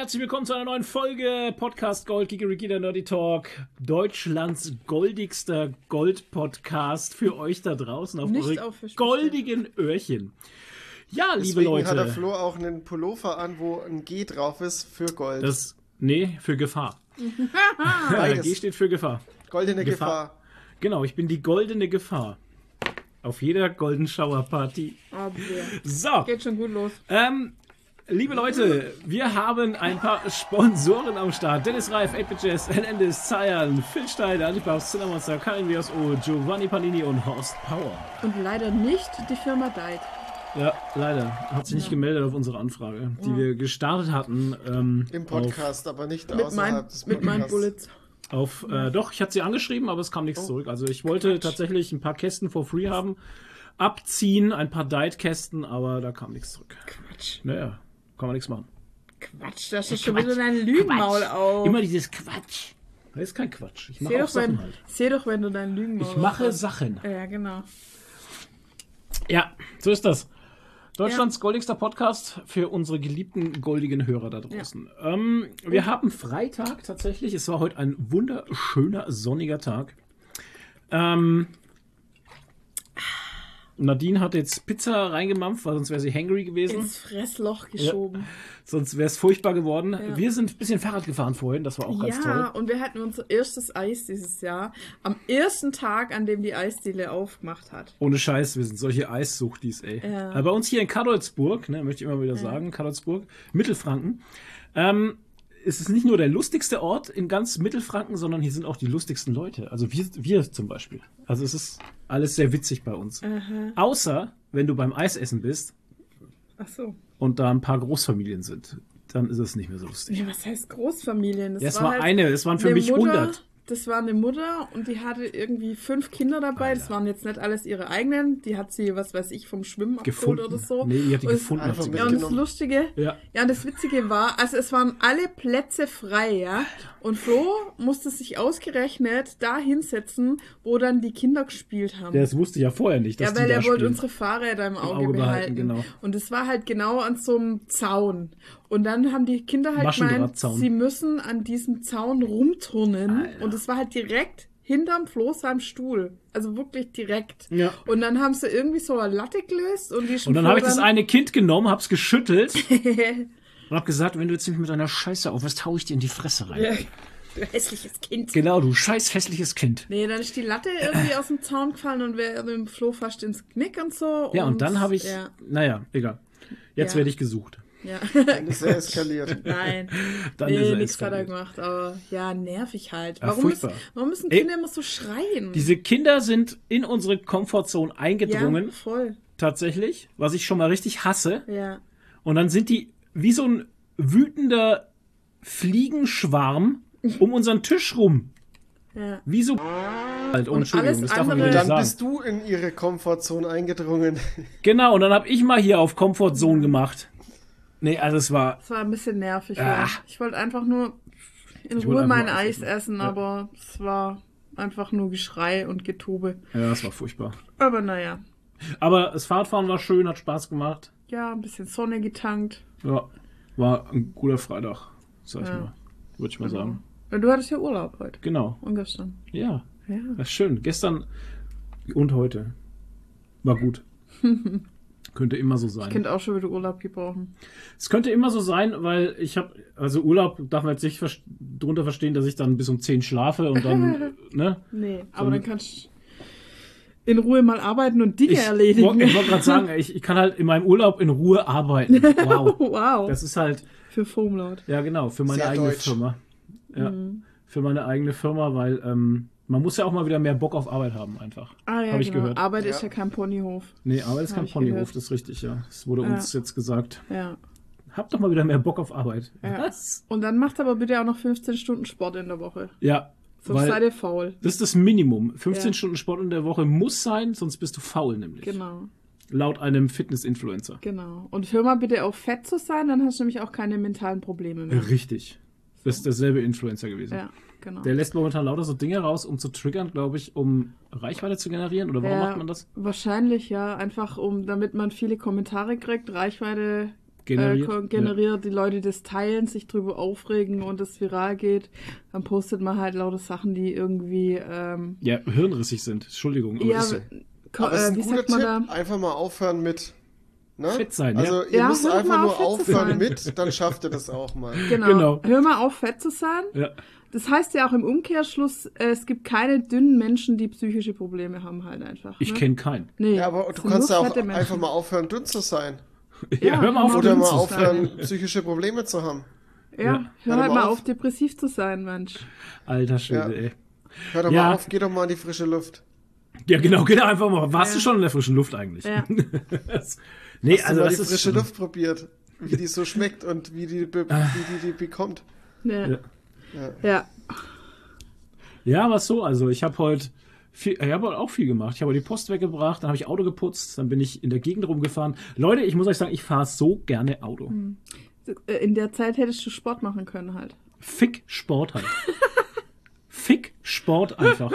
herzlich willkommen zu einer neuen Folge Podcast Gold Gigeriki der Nerdy Talk. Deutschlands goldigster Gold-Podcast für euch da draußen auf Nicht eure goldigen Öhrchen. Ja, liebe Deswegen Leute. hat der Flo auch einen Pullover an, wo ein G drauf ist für Gold. das, nee, für Gefahr. Beides. G steht für Gefahr. Goldene Gefahr. Gefahr. Genau, ich bin die goldene Gefahr. Auf jeder Golden Shower Party. Oh. So, Geht schon gut los. ähm, liebe Leute, wir haben ein paar Sponsoren am Start. Dennis Reif, 8 Hernandez, Zayan, Phil Steiner, Antipaus, Cinnamonster, Karin WSO, Giovanni Panini und Horst Power. Und leider nicht die Firma Diet. Ja, leider. Hat sich nicht gemeldet auf unsere Anfrage, die wir gestartet hatten. Ähm, Im Podcast, aber nicht Mit, außerhalb mein, des mit meinen Podcasts. Bullets. Auf, äh, doch, ich hatte sie angeschrieben, aber es kam nichts zurück. Also ich wollte tatsächlich ein paar Kästen for free haben, abziehen, ein paar Diet-Kästen, aber da kam nichts zurück. Quatsch. Naja, kann man nichts machen. Quatsch, das ist schon wieder dein Lügenmaul auf. Immer dieses Quatsch. Das ist kein Quatsch. Ich Seh mache doch, wenn, halt. seh doch, wenn du dein Lügenmaul Ich mache aufhast. Sachen. Ja, genau. Ja, so ist das. Deutschlands goldigster Podcast für unsere geliebten goldigen Hörer da draußen. Ähm, wir haben Freitag tatsächlich. Es war heute ein wunderschöner sonniger Tag. Ähm, Nadine hat jetzt Pizza reingemampft, weil sonst wäre sie hangry gewesen. Ins Fressloch geschoben. Sonst wäre es furchtbar geworden. Wir sind ein bisschen Fahrrad gefahren vorhin, das war auch ganz Ja, toll. und wir hatten unser erstes Eis dieses Jahr. Am ersten Tag, an dem die Eisdiele aufgemacht hat. Ohne Scheiß, wir sind solche Eissuchtis, ey. Ja. Aber bei uns hier in Kadolzburg, ne, möchte ich immer wieder sagen, Kadolzburg, Mittelfranken, ähm, ist es nicht nur der lustigste Ort in ganz Mittelfranken, sondern hier sind auch die lustigsten Leute. Also wir, wir zum Beispiel. Also es ist alles sehr witzig bei uns. Außer, wenn du beim Eisessen bist Ach so. und da ein paar Großfamilien sind, dann ist es nicht mehr so lustig. Ja, was heißt Großfamilien? Das Ja, es war halt eine, es waren für mich Mutter, 100. Das war eine Mutter und die hatte irgendwie fünf Kinder dabei. Das waren jetzt nicht alles ihre eigenen. Die hat sie, was weiß ich, vom Schwimmen abgeholt Gefunden. oder so. Nee, die hat die Und es- gefunden. Hat Einfach sie mit- Ja, und das. Lustige, Ja. ja, das Witzige war, also es waren alle Plätze frei, ja. Und Flo musste sich ausgerechnet da hinsetzen, wo dann die Kinder gespielt haben. Das wusste ich ja vorher nicht, dass Ja, weil die da er wollte spielen. unsere Fahrräder im Auge, Auge behalten, behalten. genau. Und es war halt genau an so einem Zaun. Und dann haben die Kinder halt gemeint, sie müssen an diesem Zaun rumturnen. Und es war halt direkt hinterm Flo seinem Stuhl. Also wirklich direkt. Ja. Und dann haben sie irgendwie so eine Latte gelöst und die Und dann habe ich das eine Kind genommen, hab's geschüttelt und hab gesagt, wenn du jetzt nicht mit deiner Scheiße aufhörst, hau ich dir in die Fresse rein. Ja, du hässliches Kind. Genau, du scheiß hässliches Kind. Nee, dann ist die Latte irgendwie aus dem Zaun gefallen und wäre dem Flo fast ins Knick und so. Ja, und, dann habe ich, Ja, naja, egal. Jetzt Ja. werde ich gesucht. Ja. Dann ist er eskaliert. Nein. Dann nee, ist er nichts hat er gemacht, aber ja, nervig halt. Ja, Warum, ist, furchtbar. warum müssen Ey, Kinder immer so schreien? Diese Kinder sind in unsere Komfortzone eingedrungen, ja, voll. tatsächlich, was ich schon mal richtig hasse. Ja. Und dann sind die wie so ein wütender Fliegenschwarm um unseren Tisch rum. Ja. Wie so halt, oh, Und Entschuldigung, alles das darf man andere- nicht Dann sagen. bist du in ihre Komfortzone eingedrungen. Genau, und dann habe ich mal hier auf Comfortzone gemacht. Nee, also es war Das war ein bisschen nervig. Ah. Ja. Ich wollte einfach nur in Ruhe mein Eis essen. essen, Ja. aber es war einfach nur Geschrei und Getube. ja, es war furchtbar. Aber naja. Aber das Fahrradfahren war schön, hat Spaß gemacht. Ja, ein bisschen Sonne getankt. Ja, war ein guter Freitag, sag ich Ja. mal. Würde ich mal sagen. Ja, Du hattest ja Urlaub heute Genau. und gestern. Ja, Ja. das ist schön. Gestern und heute. War gut. könnte immer so Ich sein. könnte auch schon wieder Urlaub gebrauchen. Es könnte immer so sein, weil ich habe, also Urlaub darf man jetzt nicht vers- drunter verstehen, dass ich dann bis um 10 schlafe und dann, ne? Nee, aber So- dann kannst du in Ruhe mal arbeiten und Dinge Ich erledigen. wollte wollt gerade sagen, ich, ich kann halt in meinem Urlaub in Ruhe arbeiten. Wow. wow. Das ist halt, Für Foamlaut. ja genau, für meine Sehr eigene deutsch. Firma. Ja, Mhm. für meine eigene Firma, weil ähm, man muss ja auch mal wieder mehr Bock auf Arbeit haben einfach. Ah ja, Hab ich genau. gehört. Arbeit Ja. ist ja kein Ponyhof. Nee, Arbeit ist Hab kein Ponyhof, gehört. das ist richtig, ja. Das wurde Ja. uns jetzt gesagt. Ja. Habt doch mal wieder mehr Bock auf Arbeit. Ja. Was? Und dann macht aber bitte auch noch 15 Stunden Sport in der Woche. Ja, Sonst seid ihr faul. das ist das Minimum. 15 Ja. Stunden Sport in der Woche muss sein, sonst bist du faul nämlich. Genau, Laut einem Fitness-Influencer. genau. Und hör mal bitte auf fett zu sein, dann hast du nämlich auch keine mentalen Probleme mehr. Richtig. Das ist derselbe Influencer gewesen. Ja, genau. Der lässt momentan lauter so Dinge raus, um zu triggern, glaube ich, um Reichweite zu generieren. Oder warum Ja, macht man das? Wahrscheinlich, ja. Einfach um, damit man viele Kommentare kriegt, Reichweite Generiert, äh, ja. generiert, die Leute das teilen, sich drüber aufregen und das viral geht, dann postet man halt lauter Sachen, die irgendwie, ähm, Ja, hirnrissig sind. Entschuldigung. Aber ja, ist so. Aber es ist äh, ein wie guter sagt man da? Tipp. Einfach mal aufhören mit. Ne? Fett sein, Also ja. ihr Ja, müsst einfach mal nur auf, zu aufhören sein. mit, dann schafft ihr das auch mal. Genau. Genau. Hör mal auf, fett zu sein. ja. Das heißt ja auch im Umkehrschluss, äh, es gibt keine dünnen Menschen, die psychische Probleme haben halt einfach. Ich ne? kenne keinen. Nee, Ja, aber du kannst ja auch Menschen. einfach mal aufhören, dünn zu sein. Ja, hör mal auf, Oder dünn mal zu sein. aufhören, psychische Probleme zu haben. Ja, Ja. hör halt mal auf, auf. depressiv zu sein, Mensch. Alter Schwede, Ja. ey. Hör doch Ja. mal auf, geh doch mal in die frische Luft. Ja, genau, genau, einfach mal. Warst Ja. du schon in der frischen Luft eigentlich? Ja. Das- nee, Hast also du mal das die ist frische schon- Luft probiert, wie die so schmeckt und wie die, Ah. wie die, die bekommt. Ja. Ja. Ja. ja. Ja, aber so, also ich habe heute viel, ich habe heute auch viel gemacht. Ich habe die Post weggebracht, dann habe ich Auto geputzt, dann bin ich in der Gegend rumgefahren. Leute, ich muss euch sagen, ich fahre so gerne Auto. Hm. Äh, In der Zeit hättest du Sport machen können halt. Fick Sport halt. Fick Sport einfach.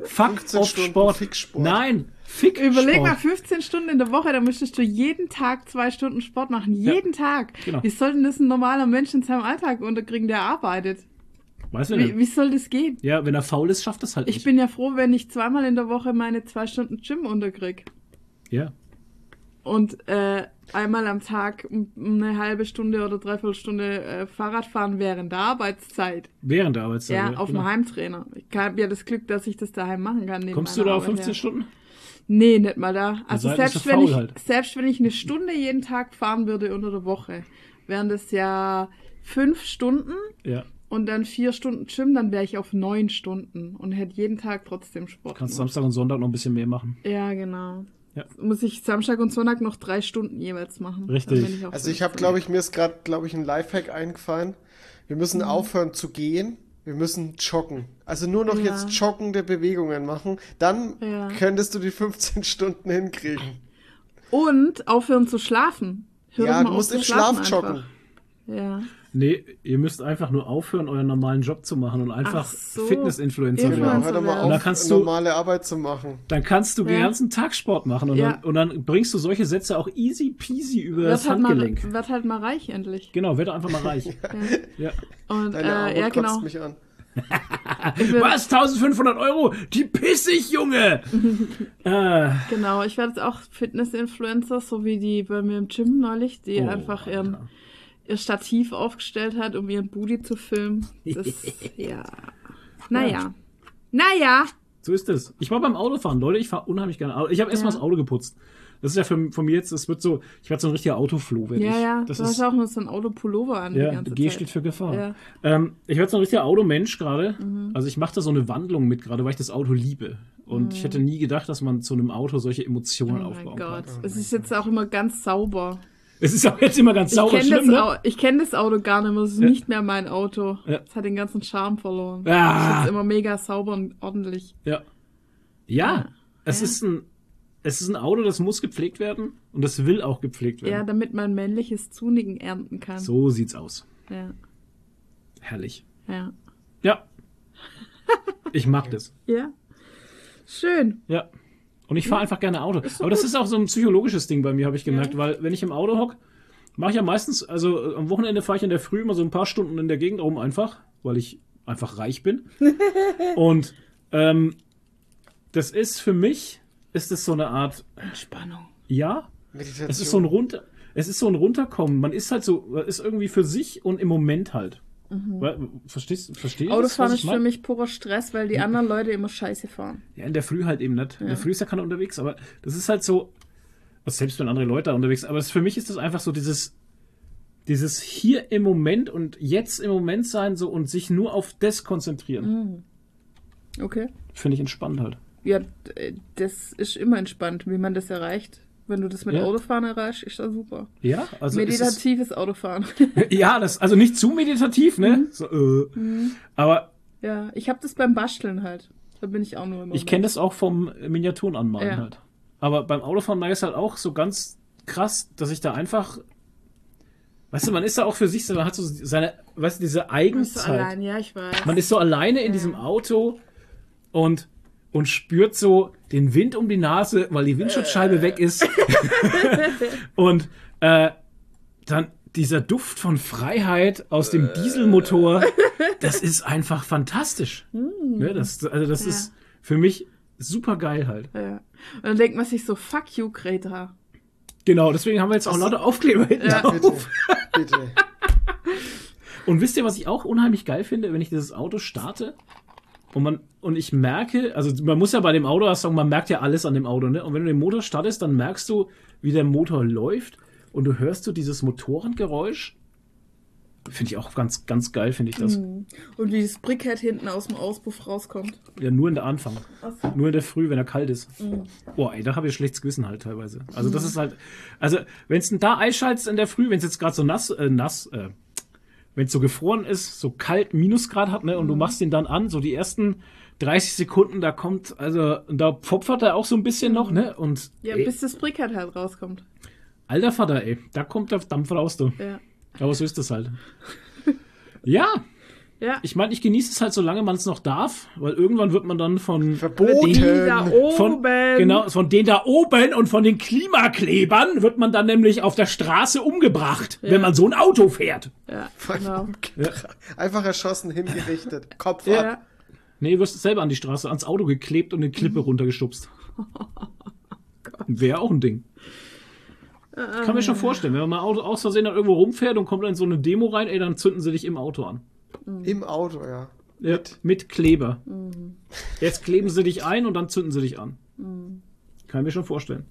Fuck 15 auf Stunden Sport. Nein, Fick Überleg Sport. mal, 15 Stunden in der Woche, da müsstest du jeden Tag zwei Stunden Sport machen. Jeden Tag. Genau. Wie soll denn das ein normaler Mensch in seinem Alltag unterkriegen, der arbeitet? Weißt du Wie, wie soll das gehen? Ja, wenn er faul ist, schafft das halt Ich nicht. bin ja froh, wenn ich zweimal in der Woche meine zwei Stunden Gym unterkrieg. ja. Und äh, einmal am Tag eine halbe Stunde oder dreiviertel Stunde äh, Fahrrad fahren während der Arbeitszeit. Während der Arbeitszeit. Ja, auf genau. dem Heimtrainer. Ich habe ja das Glück, dass ich das daheim machen kann. Kommst du da auf Arbeit, 15 ja. Stunden? Nee, nicht mal da. Also selbst wenn, ich, halt. selbst wenn ich eine Stunde jeden Tag fahren würde unter der Woche, wären das ja fünf Stunden Ja. Und dann vier Stunden Gym, dann wäre ich auf neun Stunden und hätte jeden Tag trotzdem Sport. Kannst gemacht. Samstag und Sonntag noch ein bisschen mehr machen. Ja, genau. Ja. Muss ich Samstag und Sonntag noch drei Stunden jeweils machen. Richtig. Ich Also ich habe, 15. glaube ich, mir ist gerade, glaube ich, ein Lifehack eingefallen. Wir müssen Mhm. aufhören zu gehen. Wir müssen joggen. Also nur noch Ja. jetzt joggende Bewegungen machen. Dann Ja. könntest du die 15 Stunden hinkriegen. Und aufhören zu schlafen. Hör ja, du musst zu im Schlaf schlafen joggen. einfach. Ja. Nee, ihr müsst einfach nur aufhören, euren normalen Job zu machen und einfach Ach so. Fitness-Influencer Genau, werden. Influencer hör doch mal werden. Und dann auf, kannst du- normale Arbeit zu machen. Dann kannst du den Ja. ganzen Tag Sport machen und, Ja. dann, und dann bringst du solche Sätze auch easy peasy über Werd das halt, mal, Handgelenk. werd halt mal reich endlich. Genau, werd doch einfach mal reich. Ja. ja. Und Deine äh, ja, kotzt genau. mich an. Ich Was? 1500 Euro? Die pissig, Junge! äh, Genau, ich werde jetzt auch Fitness-Influencer, so wie die bei mir im Gym neulich, die Oh, einfach ihren, Alter. Ihr Stativ aufgestellt hat, um ihren Booty zu filmen. Das, ja. Naja. Naja. so ist es. Ich war beim Autofahren, Leute, ich fahre unheimlich gerne Auto. Ich habe erst Ja. mal das Auto geputzt. Das ist ja für, von mir jetzt, das wird so, ich werde so ein richtiger Autofloh, werd Ja, ich. ja. Das du ist, hast auch nur so ein Autopullover an die Ja, ganze G Zeit. steht für Gefahr. Ja. Ähm, ich werde so ein richtiger Automensch gerade. Mhm. Also ich mache da so eine Wandlung mit gerade, weil ich das Auto liebe. Und ich hätte nie gedacht, dass man zu einem Auto solche Emotionen Mhm. Oh aufbauen mein Gott. kann. Es ist jetzt auch immer ganz sauber. Es ist auch jetzt immer ganz sauber ich kenne schlimm, das, ne? Au- ich kenn das Auto gar nicht mehr. Es ist Ja. nicht mehr mein Auto. Ja. Es hat den ganzen Charme verloren. Ah. Es ist immer mega sauber und ordentlich. Ja. Ja, es Ja. ist ein es ist ein Auto, das muss gepflegt werden und das will auch gepflegt Ja, werden. damit man männliches Zunigen ernten kann. so sieht's aus. Ja, Herrlich. ja. Ja. Ich mag das. Ja. Schön. Ja. Und ich fahre einfach gerne Auto. Aber das ist auch so ein psychologisches Ding bei mir, habe ich gemerkt, Ja. weil wenn ich im Auto hock, mache ich ja meistens, also äh, am Wochenende fahre ich in der Früh immer so ein paar Stunden in der Gegend rum einfach, weil ich einfach reich bin. Und ähm, das ist für mich, ist es so eine Art, Entspannung. ja, Meditation. es ist so ein runter, es ist so ein runterkommen. Man ist halt so, ist irgendwie für sich und im Moment halt. Weil, verstehst, verstehst du? Autofahren ist für mich purer Stress, weil die anderen Leute immer scheiße fahren. Ja, in der Früh halt eben nicht. In der Ja. Früh ist ja keiner unterwegs, aber das ist halt so, also selbst wenn andere Leute da unterwegs aber das, für mich ist das einfach so dieses, dieses hier im Moment und jetzt im Moment sein so und sich nur auf das konzentrieren. Okay. Finde ich entspannt halt. Ja, d- das ist immer entspannt, wie man das erreicht. Wenn du das mit Ja. Autofahren erreichst, ist das super. Ja, also es Meditatives Autofahren. ist, ja, das also nicht zu meditativ, ne? Mhm. So, äh, Aber ja, ich habe das beim Basteln halt. Da bin ich auch nur immer. ich kenne das auch vom Miniaturen anmalen Ja. halt. Aber beim Autofahren merke ich es halt auch so ganz krass, dass ich da einfach Weißt du, man ist da auch für sich so, man hat so seine, weißt du, diese Bist du Eigenzeit. allein, ja, ich weiß. Man ist so alleine in Ja. diesem Auto und, und spürt so den Wind um die Nase, weil die Windschutzscheibe weg ist. und äh, dann dieser Duft von Freiheit aus dem Dieselmotor, das ist einfach fantastisch. Ne, das, also das Ja. ist für mich super geil halt. Ja. Und dann denkt man sich so, fuck you, Greta. Genau, deswegen haben wir jetzt auch lauter Aufkleber hinten Ja. drauf. Bitte, bitte. Und wisst ihr, was ich auch unheimlich geil finde, wenn ich dieses Auto starte und man und ich merke, also man muss ja bei dem Auto sagen, man merkt ja alles an dem Auto, ne? Und wenn du den Motor startest, dann merkst du, wie der Motor läuft und du hörst du dieses Motorengeräusch. Finde ich auch ganz, ganz geil, finde ich das. Und wie das Brickhead hinten aus dem Auspuff rauskommt. Ja, nur in der Anfang. Achso. Nur in der Früh, wenn er kalt ist. Mhm. Boah, ey, da habe ich schlechtes Gewissen halt teilweise. Also das ist halt, also wenn es da einschaltest in der Früh, wenn es jetzt gerade so nass, äh, nass, äh, wenn es so gefroren ist, so kalt, Minusgrad hat, ne, und Mhm. du machst den dann an, so die ersten 30 Sekunden, da kommt, also da pfopfert er auch so ein bisschen noch, ne, und Ja, ey, bis das Brickhead halt rauskommt. alter Vater, ey, da kommt der Dampf raus, du. Ja. Aber so ist das halt. ja, Ja. ich meine, ich genieße es halt, solange man es noch darf, weil irgendwann wird man dann von Verboten. die da oben. von, genau, von den da oben und von den Klimaklebern wird man dann nämlich auf der Straße umgebracht, wenn man so ein Auto fährt. Ja, genau. Einfach erschossen, hingerichtet. Kopf ab. Ja. Nee, du wirst selber an die Straße, ans Auto geklebt und eine Klippe runtergeschubst. Wäre auch ein Ding. Ich kann mir schon vorstellen, wenn man mal Auto aus Versehen dann irgendwo rumfährt und kommt dann in so eine Demo rein, ey, dann zünden sie dich im Auto an. Im Auto, ja. Ja, mit Kleber. Jetzt kleben sie dich ein und dann zünden sie dich an. Kann ich mir schon vorstellen.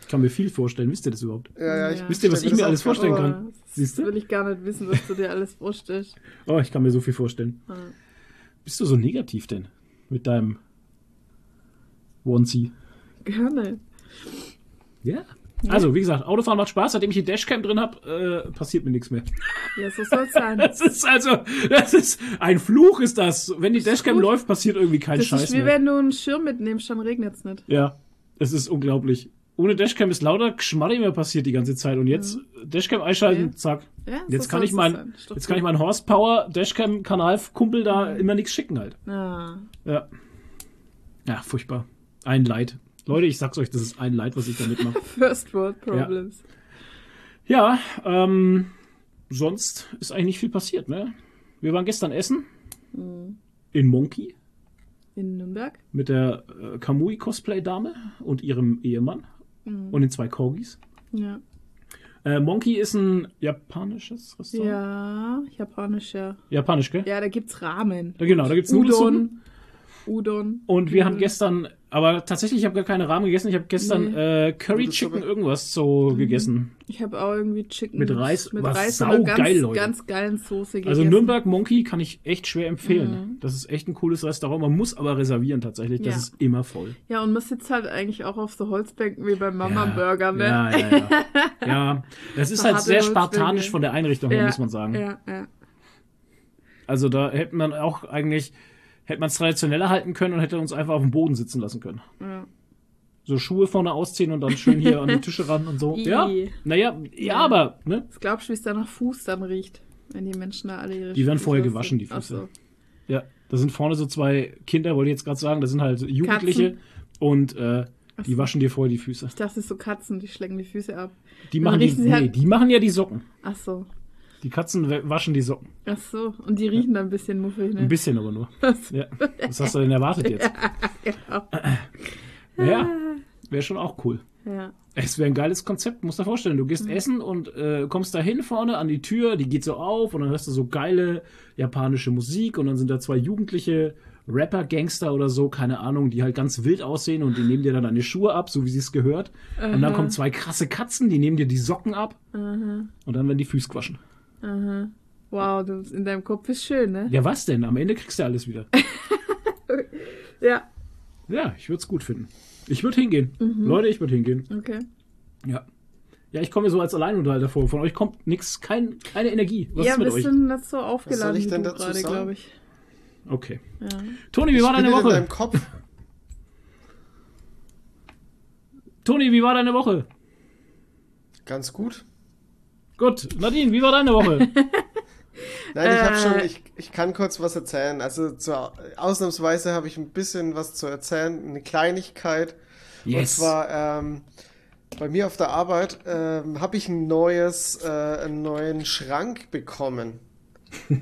Ich kann mir viel vorstellen. Wisst ihr das überhaupt? Ja, ja, ich. Wisst ihr, was ich mir alles vorstellen vor. kann? Oh, das Siehst du? will ich gar nicht wissen, was du dir alles vorstellst. Oh, ich kann mir so viel vorstellen. Ja. Bist du so negativ denn? Mit deinem Onesie? Gerne. Ja. Also, wie gesagt, Autofahren macht Spaß. Seitdem ich die Dashcam drin habe, äh, passiert mir nichts mehr. Ja, so soll sein. Das ist also, das ist ein Fluch, ist das. Wenn die Dashcam läuft, passiert irgendwie kein Das Scheiß ist wie mehr. wenn du einen Schirm mitnimmst, dann regnet es nicht. Ja, es ist unglaublich. Ohne Dashcam ist lauter Geschmarri mehr passiert die ganze Zeit. Und jetzt Dashcam einschalten, Mhm. Ja. zack. Ja, Jetzt kann ich mein, jetzt kann ich meinen Horsepower Dashcam Kanalkumpel da immer nichts schicken halt. Ah. Ja. Ja, furchtbar. Ein Leid. Leute, ich sag's euch, das ist ein Leid, was ich damit mache. First World Problems. Ja, ähm, sonst ist eigentlich nicht viel passiert, ne? Wir waren gestern essen. Mhm. In Monkey. In Nürnberg. Mit der äh, Kamui-Cosplay-Dame und ihrem Ehemann. Mhm. Und den zwei Corgis. Ja. Äh, Monkey ist ein japanisches Restaurant. Ja, japanisch, ja. Japanisch, gell? Ja, da gibt's Ramen. Ja, genau, da gibt's. Udon. Udon. Und wir haben Nudeln. gestern, aber tatsächlich, ich habe gar keine Rahmen gegessen. Ich habe gestern äh, Curry. Chicken irgendwas so gegessen. Ich habe auch irgendwie Chicken Mit Reis, mit was Reis saugeil, ganz, Leute. ganz geilen Soße gegessen. Also Nürnberg Monkey kann ich echt schwer empfehlen. Mhm. Das ist echt ein cooles Restaurant. Man muss aber reservieren tatsächlich. Das Ja. ist immer voll. Ja, und man sitzt halt eigentlich auch auf so Holzbänken wie beim Mama Burger, ne? Ja, ja, ja. ja, das ist So halt sehr spartanisch von der Einrichtung her, Ja, muss man sagen. Ja, ja. Also da hätte man auch eigentlich, hätte man es traditioneller halten können und hätte uns einfach auf dem Boden sitzen lassen können. ja. So Schuhe vorne ausziehen und dann schön hier an die Tische ran und so. Ja, naja, ja, aber, ne? Was glaubst du, wie es da nach Fuß dann riecht? Wenn die Menschen da alle ihre Die werden vorher gewaschen, die Füße. so. Ja, da sind vorne so zwei Kinder, wollte ich jetzt gerade sagen, das sind halt Jugendliche und äh, die so. waschen dir vorher die Füße. Ich dachte, so Katzen, die schlecken die Füße ab. Die machen die, nee, halt- die machen ja die Socken. Ach so. Die Katzen wa- waschen die Socken. Ach so. Und die riechen dann ein bisschen muffig, ne? Ein bisschen aber nur. Ja. Was hast du denn erwartet jetzt? Genau. Ja, wäre schon auch cool. Ja. Es wäre ein geiles Konzept, musst dir vorstellen. Du Mhm. gehst essen und äh, kommst da hin vorne an die Tür, die geht so auf und dann hörst du so geile japanische Musik und dann sind da zwei jugendliche Rapper, Gangster oder so, keine Ahnung, die halt ganz wild aussehen und die nehmen dir dann deine Schuhe ab, so wie sie es gehört. Und dann kommen zwei krasse Katzen, die nehmen dir die Socken ab und dann werden die Füße gewaschen. Aha. Wow, du, in deinem Kopf ist schön, ne? Ja, was denn? Am Ende kriegst du alles wieder. Ja. Ja, ich würde es gut finden. Ich würde hingehen. Mhm. Leute, ich würde hingehen. Okay. Ja. Ja, ich komme mir so als Alleinunterhalter vor. Von euch kommt nix, kein, keine Energie. Was ja, ist mit wir euch? sind nicht so aufgeladen ich wie denn dazu gerade, sagen? glaube ich. Okay. Ja. Toni, wie war deine Spinne in Woche? deinem Kopf. Toni, wie war deine Woche? Ganz gut. Gut. Nadine, wie war deine Woche? Nein, ich habe Äh. schon, ich, ich kann kurz was erzählen. Also zur, ausnahmsweise habe ich ein bisschen was zu erzählen, eine Kleinigkeit. Und zwar, ähm, bei mir auf der Arbeit ähm, habe ich ein neues, äh, einen neuen Schrank bekommen.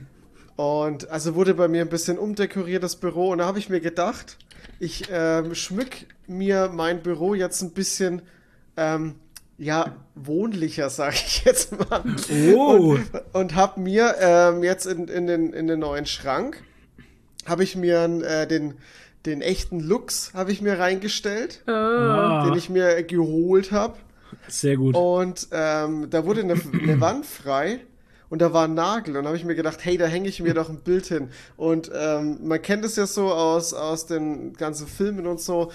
Und also wurde bei mir ein bisschen umdekoriert das Büro und da habe ich mir gedacht, ich ähm, schmück mir mein Büro jetzt ein bisschen ähm, ja wohnlicher, sage ich jetzt mal. Oh. Und, und habe mir ähm, jetzt in, in, den, in den neuen Schrank habe ich mir äh, den den echten Lux habe ich mir reingestellt. Ah, den ich mir geholt habe. sehr gut. Und ähm, da wurde eine, eine Wand frei und da war ein Nagel. Und da habe ich mir gedacht, hey, da hänge ich mir doch ein Bild hin. Und ähm, man kennt es ja so aus, aus den ganzen Filmen und so.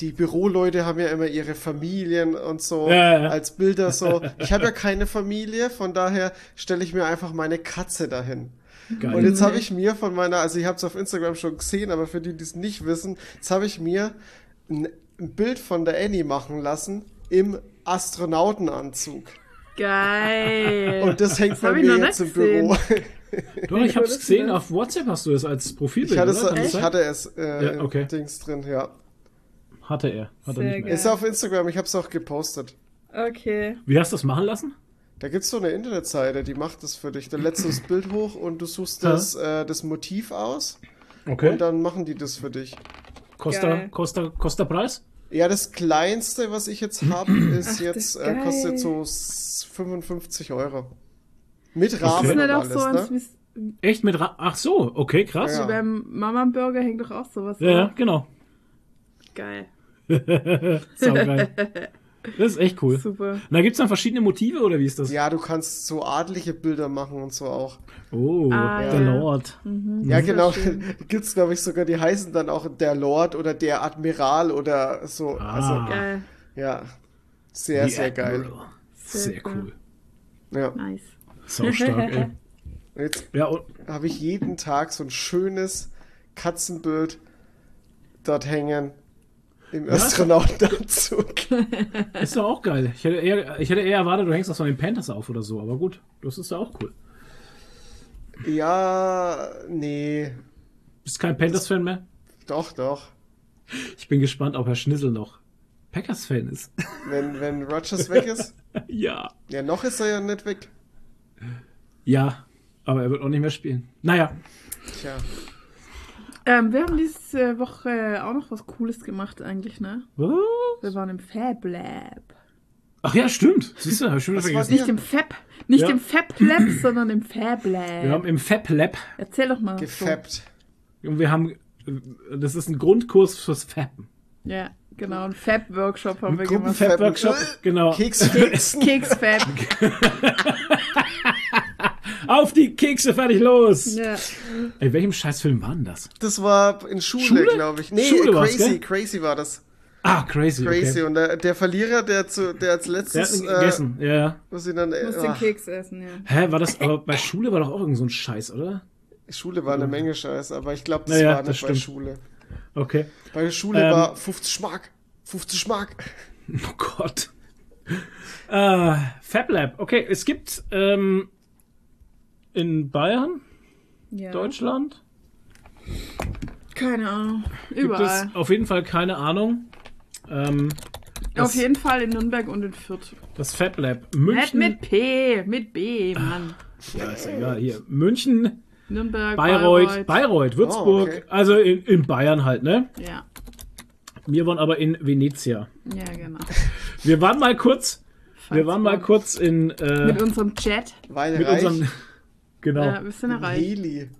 Die Büroleute haben ja immer ihre Familien und so Ja, ja, ja. als Bilder so. Ich habe ja keine Familie, von daher stelle ich mir einfach meine Katze dahin. Geil. Und jetzt habe ich mir von meiner, also ich habe es auf Instagram schon gesehen, aber für die, die es nicht wissen, jetzt habe ich mir ein, ein Bild von der Annie machen lassen im Astronautenanzug. Geil. Und das hängt Das bei mir jetzt im. Büro. Doch, ich hab's gesehen, auf WhatsApp hast du es als Profilbild, Ich hatte es, oder? Das ich hatte es äh, Ja, okay. Dings drin, ja. Hatte er, hat er nicht mehr. Ist auf Instagram, ich habe es auch gepostet. Okay. Wie hast du das machen lassen? Da gibt's so eine Internetseite, die macht das für dich. Da lädst du das Bild hoch und du suchst das, äh, das Motiv aus Okay. und dann machen die das für dich. Costa, Geil. Costa, Costa Preis? Ja, das kleinste, was ich jetzt habe, ist Ach, jetzt, das ist äh, geil. kostet so s- 55 Euro. Mit Rahmen das und nicht auch alles, so ne? wie Echt mit Ra Ach so, okay, krass. Ja. Beim Mama Burger hängt doch auch sowas ja, drauf. genau. Geil. Saugeil. das ist echt cool. Super. Und da gibt's dann verschiedene Motive, oder wie ist das? Ja, du kannst so adlige Bilder machen und so auch. Oh, Ah, der ja. Lord. Ja, genau. schön. Gibt's, glaube ich, sogar, die heißen dann auch der Lord oder der Admiral oder so. Ah. Also, Geil. ja. Sehr, The sehr geil. Admiral. Sehr cool. Ja. Nice. Sau stark, ey. Jetzt Ja, habe ich jeden Tag so ein schönes Katzenbild dort hängen. Im Astronautenanzug. ist doch auch geil. Ich hätte, eher, ich hätte eher erwartet, du hängst das von den Panthers auf oder so, aber gut, das ist ja auch cool. ja, nee. Bist kein Panthers-Fan mehr? Doch, doch. Ich bin gespannt, ob Herr Schnissel noch Packers-Fan ist. Wenn, wenn Rogers weg ist. ja. Ja, noch ist er ja nicht weg. Ja, aber er wird auch nicht mehr spielen. Naja, Tja. Ähm, wir haben diese Woche auch noch was Cooles gemacht eigentlich, ne? was? Wir waren im Fab Lab. Ach ja, stimmt. Siehst du, hab ich schon wieder vergessen. Nicht im Fab, nicht Ja. im Fab Lab, sondern im Fab Lab. Wir haben im Fab Lab Erzähl doch mal. Gefappt. und wir haben, das ist ein Grundkurs fürs Fappen. So. Ja, genau. Ein Fab Workshop haben wir Gruppen- gemacht. Fab- Fab-Workshop, genau. Keks fixen. Keks Fab. Auf die Kekse, fertig, los! ja. Ey, welchem Scheißfilm war denn das? Das war in Schule, Schule? glaube ich. Nee, Schule Crazy, gell? Crazy war das. Ah, crazy. Crazy. Okay. Und der, der Verlierer, der, zu, der als Der hat letztes. gegessen, ja, ja. muss ihn dann, äh, Muss den ach, Keks essen, ja. Hä, war das, aber bei Schule war doch auch irgend so ein Scheiß, oder? Schule war eine Menge Scheiß, aber ich glaube, das Naja, war das nicht bei stimmt. Schule. Okay. Bei der Schule Ähm, war 50 Mark. 50 Mark. Oh Gott. Äh, Fab Lab. Okay, es gibt ähm, in Bayern, ja. Deutschland, Keine Ahnung. gibt Überall. es auf jeden Fall keine Ahnung. Ähm, das, Auf jeden Fall in Nürnberg und in Fürth. das Fab Lab. Nicht München. mit P, mit B, Mann. ja, ist egal. Hier. München, Nürnberg, Bayreuth, Bayreuth, Würzburg. Oh, okay. Also in, in Bayern halt, ne? Ja, Wir waren aber in Venezia. ja, genau. Wir waren mal kurz, wir waren mal kurz in, äh, Mit unserem. Weile mit reich. unserem, genau. Ja, wir sind erreicht. Heli.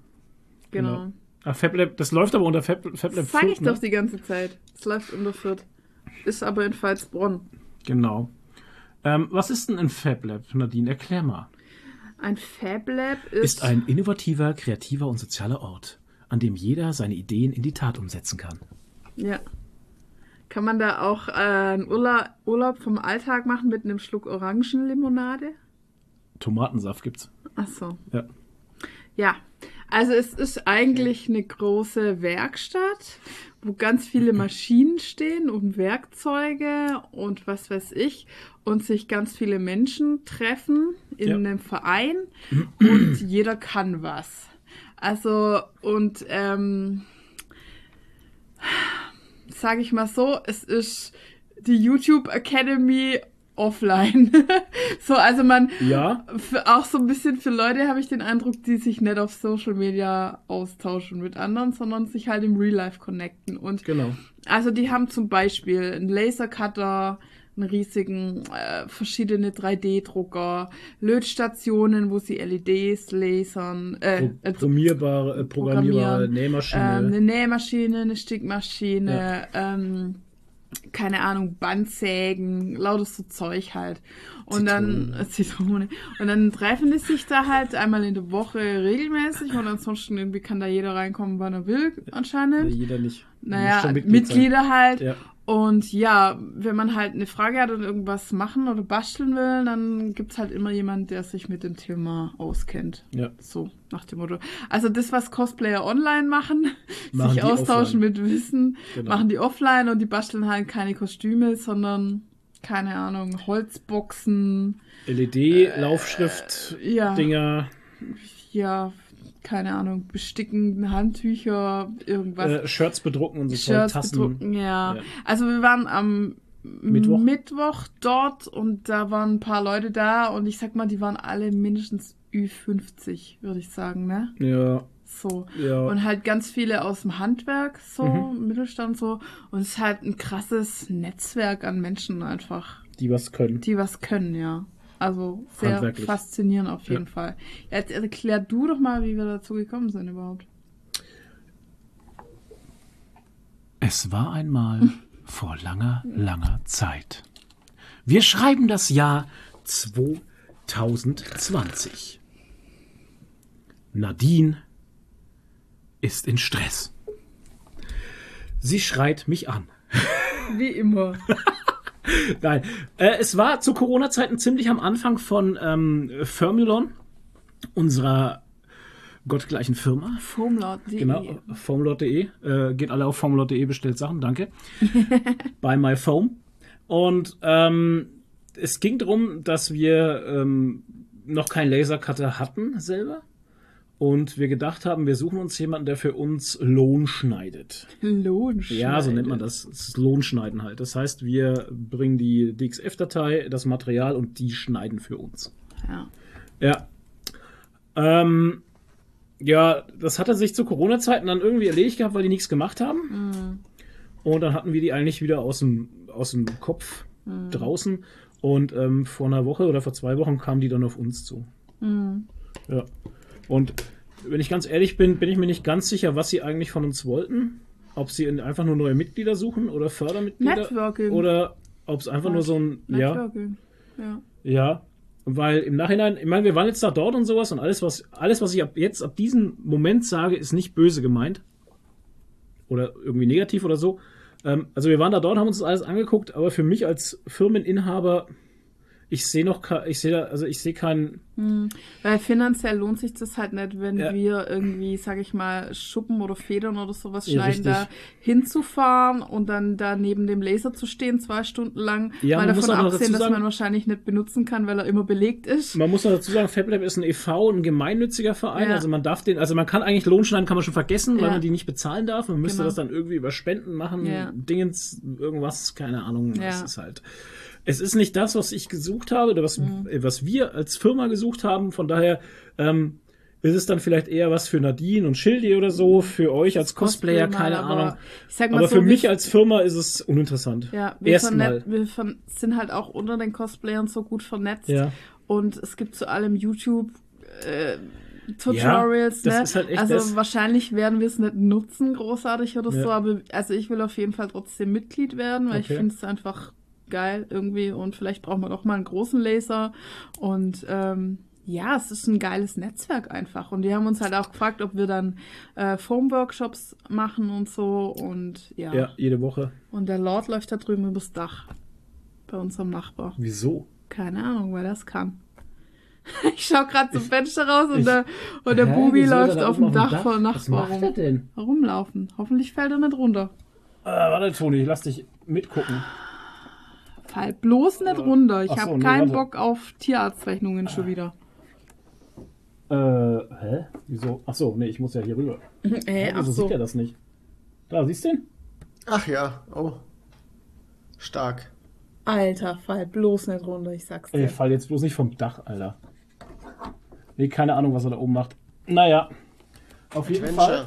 Genau. Ach, Fab Lab, das läuft aber unter Fab, Fab Lab Das sag ich ne? doch die ganze Zeit. Es läuft unter Fürth. Ist aber in Pfalzbronn. Genau. Ähm, was ist denn ein Fab Lab, Nadine? Erklär mal. Ein Fab Lab ist, Ist ein innovativer, kreativer und sozialer Ort, an dem jeder seine Ideen in die Tat umsetzen kann. Ja. Kann man da auch äh, einen Urlaub, Urlaub vom Alltag machen mit einem Schluck Orangenlimonade? Tomatensaft gibt's. Ach so. Ja. Ja, also es ist eigentlich eine große Werkstatt, wo ganz viele Maschinen stehen und Werkzeuge und was weiß ich und sich ganz viele Menschen treffen in Ja. einem Verein und jeder kann was. Also und ähm, sage ich mal so, es ist die YouTube Academy offline. so, also man, Ja, für, auch so ein bisschen für Leute habe ich den Eindruck, die sich nicht auf Social Media austauschen mit anderen, sondern sich halt im Real Life connecten. Und genau. also die haben zum Beispiel einen Lasercutter, einen riesigen, äh, verschiedene 3D-Drucker, Lötstationen, wo sie LEDs lasern, äh, Pro äh, programmierbare, äh, programmierbare Nähmaschine. ähm, eine Nähmaschine, eine Stickmaschine, ähm, keine Ahnung, Bandsägen, lautes so Zeug halt. Und dann äh, Zitrone. Und dann treffen die sich da halt einmal in der Woche regelmäßig und ansonsten irgendwie kann da jeder reinkommen, wann er will, anscheinend. jeder nicht. Naja, Mitglieder halt. sein. Ja. Und ja, wenn man halt eine Frage hat und irgendwas machen oder basteln will, dann gibt's halt immer jemand, der sich mit dem Thema auskennt. Ja. So, nach dem Motto. Also das, was Cosplayer online machen, Machen sich austauschen offline. mit Wissen, Genau. machen die offline und die basteln halt keine Kostüme, sondern, keine Ahnung, Holzboxen, LED-Laufschrift, ja, Dinger, ja, keine Ahnung, besticken, Handtücher, irgendwas. äh, Shirts bedrucken und so Shirts Tassen. bedrucken, ja. Ja. Also wir waren am Mittwoch? Mittwoch. dort und da waren ein paar Leute da und ich sag mal, die waren alle mindestens Ü50, würde ich sagen, ne? Ja, So. ja. Und halt ganz viele aus dem Handwerk, so, Mhm. Mittelstand so. Und es ist halt ein krasses Netzwerk an Menschen einfach, die was können. die was können, ja. Also sehr faszinierend auf jeden Ja. Fall. Jetzt erklär du doch mal, wie wir dazu gekommen sind überhaupt. Es war einmal vor langer, langer Zeit. Wir schreiben das Jahr 2020. Nadine ist in Stress. Sie schreit mich an. Wie immer. Nein, äh, es war zu Corona-Zeiten ziemlich am Anfang von ähm, Formulon, unserer gottgleichen Firma. Foamlord.de. Genau, formlot.de. Äh, geht alle auf formlot.de, bestellt Sachen, danke. Bei MyFoam. Und ähm, es ging darum, dass wir ähm, noch keinen Lasercutter hatten selber. Und wir gedacht haben, wir suchen uns jemanden, der für uns Lohn schneidet. Lohnschneide. Ja, so nennt man das. Das ist Lohnschneiden halt. Das heißt, wir bringen die DXF-Datei, das Material und die schneiden für uns. Ja. Ja. Ähm, ja, das hatte sich zu Corona-Zeiten dann irgendwie erledigt gehabt, weil die nichts gemacht haben. Und dann hatten wir die eigentlich wieder aus dem, aus dem Kopf draußen. Und ähm, vor einer Woche oder vor zwei Wochen kamen die dann auf uns zu. Ja. Und wenn ich ganz ehrlich bin, bin ich mir nicht ganz sicher, was sie eigentlich von uns wollten. Ob sie in- einfach nur neue Mitglieder suchen oder Fördermitglieder. Networking. Oder ob es einfach nur so ein. Ja. Networking. Ja. Ja, weil im Nachhinein, ich meine, wir waren jetzt da dort und sowas und alles, was, alles, was ich ab jetzt, ab diesem Moment sage, ist nicht böse gemeint. Oder irgendwie negativ oder so. Ähm, also wir waren da dort, haben uns das alles angeguckt, aber für mich als Firmeninhaber, ich sehe noch, ich sehe da, also ich sehe keinen, Weil finanziell lohnt sich das halt nicht, wenn Ja. wir irgendwie, sag ich mal, Schuppen oder Federn oder sowas Ja, schneiden, richtig. da hinzufahren und dann da neben dem Laser zu stehen, zwei Stunden lang. Ja, mal davon absehen, dass sagen- man wahrscheinlich nicht benutzen kann, weil er immer belegt ist. man muss noch dazu sagen, FabLab ist ein e.V., ein gemeinnütziger Verein, Ja. also man darf den, also man kann eigentlich Lohnschneiden, kann man schon vergessen, weil Ja. man die nicht bezahlen darf, man müsste Genau. das dann irgendwie über Spenden machen, Ja. Dingens, irgendwas, keine Ahnung, Ja. das ist halt, es ist nicht das, was ich gesucht habe oder was, Mhm. äh, was wir als Firma gesucht haben, von daher, ähm, ist es dann vielleicht eher was für Nadine und Schildi oder so, für euch als Cosplayer, Cosplay mal, keine aber Ahnung. Mal Aber so, für mich als Firma ist es uninteressant. ja, wir, Erstmal. wir sind halt auch unter den Cosplayern so gut vernetzt. Ja. Und es gibt zu allem YouTube äh, Tutorials, Ja, ne? halt also das. wahrscheinlich werden wir es nicht nutzen, großartig oder Ja. so, aber also ich will auf jeden Fall trotzdem Mitglied werden, weil Okay. ich finde es einfach geil irgendwie und vielleicht braucht man auch mal einen großen Laser und ähm, ja, es ist ein geiles Netzwerk einfach. Und die haben uns halt auch gefragt, ob wir dann äh, Foam-Workshops machen und so. Und ja. Ja, jede Woche. Und der Lord läuft da drüben übers Dach. Bei unserem Nachbar. Wieso? Keine Ahnung, weil das kann. Ich schau gerade zum Fenster raus und ich- der, und der Hä, Bubi läuft auf dem Dach vor Was Nachbar macht er denn? Rumlaufen. Hoffentlich fällt er nicht runter. Äh, warte, Toni, ich lass dich mitgucken. Fall bloß nicht runter. Ich so, habe nee, keinen warte. Bock auf Tierarztrechnungen schon wieder. Äh, hä? Wieso? Ach so, nee, ich muss ja hier rüber. Äh, Hä, ach wieso so. sieht er das nicht? Da, siehst du ihn? Ach ja, oh. Stark. Alter, fall bloß nicht runter, ich sag's Ey, dir. fall jetzt bloß nicht vom Dach, Alter. Nee, keine Ahnung, was er da oben macht. Naja. Auf jeden Fall.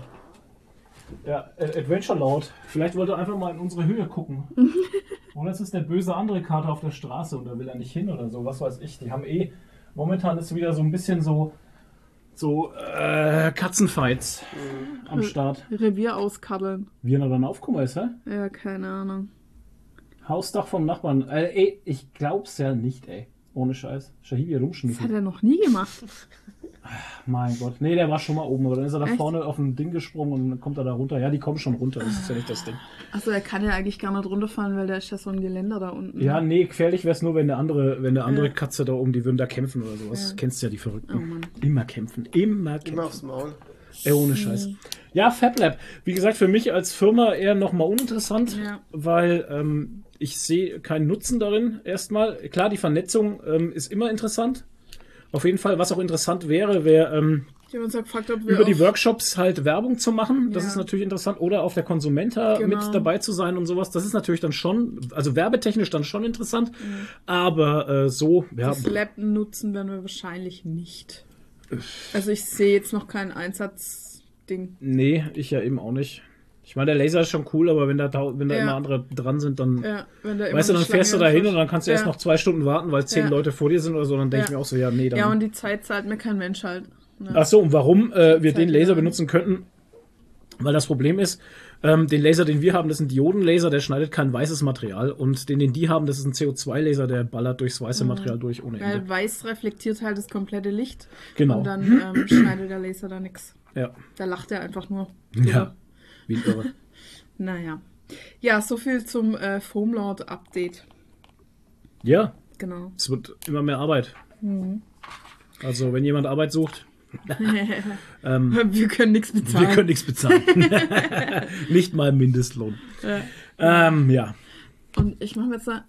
Ja, Adventure Laut. Vielleicht wollte er einfach mal in unsere Höhe gucken. oder es ist der böse andere Kater auf der Straße und da will er nicht hin oder so, was weiß ich. Die haben eh. Momentan ist wieder so ein bisschen so. So äh, Katzenfights am Start. Revier auskabbeln. Wie er dann aufgekommen ist, hä? Ja, keine Ahnung. Hausdach vom Nachbarn. Äh, ey, ich glaub's ja nicht, ey. Ohne Scheiß. Shahibi Das rumschmissen. hat er noch nie gemacht. Mein Gott. Nee, der war schon mal oben, aber dann ist er da Echt? vorne auf ein Ding gesprungen und dann kommt er da runter. Ja, die kommen schon runter, das ist ja nicht das Ding. Achso, er kann ja eigentlich gar nicht runterfallen, weil da ist ja so ein Geländer da unten. Ja, nee, gefährlich wäre es nur, wenn der andere, wenn der andere Ja. Katze da oben, die würden da kämpfen oder sowas. Ja. Kennst ja die Verrückten. Oh Mann. Immer kämpfen, immer kämpfen. Immer aufs Maul. Ey, ohne Scheiß. Ja, FabLab. Wie gesagt, für mich als Firma eher nochmal uninteressant, Ja. weil ähm, ich sehe keinen Nutzen darin. Erstmal, klar, die Vernetzung ähm, ist immer interessant. Auf jeden Fall, was auch interessant wäre, wäre ähm, ja gefragt, über die Workshops halt Werbung zu machen. Das Ja. ist natürlich interessant. Oder auf der Konsumenta Genau. mit dabei zu sein und sowas. Das ist natürlich dann schon, also werbetechnisch dann schon interessant. Mhm. Aber äh, so, ja, Das Lab nutzen werden wir wahrscheinlich nicht. Also ich sehe jetzt noch kein Einsatzding. nee, ich ja eben auch nicht. Ich meine, der Laser ist schon cool, aber wenn da, wenn da Ja. immer andere dran sind, dann. Ja, Weißt du, dann fährst du da hin und dann kannst du erst Ja. noch zwei Stunden warten, weil zehn. Leute vor dir sind oder so. Dann denke ich mir auch so, ja, nee, dann. Ja, und die Zeit zahlt mir kein Mensch halt. Ne? Ach so, und warum äh, wir Zeit den Laser benutzen könnten? Weil das Problem ist, ähm, den Laser, den wir haben, das ist ein Diodenlaser, der schneidet kein weißes Material. Und den, den die haben, das ist ein CO2-Laser, der ballert durchs weiße Material durch ohne Ende. Weil weiß reflektiert halt das komplette Licht. Genau. Und dann ähm, schneidet der Laser da nichts. Ja, Da lacht er einfach nur. ja. Ein Irre. Naja. Ja, so viel zum äh, Foamlord-Update. Ja, Genau. es wird immer mehr Arbeit. Mhm. Also, wenn jemand Arbeit sucht, ähm, wir können nichts bezahlen. wir können nichts bezahlen. Nicht mal Mindestlohn. Ja. Ähm, ja. Und ich mache mir jetzt da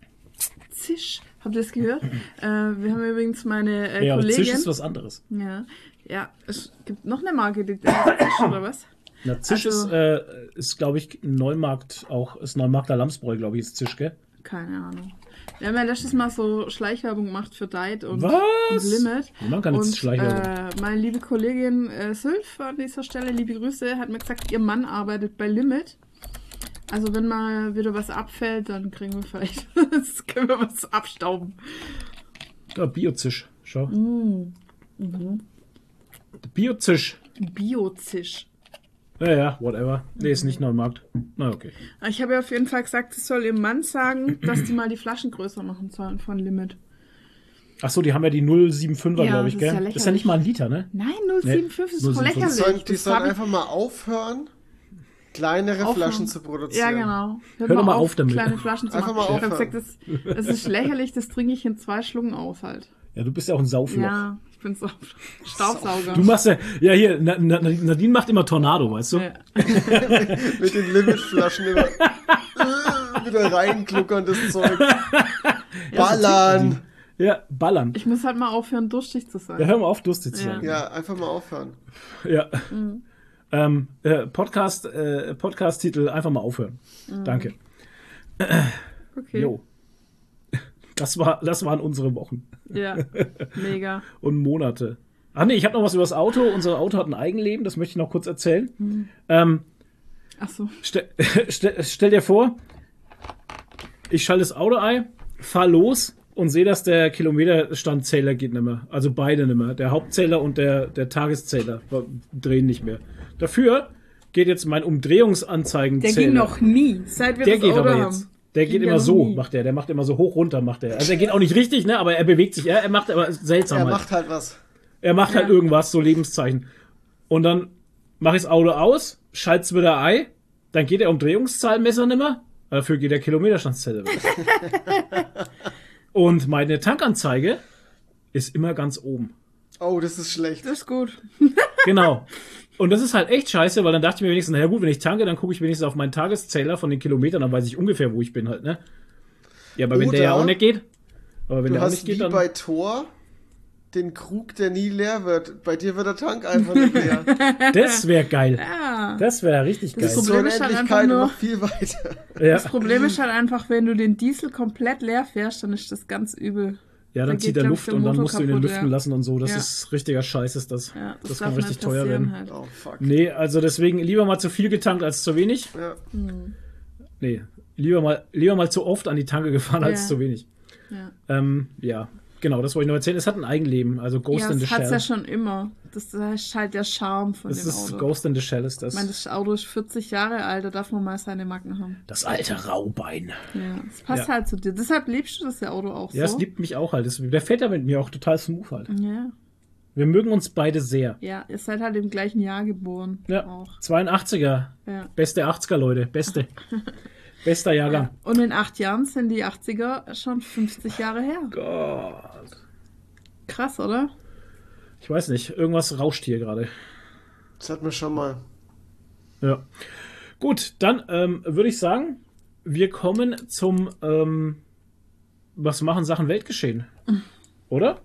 Zisch. Habt ihr das gehört? äh, wir haben übrigens meine äh, ja, aber Kollegin. Zisch ist was anderes. ja, ja, es gibt noch eine Marke, die Zisch, oder was? Na, Zisch Also- ist, äh, ist glaube ich, Neumarkt auch, ist Neumarkter Lamsbräu, glaube ich, ist Zisch, gell? Keine Ahnung. Wir haben ja letztes Mal so Schleichwerbung gemacht für Diet und, und Limit. Man kann Und Schleichwerbung. äh, meine liebe Kollegin äh, Sylph an dieser Stelle, liebe Grüße, hat mir gesagt, ihr Mann arbeitet bei Limit. Also wenn mal wieder was abfällt, dann kriegen wir vielleicht, das können wir was abstauben. Ja, Biozisch, schau. Mm. Biozisch. Biozisch. Ja, ja, whatever. Nee, ist nicht Neumarkt. Na, okay. Ich habe ja auf jeden Fall gesagt, sie soll ihrem Mann sagen, dass die mal die Flaschen größer machen sollen von Limit. Ach so, die haben ja die 075er, Ja, glaube ich, das ist gell? ja das ist ja lächerlich. nicht mal ein Liter, ne? Nein, 075 ist voll 0,75. Die lächerlich. sollen, die Das sollen ich- einfach mal aufhören, kleinere Aufhören. Flaschen zu produzieren. Ja, genau. Hört Hör doch mal auf damit. kleine Flaschen zu Einfach machen. mal ich habe aufhören. gesagt, das, das ist lächerlich, das trinke ich in zwei Schlucken aus halt. Ja, du bist ja auch ein Saufloch. Ja, ich bin so Staubsauger. Du machst ja, ja hier, Na- Na- Nadine macht immer Tornado, weißt du? ja. Mit den Limitflaschen immer wieder reinkluckern, das Zeug. Ballern. Ja, ballern. Ich muss halt mal aufhören, durstig zu sein. Ja, hör mal auf, durstig zu Ja. sein. Ja, einfach mal aufhören. Ja. Mhm. Ähm, äh, Podcast, äh, Podcast-Titel, einfach mal aufhören. Mhm. Danke. Okay. Jo. Das, war, das waren unsere Wochen Ja, mega. und Monate. Ach nee, ich habe noch was über das Auto. Unser Auto hat ein Eigenleben, das möchte ich noch kurz erzählen. Mhm. Ähm, Ach so. stell, stell, stell dir vor, ich schalte das Auto ein, fahr los und sehe, dass der Kilometerstandzähler geht nicht mehr. Also beide nicht mehr. Der Hauptzähler und der, der Tageszähler drehen nicht mehr. Dafür geht jetzt mein Der Umdrehungsanzeigenzähler. ging noch nie, seit wir Der das Auto haben. jetzt. Der geht immer so, nie. macht der. Der macht immer so hoch runter, macht der. Also er geht auch nicht richtig, ne? Aber er bewegt sich. Er, er macht aber seltsam. Er halt. macht halt was. Er macht halt Ja. irgendwas, so Lebenszeichen. Und dann mache ich das Auto aus, schalt's wieder ein, dann geht der Umdrehungszahlmesser nimmer, dafür geht der Kilometerstandszähler wieder. Und meine Tankanzeige ist immer ganz oben. Oh, das ist schlecht. Das ist gut. Genau. Und das ist halt echt scheiße, weil dann dachte ich mir wenigstens, naja gut, wenn ich tanke, dann gucke ich wenigstens auf meinen Tageszähler von den Kilometern, dann weiß ich ungefähr, wo ich bin halt, ne? Ja, aber wenn der ja Oder auch nicht geht, aber wenn Du der auch hast nicht geht, wie dann... bei Tor den Krug, der nie leer wird. Bei dir wird der Tank einfach nicht leer. Das wäre geil. Ja. Das wäre richtig geil. Das Problem ist halt einfach nur- noch viel weiter. Ja. Das Problem ist halt einfach, wenn du den Diesel komplett leer fährst, dann ist das ganz übel. Ja, dann Da zieht er Luft der und dann musst du ihn kaputt, lüften ja. lassen und so. Das Ja. ist richtiger Scheiß, ist das. Ja, das, das kann richtig nicht teuer werden. Halt. Oh, fuck. Nee, also deswegen lieber mal zu viel getankt als zu wenig. Ja. Nee, lieber mal, lieber mal zu oft an die Tanke gefahren als zu wenig. Ja, Ähm, ja, genau, das wollte ich noch erzählen. Es hat ein Eigenleben, also Ghost ja in the das hat's Shell. ja schon immer. Das ist halt der Charme von das dem ist Auto. Ghost in the Shell, ist das. Ich meine, das Auto ist 40 Jahre alt, da darf man mal seine Macken haben. das alte Raubein. Ja, das passt Ja. halt zu dir. Deshalb liebst du das ja Auto auch Ja, so. es liebt mich auch halt. Das, der fährt ja mit mir auch total smooth halt. ja. Wir mögen uns beide sehr. ja, ihr seid halt im gleichen Jahr geboren. Ja. Auch. 82er. Ja. Beste 80er, Leute. Beste. Bester Jahrgang. Und in acht Jahren sind die 80er schon 50 Jahre her. Gott. Krass, oder? Ich weiß nicht, irgendwas rauscht hier gerade. Das hatten wir schon mal. Ja. Gut, dann ähm, würde ich sagen, wir kommen zum ähm, Was machen Sachen Weltgeschehen? Oder?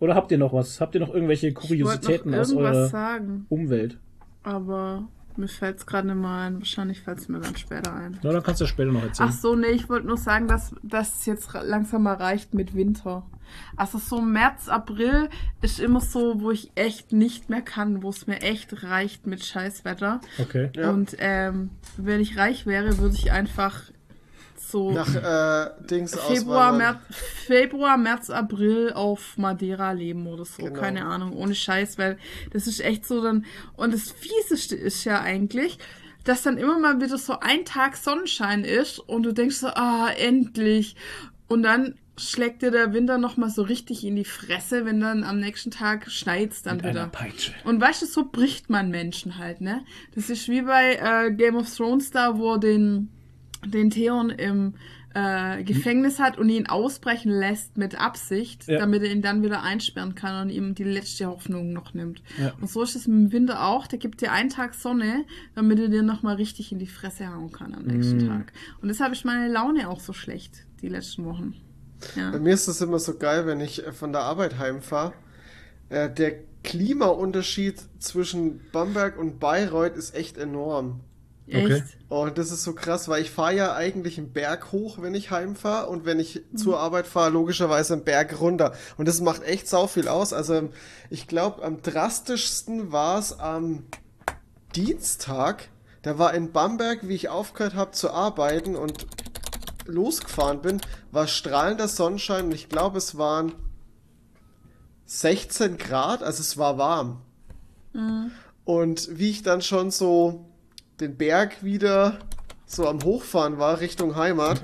Oder habt ihr noch was? Habt ihr noch irgendwelche Kuriositäten noch aus eurer sagen, Umwelt? aber mir fällt es gerade nicht mehr ein. Wahrscheinlich fällt es mir dann später ein. Na, dann kannst du später noch erzählen. Ach so, nee, ich wollte nur sagen, dass, es jetzt langsam mal reicht mit Winter. Also so März, April ist immer so, wo ich echt nicht mehr kann, wo es mir echt reicht mit Scheißwetter. Okay. Ja. Und ähm, wenn ich reich wäre, würde ich einfach so Nach äh, Dings Februar. März, Februar, März, April auf Madeira leben oder so. Genau. Keine Ahnung, ohne Scheiß, weil das ist echt so dann. Und das Fieseste ist ja eigentlich, dass dann immer mal wieder so ein Tag Sonnenschein ist und du denkst so, ah, endlich. Und dann schlägt dir der Winter nochmal so richtig in die Fresse, wenn dann am nächsten Tag schneit's dann Mit einer wieder. Peitsche. Und weißt du, so bricht man Menschen halt, ne? Das ist wie bei äh, Game of Thrones da, wo den, den Theon im äh, Gefängnis hat und ihn ausbrechen lässt mit Absicht, Ja. damit er ihn dann wieder einsperren kann und ihm die letzte Hoffnung noch nimmt. Ja. Und so ist es im Winter auch. Der gibt dir einen Tag Sonne, damit er dir nochmal richtig in die Fresse hauen kann am nächsten Mm. Tag. Und deshalb ist meine Laune auch so schlecht, die letzten Wochen. Ja. Bei mir ist es immer so geil, wenn ich äh, von der Arbeit heimfahre. Äh, der Klimaunterschied zwischen Bamberg und Bayreuth ist echt enorm. Okay. Echt? Und das ist so krass, weil ich fahre ja eigentlich einen Berg hoch, wenn ich heimfahre und wenn ich zur Arbeit fahre, logischerweise einen Berg runter. Und das macht echt sau viel aus. Also ich glaube, am drastischsten war es am Dienstag. Da war in Bamberg, wie ich aufgehört habe zu arbeiten und losgefahren bin, war strahlender Sonnenschein und ich glaube, es waren 16 Grad, also es war warm. Und wie ich dann schon so den Berg wieder so am Hochfahren war Richtung Heimat,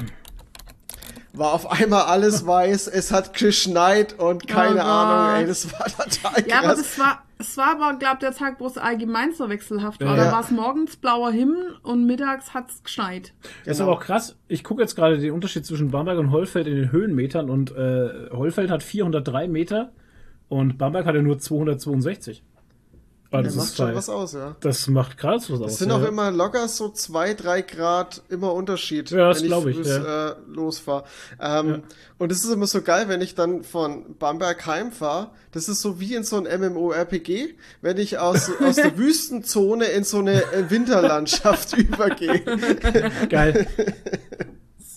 war auf einmal alles weiß, es hat geschneit und keine Oh Ahnung, ey, das war total Ja, aber krass. das war, es war aber, glaube der Tag, wo es allgemein so wechselhaft war. Ja. Da war es morgens blauer Himmel und mittags hat es geschneit. Das ist Genau. aber auch krass. Ich gucke jetzt gerade den Unterschied zwischen Bamberg und Hollfeld in den Höhenmetern und äh, Hollfeld hat 403 Meter und Bamberg hatte nur 262. Aber das, macht schon was aus, ja. das macht krass was aus. Es sind ja. auch immer locker so zwei, drei Grad immer Unterschied, Ja, das wenn glaub ich, frühs, ja. äh, losfahre. Ähm, Und es ist immer so geil, wenn ich dann von Bamberg heimfahre. Das ist so wie in so ein MMORPG, wenn ich aus, aus der Wüstenzone in so eine äh, Winterlandschaft übergehe. Geil.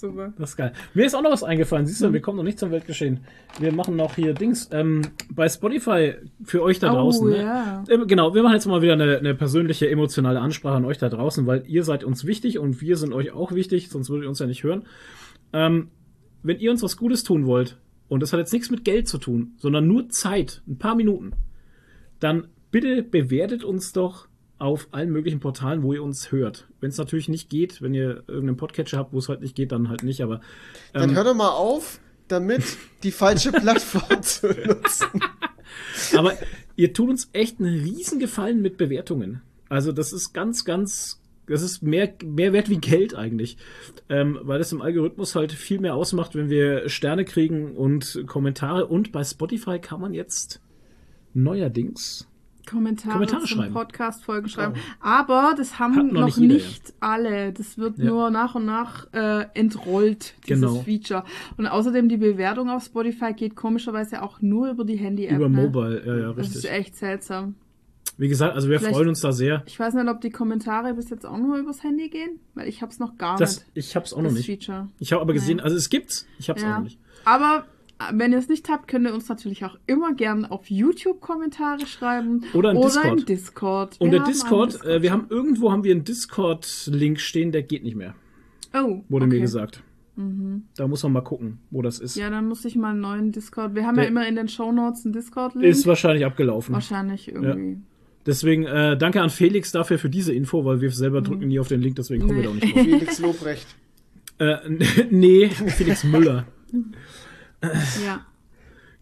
Super. Das ist geil. Mir ist auch noch was eingefallen. Siehst du, Mhm. wir kommen noch nicht zum Weltgeschehen. Wir machen noch hier Dings. Ähm, bei Spotify für euch da Oh, draußen. ne? ja. Ähm, Genau, wir machen jetzt mal wieder eine, eine persönliche, emotionale Ansprache an euch da draußen, weil ihr seid uns wichtig und wir sind euch auch wichtig, sonst würdet ihr uns ja nicht hören. Ähm, wenn ihr uns was Gutes tun wollt, und das hat jetzt nichts mit Geld zu tun, sondern nur Zeit, ein paar Minuten, dann bitte bewertet uns doch auf allen möglichen Portalen, wo ihr uns hört. Wenn es natürlich nicht geht, wenn ihr irgendeinen Podcatcher habt, wo es halt nicht geht, dann halt nicht, aber Dann ähm, hör doch mal auf, damit die falsche Plattform zu nutzen. Aber ihr tut uns echt einen riesen Gefallen mit Bewertungen. Also das ist ganz, ganz, das ist mehr, mehr wert wie Geld eigentlich. Ähm, weil das im Algorithmus halt viel mehr ausmacht, wenn wir Sterne kriegen und Kommentare. Und bei Spotify kann man jetzt neuerdings Kommentare, Kommentare zum schreiben. Podcast Folgen schreiben. Aber das haben Hat noch noch, nicht jeder, nicht alle. Das wird Ja. nur nach und nach äh, entrollt, dieses Genau. Feature. Und außerdem die Bewertung auf Spotify geht komischerweise auch nur über die Handy-App. Über ne? Mobile, ja, ja, Das ist richtig. echt seltsam. Wie gesagt, also wir Vielleicht- freuen uns da sehr. Ich weiß nicht, ob die Kommentare bis jetzt auch nur übers Handy gehen, weil ich hab's noch gar Das, nicht. ich hab's auch noch nicht. Feature. Ich habe aber gesehen, Nee. also es gibt's, ich hab's auch Ja. noch nicht. Aber wenn ihr es nicht habt, könnt ihr uns natürlich auch immer gern auf YouTube Kommentare schreiben. Oder in oder Discord. im Discord. Und Wir der einen Discord, äh, wir Discord. haben irgendwo haben wir einen Discord-Link stehen, der geht nicht mehr, Oh, wurde okay. Mhm. mir gesagt. Da muss man mal gucken, wo das ist. Ja, dann muss ich mal einen neuen Discord. Wir haben Der- ja immer in den Shownotes einen Discord-Link. Ist wahrscheinlich abgelaufen. Wahrscheinlich irgendwie. Deswegen äh, danke an Felix dafür für diese Info, weil wir selber drücken nie auf den Link, deswegen kommen wir da auch nicht drauf. Felix Lobrecht. äh, nee, Felix Müller. Ja.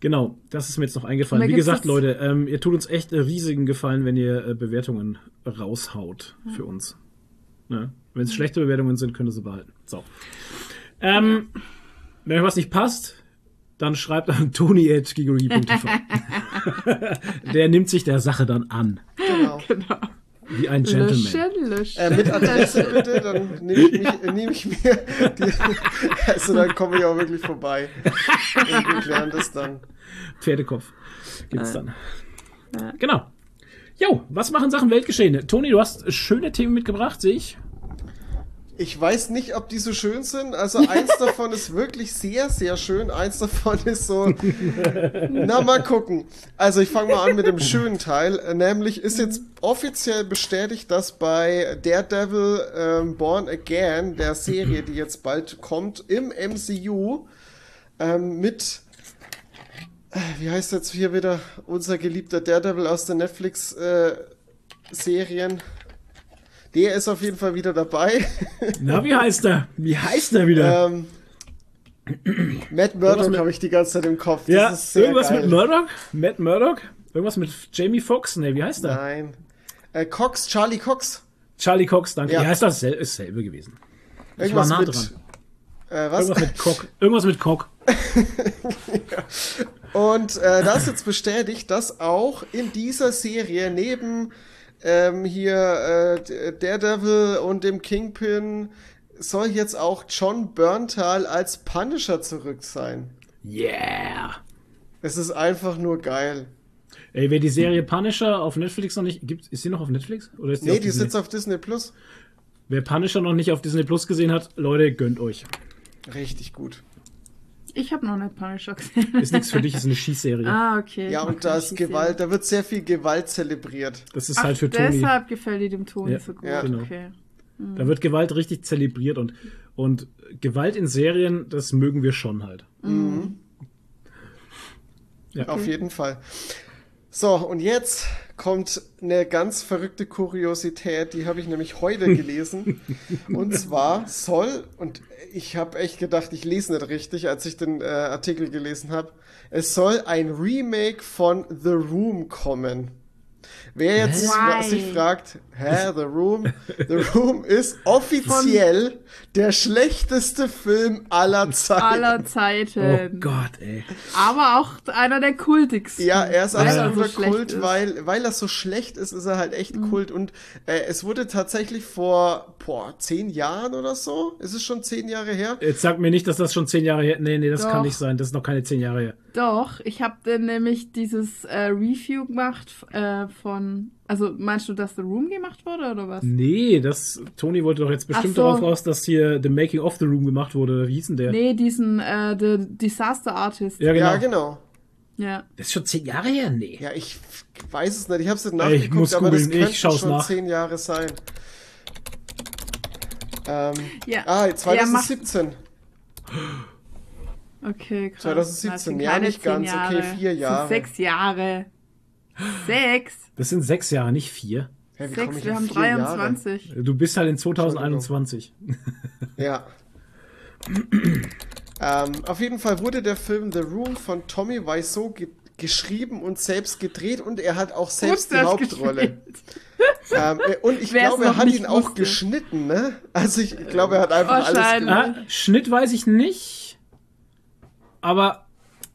Genau, das ist mir jetzt noch eingefallen. Wie gesagt, Leute, ähm, ihr tut uns echt einen riesigen Gefallen, wenn ihr äh, Bewertungen raushaut für uns. Ne? Wenn es schlechte Bewertungen sind, könnt ihr sie behalten. So. Ähm, Wenn euch was nicht passt, dann schreibt an toni.gigologie.tv. Der nimmt sich der Sache dann an. Genau. Genau. Wie ein Gentleman. Löschen, löschen. Äh, mit Adresse bitte, dann nehme ich, mich, äh, nehm ich mir die, also dann komme ich auch wirklich vorbei. Und wir klären das dann. Pferdekopf gibt's dann. Genau. Jo, was machen Sachen Weltgeschehen? Toni, du hast schöne Themen mitgebracht, sehe ich. Ich weiß nicht, ob die so schön sind. Also eins davon ist wirklich sehr, sehr schön. Eins davon ist so. Na, mal gucken. Also ich fange mal an mit dem schönen Teil. Äh, Nämlich ist jetzt offiziell bestätigt, dass bei Daredevil ähm, Born Again, der Serie, die jetzt bald kommt, im MCU ähm, mit. äh, Wie heißt jetzt hier wieder unser geliebter Daredevil aus der Netflix-Serien? Der ist auf jeden Fall wieder dabei. Na, wie heißt er? Wie heißt er wieder? Ähm, Matt Murdock habe ich die ganze Zeit im Kopf. Das ja, irgendwas geil. mit Murdoch? Matt Murdoch? Irgendwas mit Jamie Foxx? Ne, wie heißt er? Nein. Äh, Cox, Charlie Cox. Charlie Cox, danke. Ja. Ja, ist das ist selbe gewesen. Ich war Irgendwas nah mit. dran. Äh, was? Irgendwas mit Cock. Irgendwas mit Cock. Und äh, da ist jetzt bestätigt, dass auch in dieser Serie neben ähm, hier äh, Daredevil und dem Kingpin soll jetzt auch John Berntal als Punisher zurück sein. Yeah. Es ist einfach nur geil. Ey, wer die Serie Punisher auf Netflix noch nicht gibt, ist sie noch auf Netflix? Oder ist die Nee, auf die Disney? sitzt auf Disney Plus. Wer Punisher noch nicht auf Disney Plus gesehen hat, Leute, gönnt euch. Richtig gut. Ich habe noch nicht Punisher gesehen. Ist nichts für dich, ist eine Schießserie. ah, okay. Ja, und da ist. Gewalt, da wird sehr viel Gewalt zelebriert. Das ist Ach, halt für Toni. deshalb gefällt die dem Toni Ja. so gut. Ja. Genau. Okay. Da wird Gewalt richtig zelebriert und, und Gewalt in Serien, das mögen wir schon halt. Ja. Auf jeden Fall. So, und jetzt kommt eine ganz verrückte Kuriosität, die habe ich nämlich heute gelesen. und zwar soll, und ich habe echt gedacht, ich lese nicht richtig, als ich den äh, Artikel gelesen habe, es soll ein Remake von The Room kommen. Wer jetzt Why? sich fragt, hä, The Room? The Room ist offiziell der schlechteste Film aller Zeiten. Aller Oh Zeiten. Gott, ey. Aber auch einer der kultigsten. Ja, er ist er absoluter so Kult. Mhm. weil, weil er so schlecht ist, ist er halt echt Kult. Und äh, es wurde tatsächlich vor boah, zehn Jahren oder so, ist es schon zehn Jahre her? Jetzt sag mir nicht, dass das schon zehn Jahre her. Nee, nee, das Doch. kann nicht sein. Das ist noch keine zehn Jahre her. Doch, ich habe dann nämlich dieses äh, Review gemacht äh, von. Also meinst du, dass The Room gemacht wurde oder was? Nee, das. Toni wollte doch jetzt bestimmt so. darauf raus, dass hier The Making of the Room gemacht wurde. Wie hieß denn der? Nee, diesen äh, The Disaster Artist. Ja, genau. Ja, genau. Ja. Das ist schon zehn Jahre her? Nee. Ja, ich weiß es nicht. Ich habe es nicht Ey, ich nachgeguckt, muss aber das googeln. Ich schon nach. zehn Jahre sein. Ähm, Ja. ah, Ja, 2017. Okay, krass. 2017, Das sind ja, keine nicht zehn ganz, okay, Jahre. vier Das sind Jahre. Sechs Jahre. Sechs. Das sind sechs Jahre, nicht vier. Komm Sechs, wir haben vier Jahre? 23. Du bist halt in 2021. Ja. ähm, auf jeden Fall wurde der Film The Room von Tommy Wiseau ge geschrieben und selbst gedreht und er hat auch selbst Gut, die Hauptrolle. ähm, äh, und ich Wer's glaube, er hat ihn auch wusste. geschnitten, ne? Also ich glaube, er hat einfach alles Wahrscheinlich. gemacht. Ah, Schnitt weiß ich nicht. Aber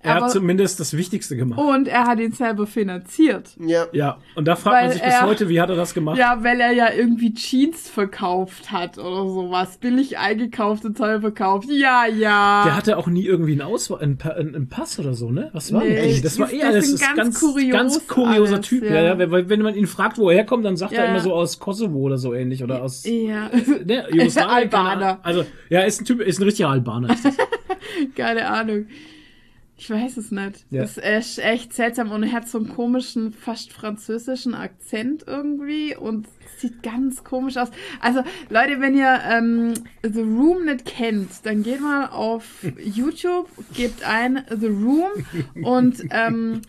er aber- hat zumindest das Wichtigste gemacht. Und er hat ihn selber finanziert. Ja. Ja, und da fragt Weil man sich bis er- heute, wie hat er das gemacht? Ja, weil er ja irgendwie Jeans verkauft hat oder sowas. Billig eingekauft und teuer verkauft. Ja, ja. Der hatte auch nie irgendwie einen Ausweis, einen, einen, einen Pass oder so, ne? Was war Nee, denn? Das war das- eher das alles ist ganz ganz, kurios ganz kurioser alles, Typ. ja. Ja. Weil wenn man ihn fragt, wo er herkommt, dann sagt Ja. er immer so aus Kosovo oder so ähnlich oder aus ja. ne, Jugoslawien. Albaner. Also ja, ist ein Typ, ist ein richtiger Albaner. Ist das. Keine Ahnung. Ich weiß es nicht. Ja. Das ist echt, echt seltsam und er hat so einen komischen, fast französischen Akzent irgendwie und sieht ganz komisch aus. Also Leute, wenn ihr ähm, The Room nicht kennt, dann geht mal auf YouTube, gebt ein The Room und ähm,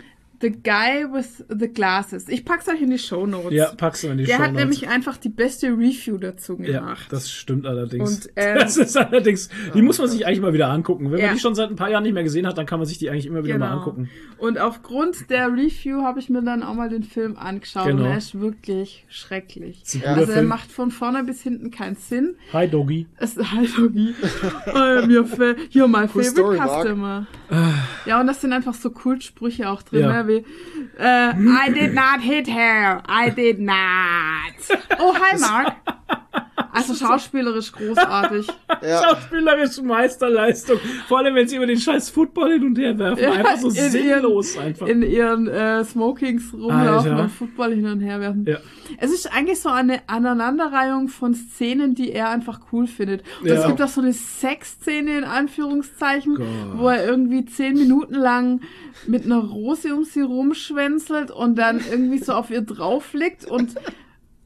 The Guy with the Glasses. Ich pack's euch in die Show Notes. ja, packst du in die Der hat nämlich einfach die beste Review dazu ja, gemacht. das stimmt allerdings. Und, ähm, das ist allerdings, die muss man sich eigentlich mal wieder angucken. Wenn Ja. man die schon seit ein paar Jahren nicht mehr gesehen hat, dann kann man sich die eigentlich immer wieder mal Genau. angucken. Und aufgrund der Review habe ich mir dann auch mal den Film angeschaut Genau. und er ist wirklich schrecklich. Ist Ja. Also er Film. macht von vorne bis hinten keinen Sinn. Hi Doggy. Es irgendwie, äh, mir fa- hier my Cool favorite Story, Mark. Customer. Ja, und das sind einfach so Kultsprüche auch drin, Ja. ne? Äh, I did not hit her, I did not. Oh, hi Mark. Also schauspielerisch großartig. Ja. Schauspielerische Meisterleistung. Vor allem, wenn sie über den scheiß Football hin und her werfen. Ja, einfach so in ihren- sinnlos einfach. in ihren äh, Smokings rumlaufen Alter. und Football hin und her werfen. Ja. Es ist eigentlich so eine Aneinanderreihung von Szenen, die er einfach cool findet. Und Ja. es gibt auch so eine Sexszene in Anführungszeichen, Gott. wo er irgendwie zehn Minuten lang mit einer Rose um sie rumschwänzelt und dann irgendwie so auf ihr drauf liegt und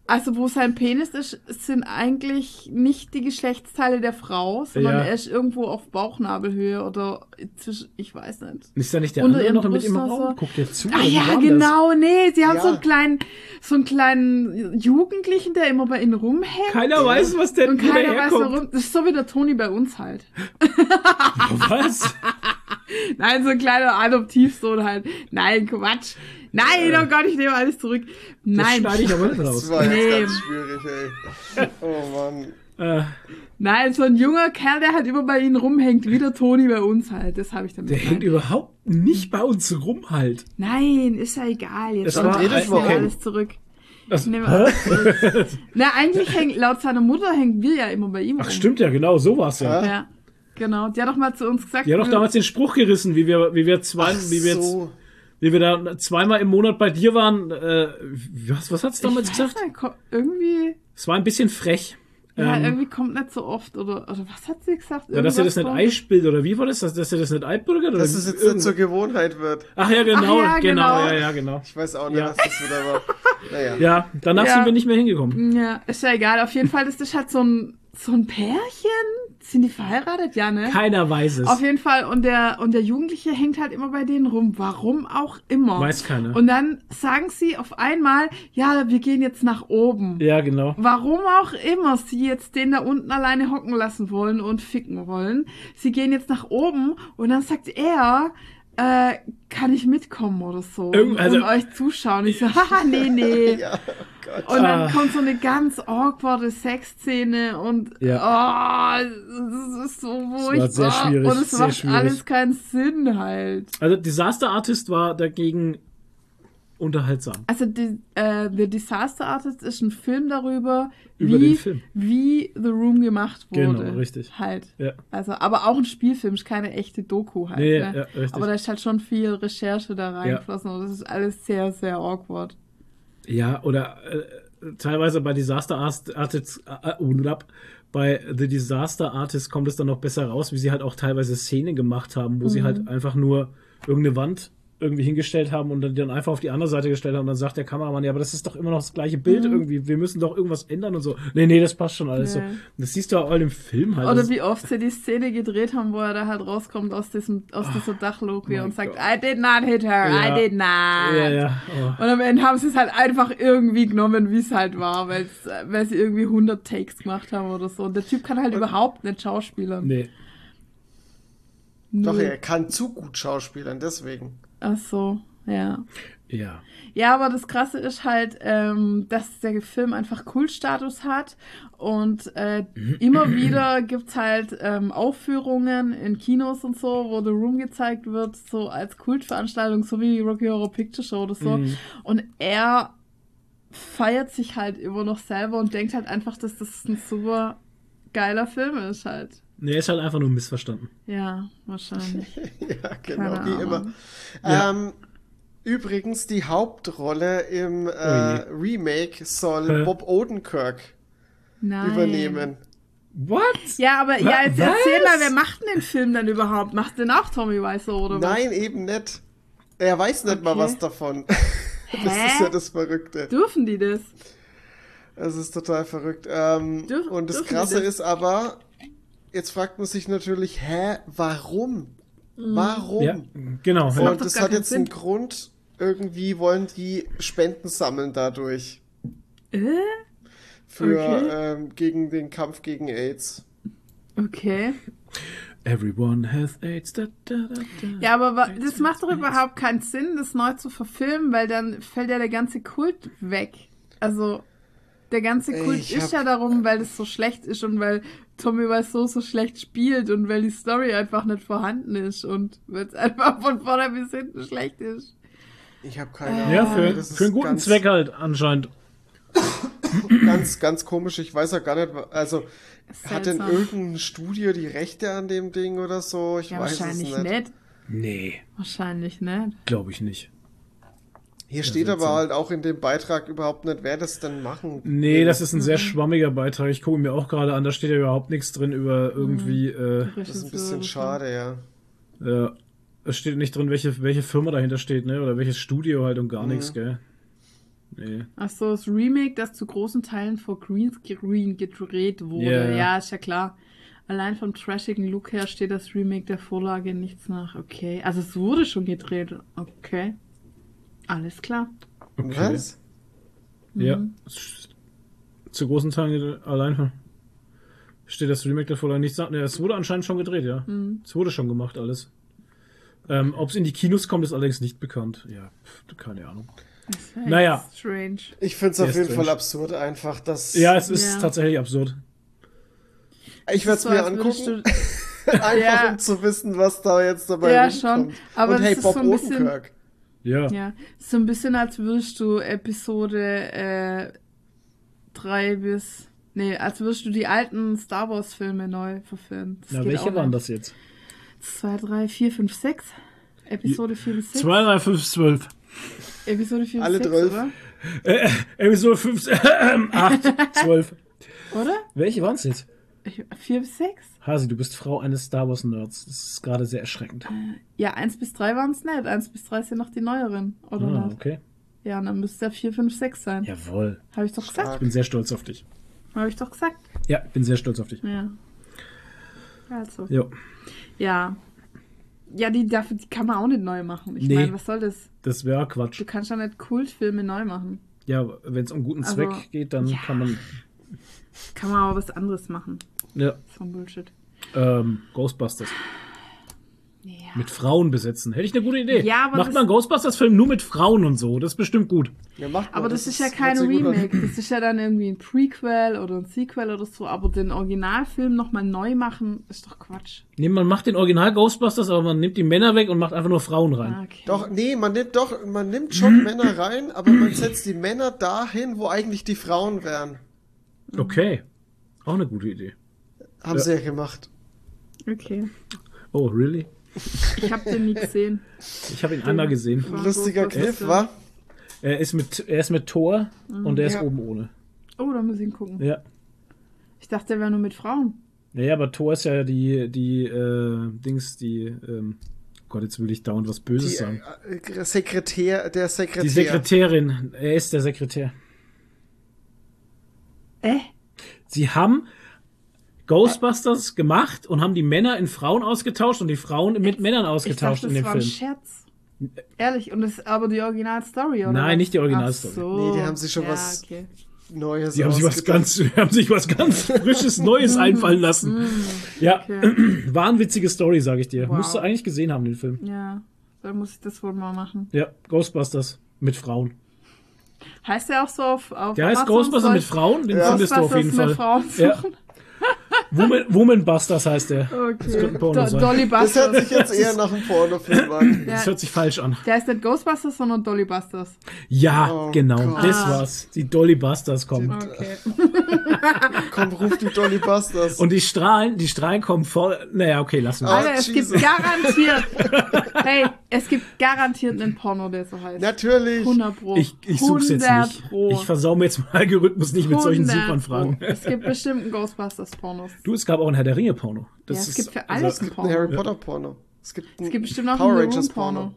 also wo sein Penis ist, sind eigentlich nicht die Geschlechtsteile der Frau, sondern Ja. er ist irgendwo auf Bauchnabelhöhe oder zwischen, ich weiß nicht. Ist da nicht der Unter andere noch mit im Raum? Guckt der zu? Ah ja, genau, nee, sie haben Ja. so einen kleinen, so einen kleinen Jugendlichen, der immer bei ihnen rumhängt. Das? Keiner weiß, was der und keiner weiß herkommt. warum. Das ist so wie der Toni bei uns halt. Was? Nein, so ein kleiner Adoptivsohn halt. Nein, Quatsch. Nein, oh Gott, ich nehme alles zurück. Das Nein. schneide ich aber nicht Das raus. war jetzt Nee. ganz schwierig, ey. Oh Mann. Äh, Nein, so ein junger Kerl, der halt immer bei ihnen rumhängt, wie der Toni bei uns halt. Das habe ich damit der hängt gemeint. überhaupt nicht bei uns rum halt. Nein, ist ja egal. Jetzt Das war ich Mal. alles zurück. Das, Ich nehme alles zurück. Na, eigentlich hängt, laut seiner Mutter hängen wir ja immer bei ihm Ach rum. stimmt ja, genau, so war's ja. Ja. Ja, genau. Die hat doch mal zu uns gesagt, Die hat doch wir- damals den Spruch gerissen, wie wir, wie wir zwei, Ach wie wir jetzt, so. wie wir da zweimal im Monat bei dir waren. Äh, was, was hat's ich damals weiß gesagt? nicht, irgendwie, Es war ein bisschen frech. ja, Ähm, irgendwie kommt nicht so oft, oder, oder was hat sie gesagt? ja, dass ihr das nicht Irgendwas einspielt, oder wie war das? Dass, dass ihr das nicht einbürgert? Oder Dass es jetzt nicht zur Gewohnheit wird. Ach ja, genau, Ach ja, genau, genau. ja, ja, genau. Ich weiß auch nicht, Ja. was das wieder war. Naja. Ja, danach Ja. sind wir nicht mehr hingekommen. Ja, ist ja egal. Auf jeden Fall ist das halt so ein, so ein Pärchen. Sind die verheiratet? Ja, ne? Keiner weiß es. Auf jeden Fall. Und der, und der Jugendliche hängt halt immer bei denen rum. Warum auch immer. Weiß keiner. Und dann sagen sie auf einmal, ja, wir gehen jetzt nach oben. ja, genau. Warum auch immer sie jetzt den da unten alleine hocken lassen wollen und ficken wollen. Sie gehen jetzt nach oben und dann sagt er, äh, kann ich mitkommen oder so Irgend- und, also- und euch zuschauen. Ich so, haha, nee, nee. Ja, oh Gott. Und dann Ah. kommt so eine ganz awkwarde Sexszene und Ja. oh, das ist so war furchtbar. und es sehr macht schwierig. alles keinen Sinn halt. Also Disaster Artist war dagegen unterhaltsam. Also die, äh, The Disaster Artist ist ein Film darüber, Über wie, Film. wie The Room gemacht wurde. Genau, richtig. Halt. Ja. Also, aber auch ein Spielfilm, ist keine echte Doku halt. Nee, ne? ja, richtig. aber da ist halt schon viel Recherche da reingeflossen und das ist alles sehr, sehr awkward. Ja, oder äh, teilweise bei Disaster Artist, Artists, äh, äh, bei The Disaster Artist kommt es dann noch besser raus, wie sie halt auch teilweise Szenen gemacht haben, wo sie halt einfach nur irgendeine Wand irgendwie hingestellt haben und dann, dann einfach auf die andere Seite gestellt haben und dann sagt der Kameramann, ja, aber das ist doch immer noch das gleiche Bild irgendwie, wir müssen doch irgendwas ändern und so. Nee, nee, das passt schon alles Nee. so. Das siehst du auch all im Film halt. Oder wie oft sie die Szene gedreht haben, wo er da halt rauskommt aus diesem, aus dieser Dachluke mein und sagt, Gott. I did not hit her, Ja. I did not. ja, ja. Oh. Und am Ende haben sie es halt einfach irgendwie genommen, wie es halt war, weil sie irgendwie 100 Takes gemacht haben oder so. Und der Typ kann halt überhaupt nicht schauspielern. Nee. Doch, Null. er kann zu gut schauspielern, deswegen. Ach so. Ja. Ja. Ja, aber das Krasse ist halt, ähm, dass der Film einfach Kultstatus hat und äh, immer wieder gibt's halt ähm, Aufführungen in Kinos und so, wo The Room gezeigt wird, so als Kultveranstaltung, so wie Rocky Horror Picture Show oder so. Mhm. Und er feiert sich halt immer noch selber und denkt halt einfach, dass das ein super geiler Film ist halt. Nee, ist halt einfach nur missverstanden. Ja, wahrscheinlich. Ja, genau, Keine wie Ahnung. immer. Ja. Ähm, übrigens, die Hauptrolle im äh, Remake soll Hä? Bob Odenkirk Nein. übernehmen. What? Ja, aber ja, jetzt was? erzähl mal, wer macht denn den Film dann überhaupt? Macht den auch Tommy Wiseau oder was? Nein, eben nicht. Er weiß nicht mal Okay. was davon. Das Hä? ist ja das Verrückte. Dürfen die das? Das ist total verrückt. Ähm, Dürfen- und das Krasse das? ist aber, jetzt fragt man sich natürlich, hä, warum? Warum? Ja, genau. Und das gar hat jetzt einen Sinn. Grund. Irgendwie wollen die Spenden sammeln dadurch. Äh? Für, Okay. ähm, gegen den Kampf gegen AIDS. Okay. Everyone has AIDS. Da, da, da, da. Ja, aber wa- das macht doch überhaupt keinen Sinn, das neu zu verfilmen, weil dann fällt ja der ganze Kult weg. Also, der ganze Kult ich ist ja darum, weil das so schlecht ist und weil Tommy Wiseau so schlecht spielt und weil die Story einfach nicht vorhanden ist und weil es einfach von vorne bis hinten schlecht ist. Ich habe keine Ahnung. Ja, für, Das ist für einen guten ganz, Zweck halt anscheinend. Ganz, ganz komisch. Ich weiß auch gar nicht, also hat denn Seltsam. irgendein Studio die Rechte an dem Ding oder so? Ich Ja, weiß es wahrscheinlich nicht. nicht. Nee, Wahrscheinlich nicht. glaube ich nicht. Hier steht aber halt auch in dem Beitrag überhaupt nicht, wer das denn machen Nee, will. das ist ein sehr schwammiger Beitrag. Ich gucke mir auch gerade an, da steht ja überhaupt nichts drin über irgendwie. Äh, Das ist ein bisschen schade, ja. ja, es steht nicht drin, welche, welche Firma dahinter steht, ne? Oder welches Studio halt und gar Mhm. nichts, gell? Nee. Ach so, das Remake, das zu großen Teilen vor Greenscreen gedreht wurde. Ja, ja. Ja, ist ja klar. Allein vom trashigen Look her steht das Remake der Vorlage nichts nach. Okay. Also es wurde schon gedreht. Okay. Alles klar. Okay. Was? Ja. Mhm. Zu großen Teilen allein steht das Remake davor leider nicht. sa- Ne, es wurde anscheinend schon gedreht, ja. Mhm. Es wurde schon gemacht, alles. Ähm, Ob es in die Kinos kommt, ist allerdings nicht bekannt. Ja, pf, keine Ahnung. Das ist Naja. Strange. Ich finde es auf jeden strange. Fall absurd einfach, dass Ja, es ist Ja. tatsächlich absurd. ich werde es mir angucken, du- einfach Ja. um zu wissen, was da jetzt dabei Ja, rumkommt. schon. Aber Und das hey, ist Bob so ein bisschen- Odenkirk. Ja. Ja, so ein bisschen als würdest du Episode äh, 3 bis. Nee, als würdest du die alten Star Wars Filme neu verfilmen. Das Na, welche waren das jetzt? 2, 3, 4, 5, 6. Episode 4 bis 6. 2, 3, 5, 12. Episode 4 bis Alle 6, zwölf. oder? Äh, Episode 5, äh, 8, 12. Oder? Welche waren es jetzt? Ich- 4 bis 6? Hasi, du bist Frau eines Star Wars Nerds. Das ist gerade sehr erschreckend. Ja, 1 bis 3 waren es nicht. 1 bis 3 sind noch die neueren, oder Ah, nicht? okay. Ja, und dann müsste ja 4, 5, 6 sein. Jawohl. Habe ich doch gesagt. Ich bin sehr stolz auf dich. Habe ich doch gesagt. Ja, bin sehr stolz auf dich. Ja. Also. Jo, Ja. Ja, die, dafür, die kann man auch nicht neu machen. Ich Nee. meine, was soll das? das wäre Quatsch. Du kannst ja nicht Kultfilme neu machen. Ja, wenn es um guten Also, Zweck geht, dann ja. kann man. Kann man aber was anderes machen. Ja, Das ist von Bullshit. ähm, Ghostbusters. Ja. Mit Frauen besetzen. Hätte ich eine gute Idee. Ja, aber Macht das- einen Ghostbusters-Film nur mit Frauen und so. Das ist bestimmt gut. Ja, macht Aber das, ist ja kein. Remake. Das ist ja dann irgendwie ein Prequel oder ein Sequel oder so. Aber den Originalfilm nochmal neu machen, ist doch Quatsch. Nee, man macht den Original Ghostbusters, aber man nimmt die Männer weg und macht einfach nur Frauen rein. Ah, Okay. Doch, nee, man nimmt doch, man nimmt schon Männer rein, aber man setzt die Männer dahin, wo eigentlich die Frauen wären. Okay. Auch eine gute Idee. Haben Ja. sie ja gemacht. Okay. Oh, really? Ich habe den nie gesehen. Ich habe ihn einmal gesehen. Lustiger. Kniff, wa? Er ist mit, er ist mit Thor und er ist Ja. oben ohne. Oh, da muss ich ihn gucken. Ja. Ich dachte, der wäre nur mit Frauen. Naja, aber Thor ist ja die, die, äh, Dings, die, ähm, Gott, jetzt will ich dauernd was Die Böses sagen. äh, Sekretär, der Sekretär. Die Sekretärin. Er ist der Sekretär. Äh? Sie haben Ghostbusters gemacht und haben die Männer in Frauen ausgetauscht und die Frauen mit Männern Ich ausgetauscht dachte, in das dem war ein Film. Scherz. Ehrlich, und das ist aber die Originalstory, oder? Nein, was? nicht die Originalstory. So. Nee, die haben sich schon ja, was Okay. Neues Sie haben sich was ganz, haben sich was ganz Frisches, Neues einfallen lassen. Ja, Okay. wahnwitzige Story, sage ich dir. Wow. Musst du eigentlich gesehen haben, den Film. Ja. Dann muss ich das wohl mal machen. Ja, Ghostbusters mit Frauen. Heißt der auch so auf, auf Der heißt Amazon? Ghostbusters mit Frauen, den Ja. findest du auf jeden Fall. mit Frauen Ja. Suchen? Woman, Womanbusters heißt der. Okay. könnte ein Porno Do sein. Dolly Das hört Busters. sich jetzt eher nach einem Pornofilm an. Ja. Das hört sich falsch an. Der heißt nicht Ghostbusters, sondern Dolly Busters. Ja, Oh genau, Gott. das Ah. war's. Die Dolly Busters kommen. Okay. Komm, ruf die Dolly Busters. Und die Strahlen, die Strahlen kommen voll. Naja, okay, lassen wir. Ah. Alter, es Jesus. gibt garantiert. Hey, es gibt garantiert einen Porno, der so heißt. Natürlich. 100 Pro. Ich, ich such's jetzt 100 nicht. Pro. Ich versau mir jetzt mal Algorithmus nicht mit solchen 100 Suchanfragen. Pro. Es gibt bestimmt einen Ghostbusters-Pornos. Du, es gab auch ein Herr der Ringe-Porno. Ja, Das es ist- gibt für also- alles einen Ein Porno. Harry Potter Porno. Es gibt, Es gibt bestimmt auch Power einen The Rangers Room Porno.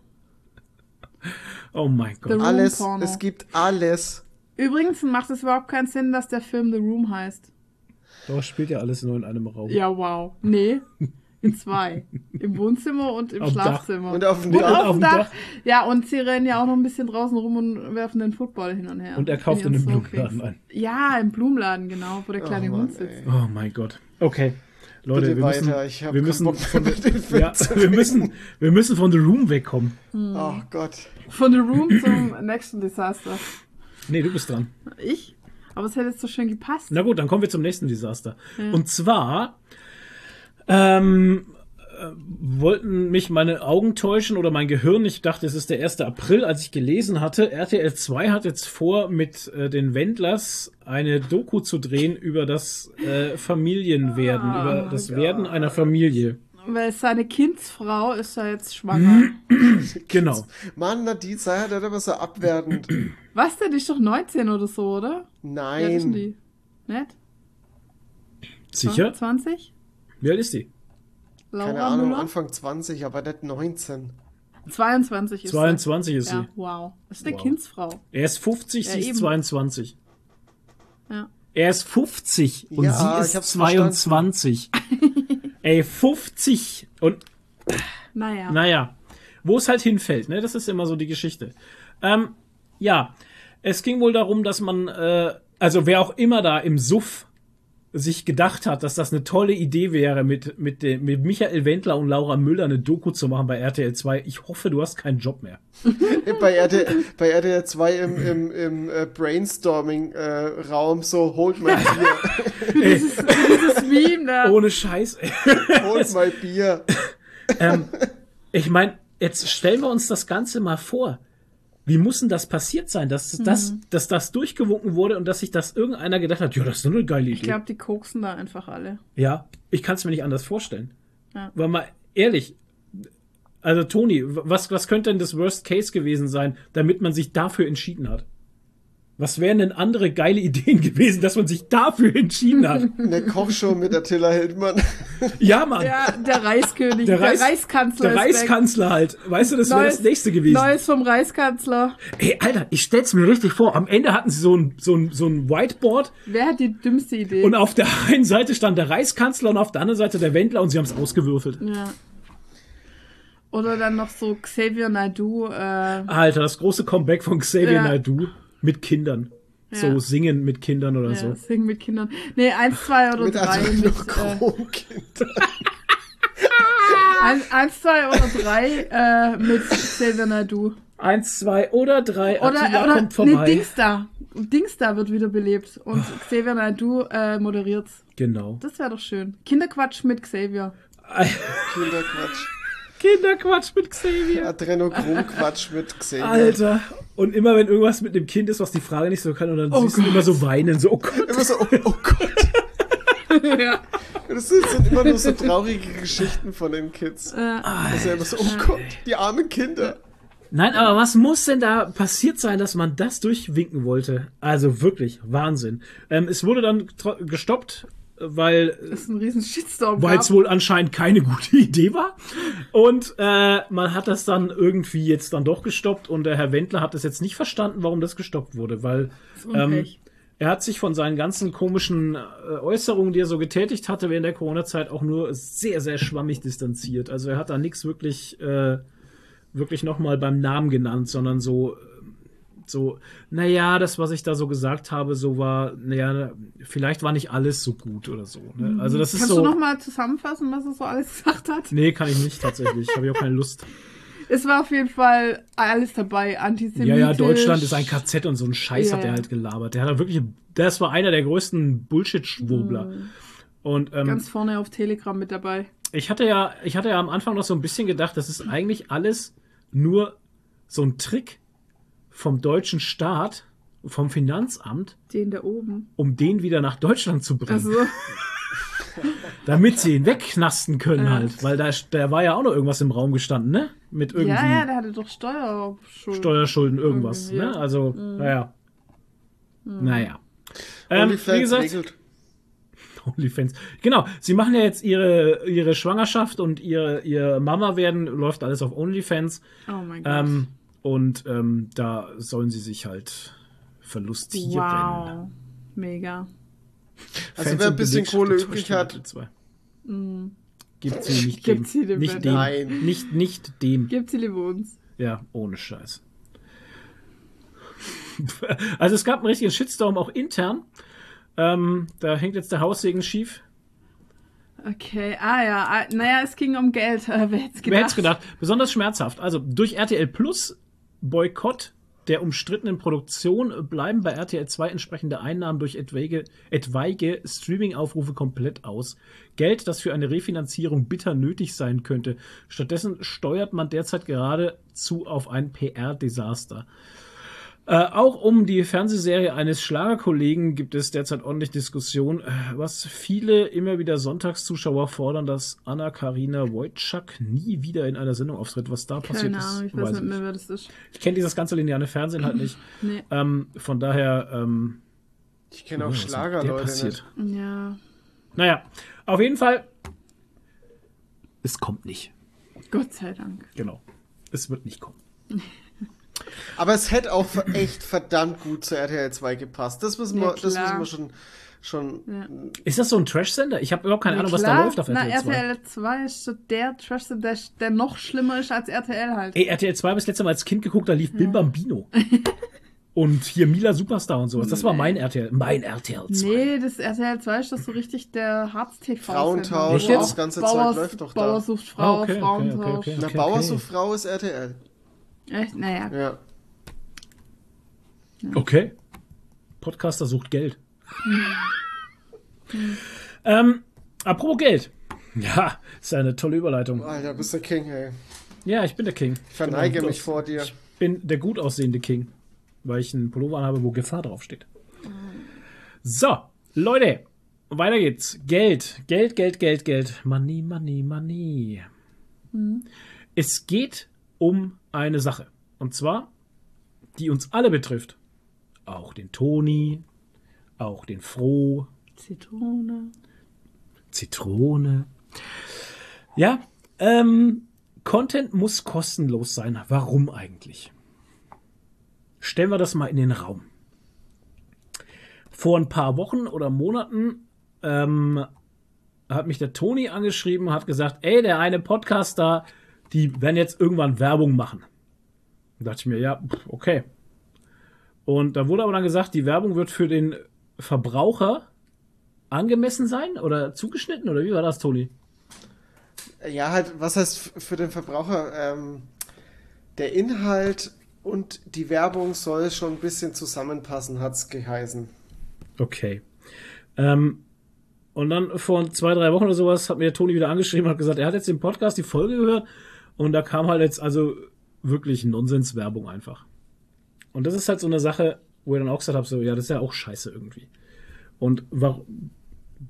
Oh mein Gott. Alles. Porno. Es gibt alles. Übrigens macht es überhaupt keinen Sinn, dass der Film The Room heißt. Doch, spielt ja alles nur in einem Raum. Ja, wow. Nee. In zwei. Im Wohnzimmer und im Auf dem Dach. Schlafzimmer. Und auf dem Und Dach. auf dem Dach. Ja, und sie rennen ja auch noch ein bisschen draußen rum und werfen den Football hin und her. Und er kauft in einem. Blumenladen ein. Ja, im Blumenladen, genau, wo der kleine Oh Mann, Hund sitzt. ey. Oh mein Gott. Okay. Leute, Bitte wir müssen, weiter, ich wir müssen Bock von, ja, wir müssen, wir müssen von The Room wegkommen. Oh Gott. Von The Room zum nächsten Desaster. Nee, du bist dran. Ich? Aber es hätte jetzt so schön gepasst. Na gut, dann kommen wir zum nächsten Desaster. Und zwar ähm, äh, wollten mich meine Augen täuschen oder mein Gehirn. Ich dachte, es ist der 1. April, als ich gelesen hatte. RTL 2 hat jetzt vor, mit äh, den Wendlers eine Doku zu drehen über das äh, Familienwerden, Ah, über das Werden einer Familie. Weil seine Kindsfrau ist ja jetzt schwanger. Genau. Mann, Nadine, sei halt immer so abwertend. Was denn? Die ist doch 19 oder so, oder? Ja, Nein. die? Nicht? Sicher? 20? Wie alt ist die? Laura Keine Ahnung, Müller? Anfang 20, aber nicht 19. 22 ist 22 ist sie. Ja, sie. wow. Das ist eine Wow. Kindsfrau. Er ist 50, Ja, sie ist eben. 22. Ja. Er ist 50 und Ja, sie ist hab's 22. Ey, 50 und Naja. naja, wo es halt hinfällt, ne? Das ist immer so die Geschichte. Ähm, ja, es ging wohl darum, dass man, äh, also wer auch immer da im Suff sich gedacht hat, dass das eine tolle Idee wäre, mit, mit, dem, mit Michael Wendler und Laura Müller eine Doku zu machen bei RTL 2. Ich hoffe, du hast keinen Job mehr. Bei RTL, bei RTL 2 im, im, im äh, Brainstorming-Raum so, holt mein Bier, Dieses Meme da. Ohne Scheiß. holt mein Bier. ähm, ich meine, jetzt stellen wir uns das Ganze mal vor. Wie muss denn das passiert sein, dass, das, dass das durchgewunken wurde und dass sich das irgendeiner gedacht hat, ja, das ist eine geile Idee. Ich glaube, die koksen da einfach alle. ja, ich kann es mir nicht anders vorstellen. Ja. Weil mal ehrlich, also Toni, was, was könnte denn das Worst Case gewesen sein, damit man sich dafür entschieden hat? Was wären denn andere geile Ideen gewesen, dass man sich dafür entschieden hat? Eine Kochshow mit Attila Hildmann. ja, Mann. Ja, der Reiskönig, Der der, Reis- Reiskanzler. Der ist weg. Reiskanzler halt. Weißt du, das wäre das nächste gewesen. Neues vom Reiskanzler. Ey, Alter, ich stell's mir richtig vor. Am Ende hatten sie so ein, so ein, so ein Whiteboard Wer hat die dümmste Idee? und auf der einen Seite stand der Reichskanzler und auf der anderen Seite der Wendler und sie haben's ausgewürfelt. ja. Oder dann noch so Xavier Naidoo. Äh, Alter, das große Comeback von Xavier Ja. Naidoo mit Kindern. So Ja. singen mit Kindern oder ja, so. singen mit Kindern. Nee, eins, zwei oder Mit drei. also Mit, noch äh, Chromkinder. eins, eins, zwei oder drei äh, mit Xavier Naidoo. Eins, zwei oder drei. Oder, Attila oder kommt vorbei. nee, Dingsda. Dingsda wird wieder belebt und Xavier Naidoo äh, moderiert's. Genau. Das wäre doch schön. Kinderquatsch mit Xavier. Kinderquatsch. Kinderquatsch mit Xavier. Adrenochrom-Quatsch mit Xavier. Alter. Und immer wenn irgendwas mit dem Kind ist, was die Frage nicht so kann, und dann Oh siehst du Gott. immer so weinen, so, oh Gott. Immer so, oh, oh Gott. ja. Das sind, sind immer nur so traurige Geschichten von den Kids. Äh, Das ist ja immer so, oh Gott, die armen Kinder. Nein, aber was muss denn da passiert sein, dass man das durchwinken wollte? Also wirklich, Wahnsinn. Ähm, es wurde dann gestoppt, weil das ist ein riesen Shitstorm. weil es wohl anscheinend keine gute Idee war. Und äh, man hat das dann irgendwie jetzt dann doch gestoppt und der Herr Wendler hat es jetzt nicht verstanden, warum das gestoppt wurde, weil ähm, er hat sich von seinen ganzen komischen äh, Äußerungen, die er so getätigt hatte während der Corona-Zeit, auch nur sehr, sehr schwammig distanziert. Also er hat da nichts wirklich, äh, wirklich nochmal beim Namen genannt, sondern so, so, naja, das, was ich da so gesagt habe, so war, naja, vielleicht war nicht alles so gut oder so. Ne? Also das ist Kannst so. du noch mal zusammenfassen, was er so alles gesagt hat? Nee, kann ich nicht tatsächlich. Habe ich auch keine Lust. Es war auf jeden Fall alles dabei, antisemitisch. Ja, ja, Deutschland ist ein KZ und so ein Scheiß Ja, hat er ja. halt gelabert. Der hat wirklich, das war einer der größten Bullshit-Schwurbler. Und ähm, Mhm. Ganz vorne auf Telegram mit dabei. ich hatte ja, ich hatte ja am Anfang noch so ein bisschen gedacht, das ist eigentlich alles nur so ein Trick vom deutschen Staat, vom Finanzamt, Den da oben. um den wieder nach Deutschland zu bringen, Also, damit sie ihn wegknasten können Ja. halt, weil da, da war ja auch noch irgendwas im Raum gestanden, ne? Mit irgendwie ja, ja, der hatte doch Steuerschulden. Steuerschulden, irgendwas, Irgendwie, ne? Also, naja. Naja. Ähm, wie gesagt, regelt. OnlyFans. Genau, sie machen ja jetzt ihre, ihre Schwangerschaft und ihre, ihr Mama werden, läuft alles auf OnlyFans. Oh mein Gott. Ähm, und ähm, da sollen sie sich halt verlustieren. wow. Mega. Also Fans wer ein bisschen Kohle getäuscht übrig hat, zwei. Gibt sie nicht Gibt dem. sie dem nicht dem. Nein. Nicht, nicht dem. Gibt sie lieber uns. Ja, ohne Scheiß. Also es gab einen richtigen Shitstorm auch intern. Ähm, da hängt jetzt der Haussegen schief. Okay, ah ja, ah, naja, es ging um Geld. Wer hätte es gedacht? Wer hätte es gedacht? Besonders schmerzhaft. Also durch RTL Plus Boykott der umstrittenen Produktion bleiben bei RTL 2 entsprechende Einnahmen durch etwaige, etwaige Streaming-Aufrufe komplett aus. Geld, das für eine Refinanzierung bitter nötig sein könnte. Stattdessen steuert man derzeit geradezu auf ein PR-Desaster. Äh, auch um die Fernsehserie eines Schlagerkollegen gibt es derzeit ordentlich Diskussion, äh, was viele immer wieder Sonntagszuschauer fordern, dass Anna-Karina Wojcik nie wieder in einer Sendung auftritt. Was da passiert Keine ist, Ahnung, ich weiß weiß nicht ich mehr, wer das ist. Ich kenne dieses ganze lineare Fernsehen halt nicht. Nee. Ähm, von daher, ähm, ich kenne auch der Schlagerleute passiert. nicht. Ja, Naja, auf jeden Fall, es kommt nicht. Gott sei Dank. Genau. Es wird nicht kommen. Aber es hätte auch echt verdammt gut zu RTL 2 gepasst. Das müssen wir, Ja, das müssen wir schon, schon Ja. Ist das so ein Trash-Sender? Ich habe überhaupt keine Ahnung, was da läuft auf Na, RTL 2. RTL 2 ist so der Trash, der, noch schlimmer ist als RTL halt. Ey, RTL 2 habe ich das letzte Mal als Kind geguckt, da lief Bim Bambino. und hier Mila Superstar und sowas. Das war mein RTL. Mein RTL 2. Nee, das RTL 2 ist doch so richtig der Harz-TV. Frauentausch, das ganze Bauer, Zeug läuft doch da. Bauer sucht Frau, Ah, okay, okay, Frauentausch. okay, okay. Na, Bauer sucht Frau ist RTL. Echt? Naja. Ja. Okay. Podcaster sucht Geld. ähm, apropos Geld. Ja, ist eine tolle Überleitung. Alter, bist der King, ey. Ja, ich bin der King. Ich verneige Genau. mich vor dir. Ich bin der gut aussehende King, weil ich einen Pullover anhabe, wo Gefahr draufsteht. So, Leute, weiter geht's. Geld, Geld, Geld, Geld, Geld. Money, money, money. Es geht um eine Sache. Und zwar, die uns alle betrifft. Auch den Toni, auch den Froh, Zitrone. Zitrone. Ja, ähm, Content muss kostenlos sein. Warum eigentlich? Stellen wir das mal in den Raum. Vor ein paar Wochen oder Monaten ähm, hat mich der Toni angeschrieben und hat gesagt, ey, der eine Podcaster, die werden jetzt irgendwann Werbung machen. Da dachte ich mir, ja, okay. Und da wurde aber dann gesagt, die Werbung wird für den Verbraucher angemessen sein oder zugeschnitten oder wie war das, Toni? Ja, halt, was heißt für den Verbraucher? Ähm, der Inhalt und die Werbung soll schon ein bisschen zusammenpassen, hat's geheißen. Okay. Ähm, und dann vor zwei, drei Wochen oder sowas hat mir der Toni wieder angeschrieben und hat gesagt, er hat jetzt den Podcast, die Folge gehört und da kam halt jetzt also wirklich Nonsenswerbung einfach. Und das ist halt so eine Sache, wo ich dann auch gesagt habe, so, ja, das ist ja auch scheiße irgendwie. Und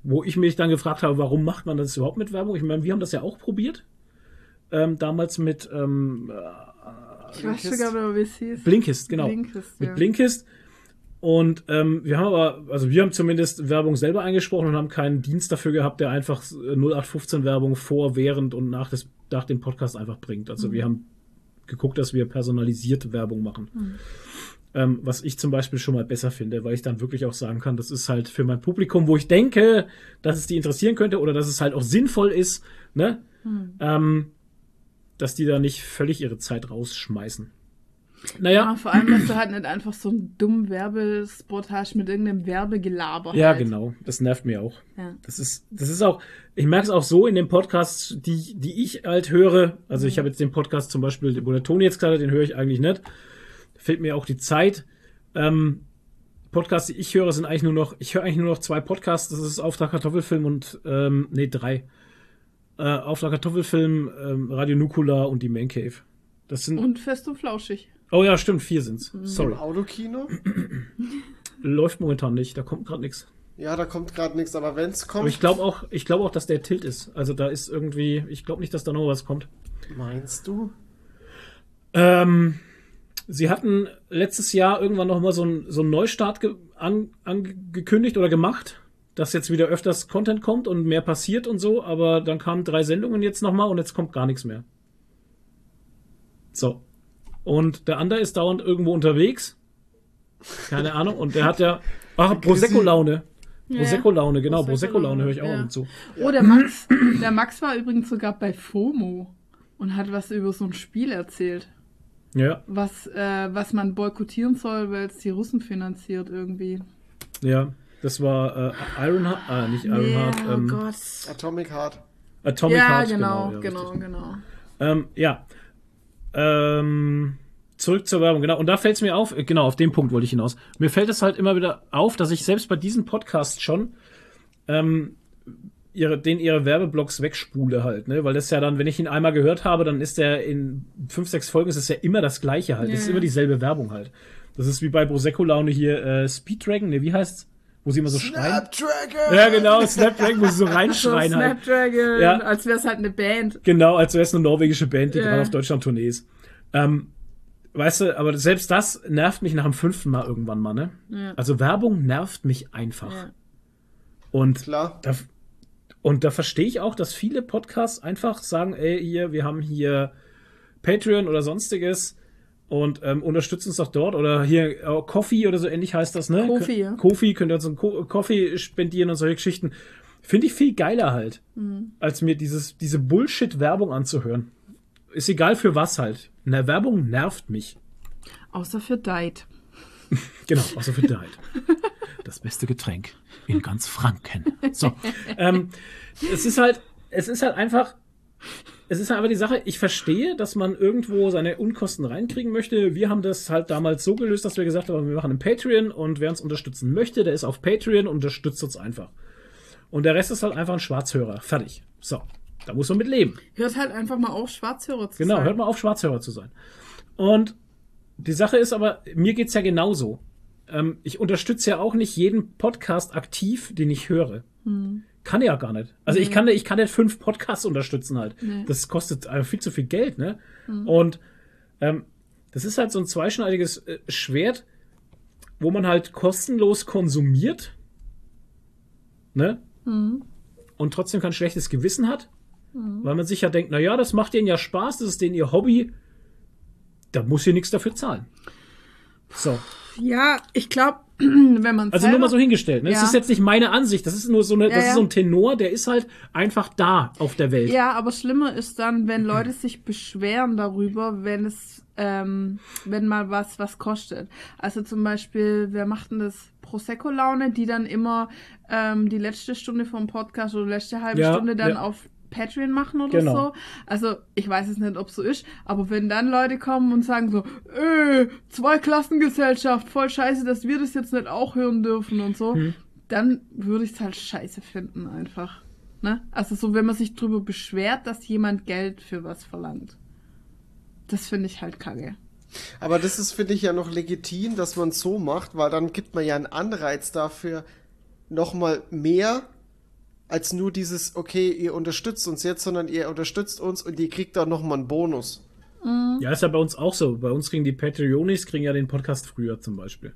wo ich mich dann gefragt habe, warum macht man das überhaupt mit Werbung? Ich meine, wir haben das ja auch probiert. Ähm, damals mit ähm, Ich weiß sogar wie es hieß. Blinkist, genau. Blinkist, mit ja. Blinkist. Und ähm, wir haben aber, also wir haben zumindest Werbung selber eingesprochen und haben keinen Dienst dafür gehabt, der einfach äh, 0815 Werbung vor, während und nach, des, nach dem Podcast einfach bringt. Also wir haben geguckt, dass wir personalisierte Werbung machen. Ähm, was ich zum Beispiel schon mal besser finde, weil ich dann wirklich auch sagen kann, das ist halt für mein Publikum, wo ich denke, dass es die interessieren könnte oder dass es halt auch sinnvoll ist, ne? Ähm, dass die da nicht völlig ihre Zeit rausschmeißen. Naja, Ja, vor allem, dass du halt nicht einfach so einen dummen Werbespot hast mit irgendeinem Werbegelaber. ja, halt. genau. Das nervt mir auch. Ja. Das ist, das ist auch, ich merke es auch so in den Podcasts, die, die ich halt höre. Also ich habe jetzt den Podcast zum Beispiel, wo der Toni jetzt gerade, den höre ich eigentlich nicht. Fehlt mir auch die Zeit. Ähm, Podcasts, die ich höre, sind eigentlich nur noch, ich höre eigentlich nur noch zwei Podcasts. Das ist Auftrag Kartoffelfilm und, ähm, nee, drei. Äh, Auftrag Kartoffelfilm, ähm, Radio Nukula und die Man Cave. Das sind, Und fest und flauschig. Oh ja, stimmt, vier sind's. Sorry. Im Autokino? Läuft momentan nicht, da kommt gerade nichts. Ja, da kommt gerade nichts, aber wenn's kommt. Aber ich glaube auch, ich glaube auch, dass der Tilt ist. Also da ist irgendwie, ich glaube nicht, dass da noch was kommt. Meinst du? Ähm, sie hatten letztes Jahr irgendwann noch mal so einen so einen Neustart ge an, angekündigt oder gemacht, dass jetzt wieder öfters Content kommt und mehr passiert und so, aber dann kamen drei Sendungen jetzt noch mal und jetzt kommt gar nichts mehr. So. Und der andere ist dauernd irgendwo unterwegs. Keine Ahnung. Und der hat ja, ach, Prosecco-Laune. Ja. Prosecco-Laune, genau. Prosecco-Laune höre ich auch ja. noch zu. Oh, der Max, der Max war übrigens sogar bei FOMO und hat was über so ein Spiel erzählt, Ja, was, äh, was man boykottieren soll, weil es die Russen finanziert irgendwie. ja. Das war äh, Ironheart, ah, nicht Ironheart, oh ähm, Gott. Atomic Heart. Atomic ja, Heart, genau, ja, genau, genau. Ähm, ja. Ähm, zurück zur Werbung, genau. Und da fällt es mir auf, äh, genau, auf den Punkt wollte ich hinaus. Mir fällt es halt immer wieder auf, dass ich selbst bei diesem Podcast schon ähm, ihre, den ihre Werbeblocks wegspule halt, ne? Weil das ja dann, wenn ich ihn einmal gehört habe, dann ist der in fünf, sechs Folgen ist es ja immer das gleiche halt. Ja. Das ist immer dieselbe Werbung halt. Das ist wie bei Prosecco Laune hier, äh, Speed Dragon, ne, wie heißt's? Wo sie immer so schreien. Snapdragon! Ja, genau, Snapdragon, wo sie so So reinschreien halt. Snapdragon, Ja. als wäre es halt eine Band. Genau, als wäre es eine norwegische Band, die Ja. gerade auf Deutschland-Tournee ist. Ähm, weißt du, aber selbst das nervt mich nach dem fünften Mal irgendwann mal, ne? Ja. Also Werbung nervt mich einfach. Ja. Und Klar. da, und da verstehe ich auch, dass viele Podcasts einfach sagen, ey, hier, wir haben hier Patreon oder sonstiges und ähm, unterstützt uns doch dort oder hier äh, Coffee oder so ähnlich heißt das, ne? Kofi, ja. Kofi, könnt ihr uns einen Ko Coffee spendieren und solche Geschichten. Finde ich viel geiler halt, Mhm. als mir dieses, diese Bullshit-Werbung anzuhören. Ist egal für was halt. Na, Werbung nervt mich. Außer für Diet. Genau, außer für Diet. Das beste Getränk in ganz Franken. So. ähm, es ist halt, es ist halt einfach, es ist einfach die Sache, ich verstehe, dass man irgendwo seine Unkosten reinkriegen möchte. Wir haben das halt damals so gelöst, dass wir gesagt haben, wir machen einen Patreon und wer uns unterstützen möchte, der ist auf Patreon und unterstützt uns einfach. Und der Rest ist halt einfach ein Schwarzhörer. Fertig. So. Da muss man mit leben. Hört halt einfach mal auf, Schwarzhörer zu Genau, sein. hört mal auf, Schwarzhörer zu sein. Und die Sache ist aber, mir geht's ja genauso. Ähm, ich unterstütze ja auch nicht jeden Podcast aktiv, den ich höre. Kann ja gar nicht. Also ich kann, ich kann nicht fünf Podcasts unterstützen halt. Nee. Das kostet viel zu viel Geld, ne? Und ähm, das ist halt so ein zweischneidiges äh, Schwert, wo man halt kostenlos konsumiert, ne? Und trotzdem kein schlechtes Gewissen hat, weil man sich ja denkt, na ja, das macht denen ja Spaß, das ist denen ihr Hobby, da muss ihr nichts dafür zahlen. So, Ja, ich glaube, wenn man also nur mal so hingestellt. Ne? Das Ja. ist jetzt nicht meine Ansicht, das ist nur so eine, Ja, das ist ja. so ein Tenor, der ist halt einfach da auf der Welt. Ja, aber schlimmer ist dann, wenn Leute sich beschweren darüber, wenn es, ähm, wenn mal was was kostet. Also zum Beispiel, wer macht denn das? Prosecco-Laune, die dann immer ähm, die letzte Stunde vom Podcast oder die letzte halbe Stunde dann auf Patreon machen oder Genau. so. Also ich weiß es nicht, ob so ist, aber wenn dann Leute kommen und sagen so, äh, zwei Klassengesellschaft, voll scheiße, dass wir das jetzt nicht auch hören dürfen und so, Hm. dann würde ich es halt scheiße finden einfach. Ne? Also so, wenn man sich drüber beschwert, dass jemand Geld für was verlangt. Das finde ich halt kacke. Aber das ist, finde ich, ja noch legitim, dass man es so macht, weil dann gibt man ja einen Anreiz dafür, nochmal mehr als nur dieses, okay, ihr unterstützt uns jetzt, sondern ihr unterstützt uns und ihr kriegt dann nochmal einen Bonus. Ja, ist ja bei uns auch so. Bei uns kriegen die Patreonis kriegen ja den Podcast früher zum Beispiel.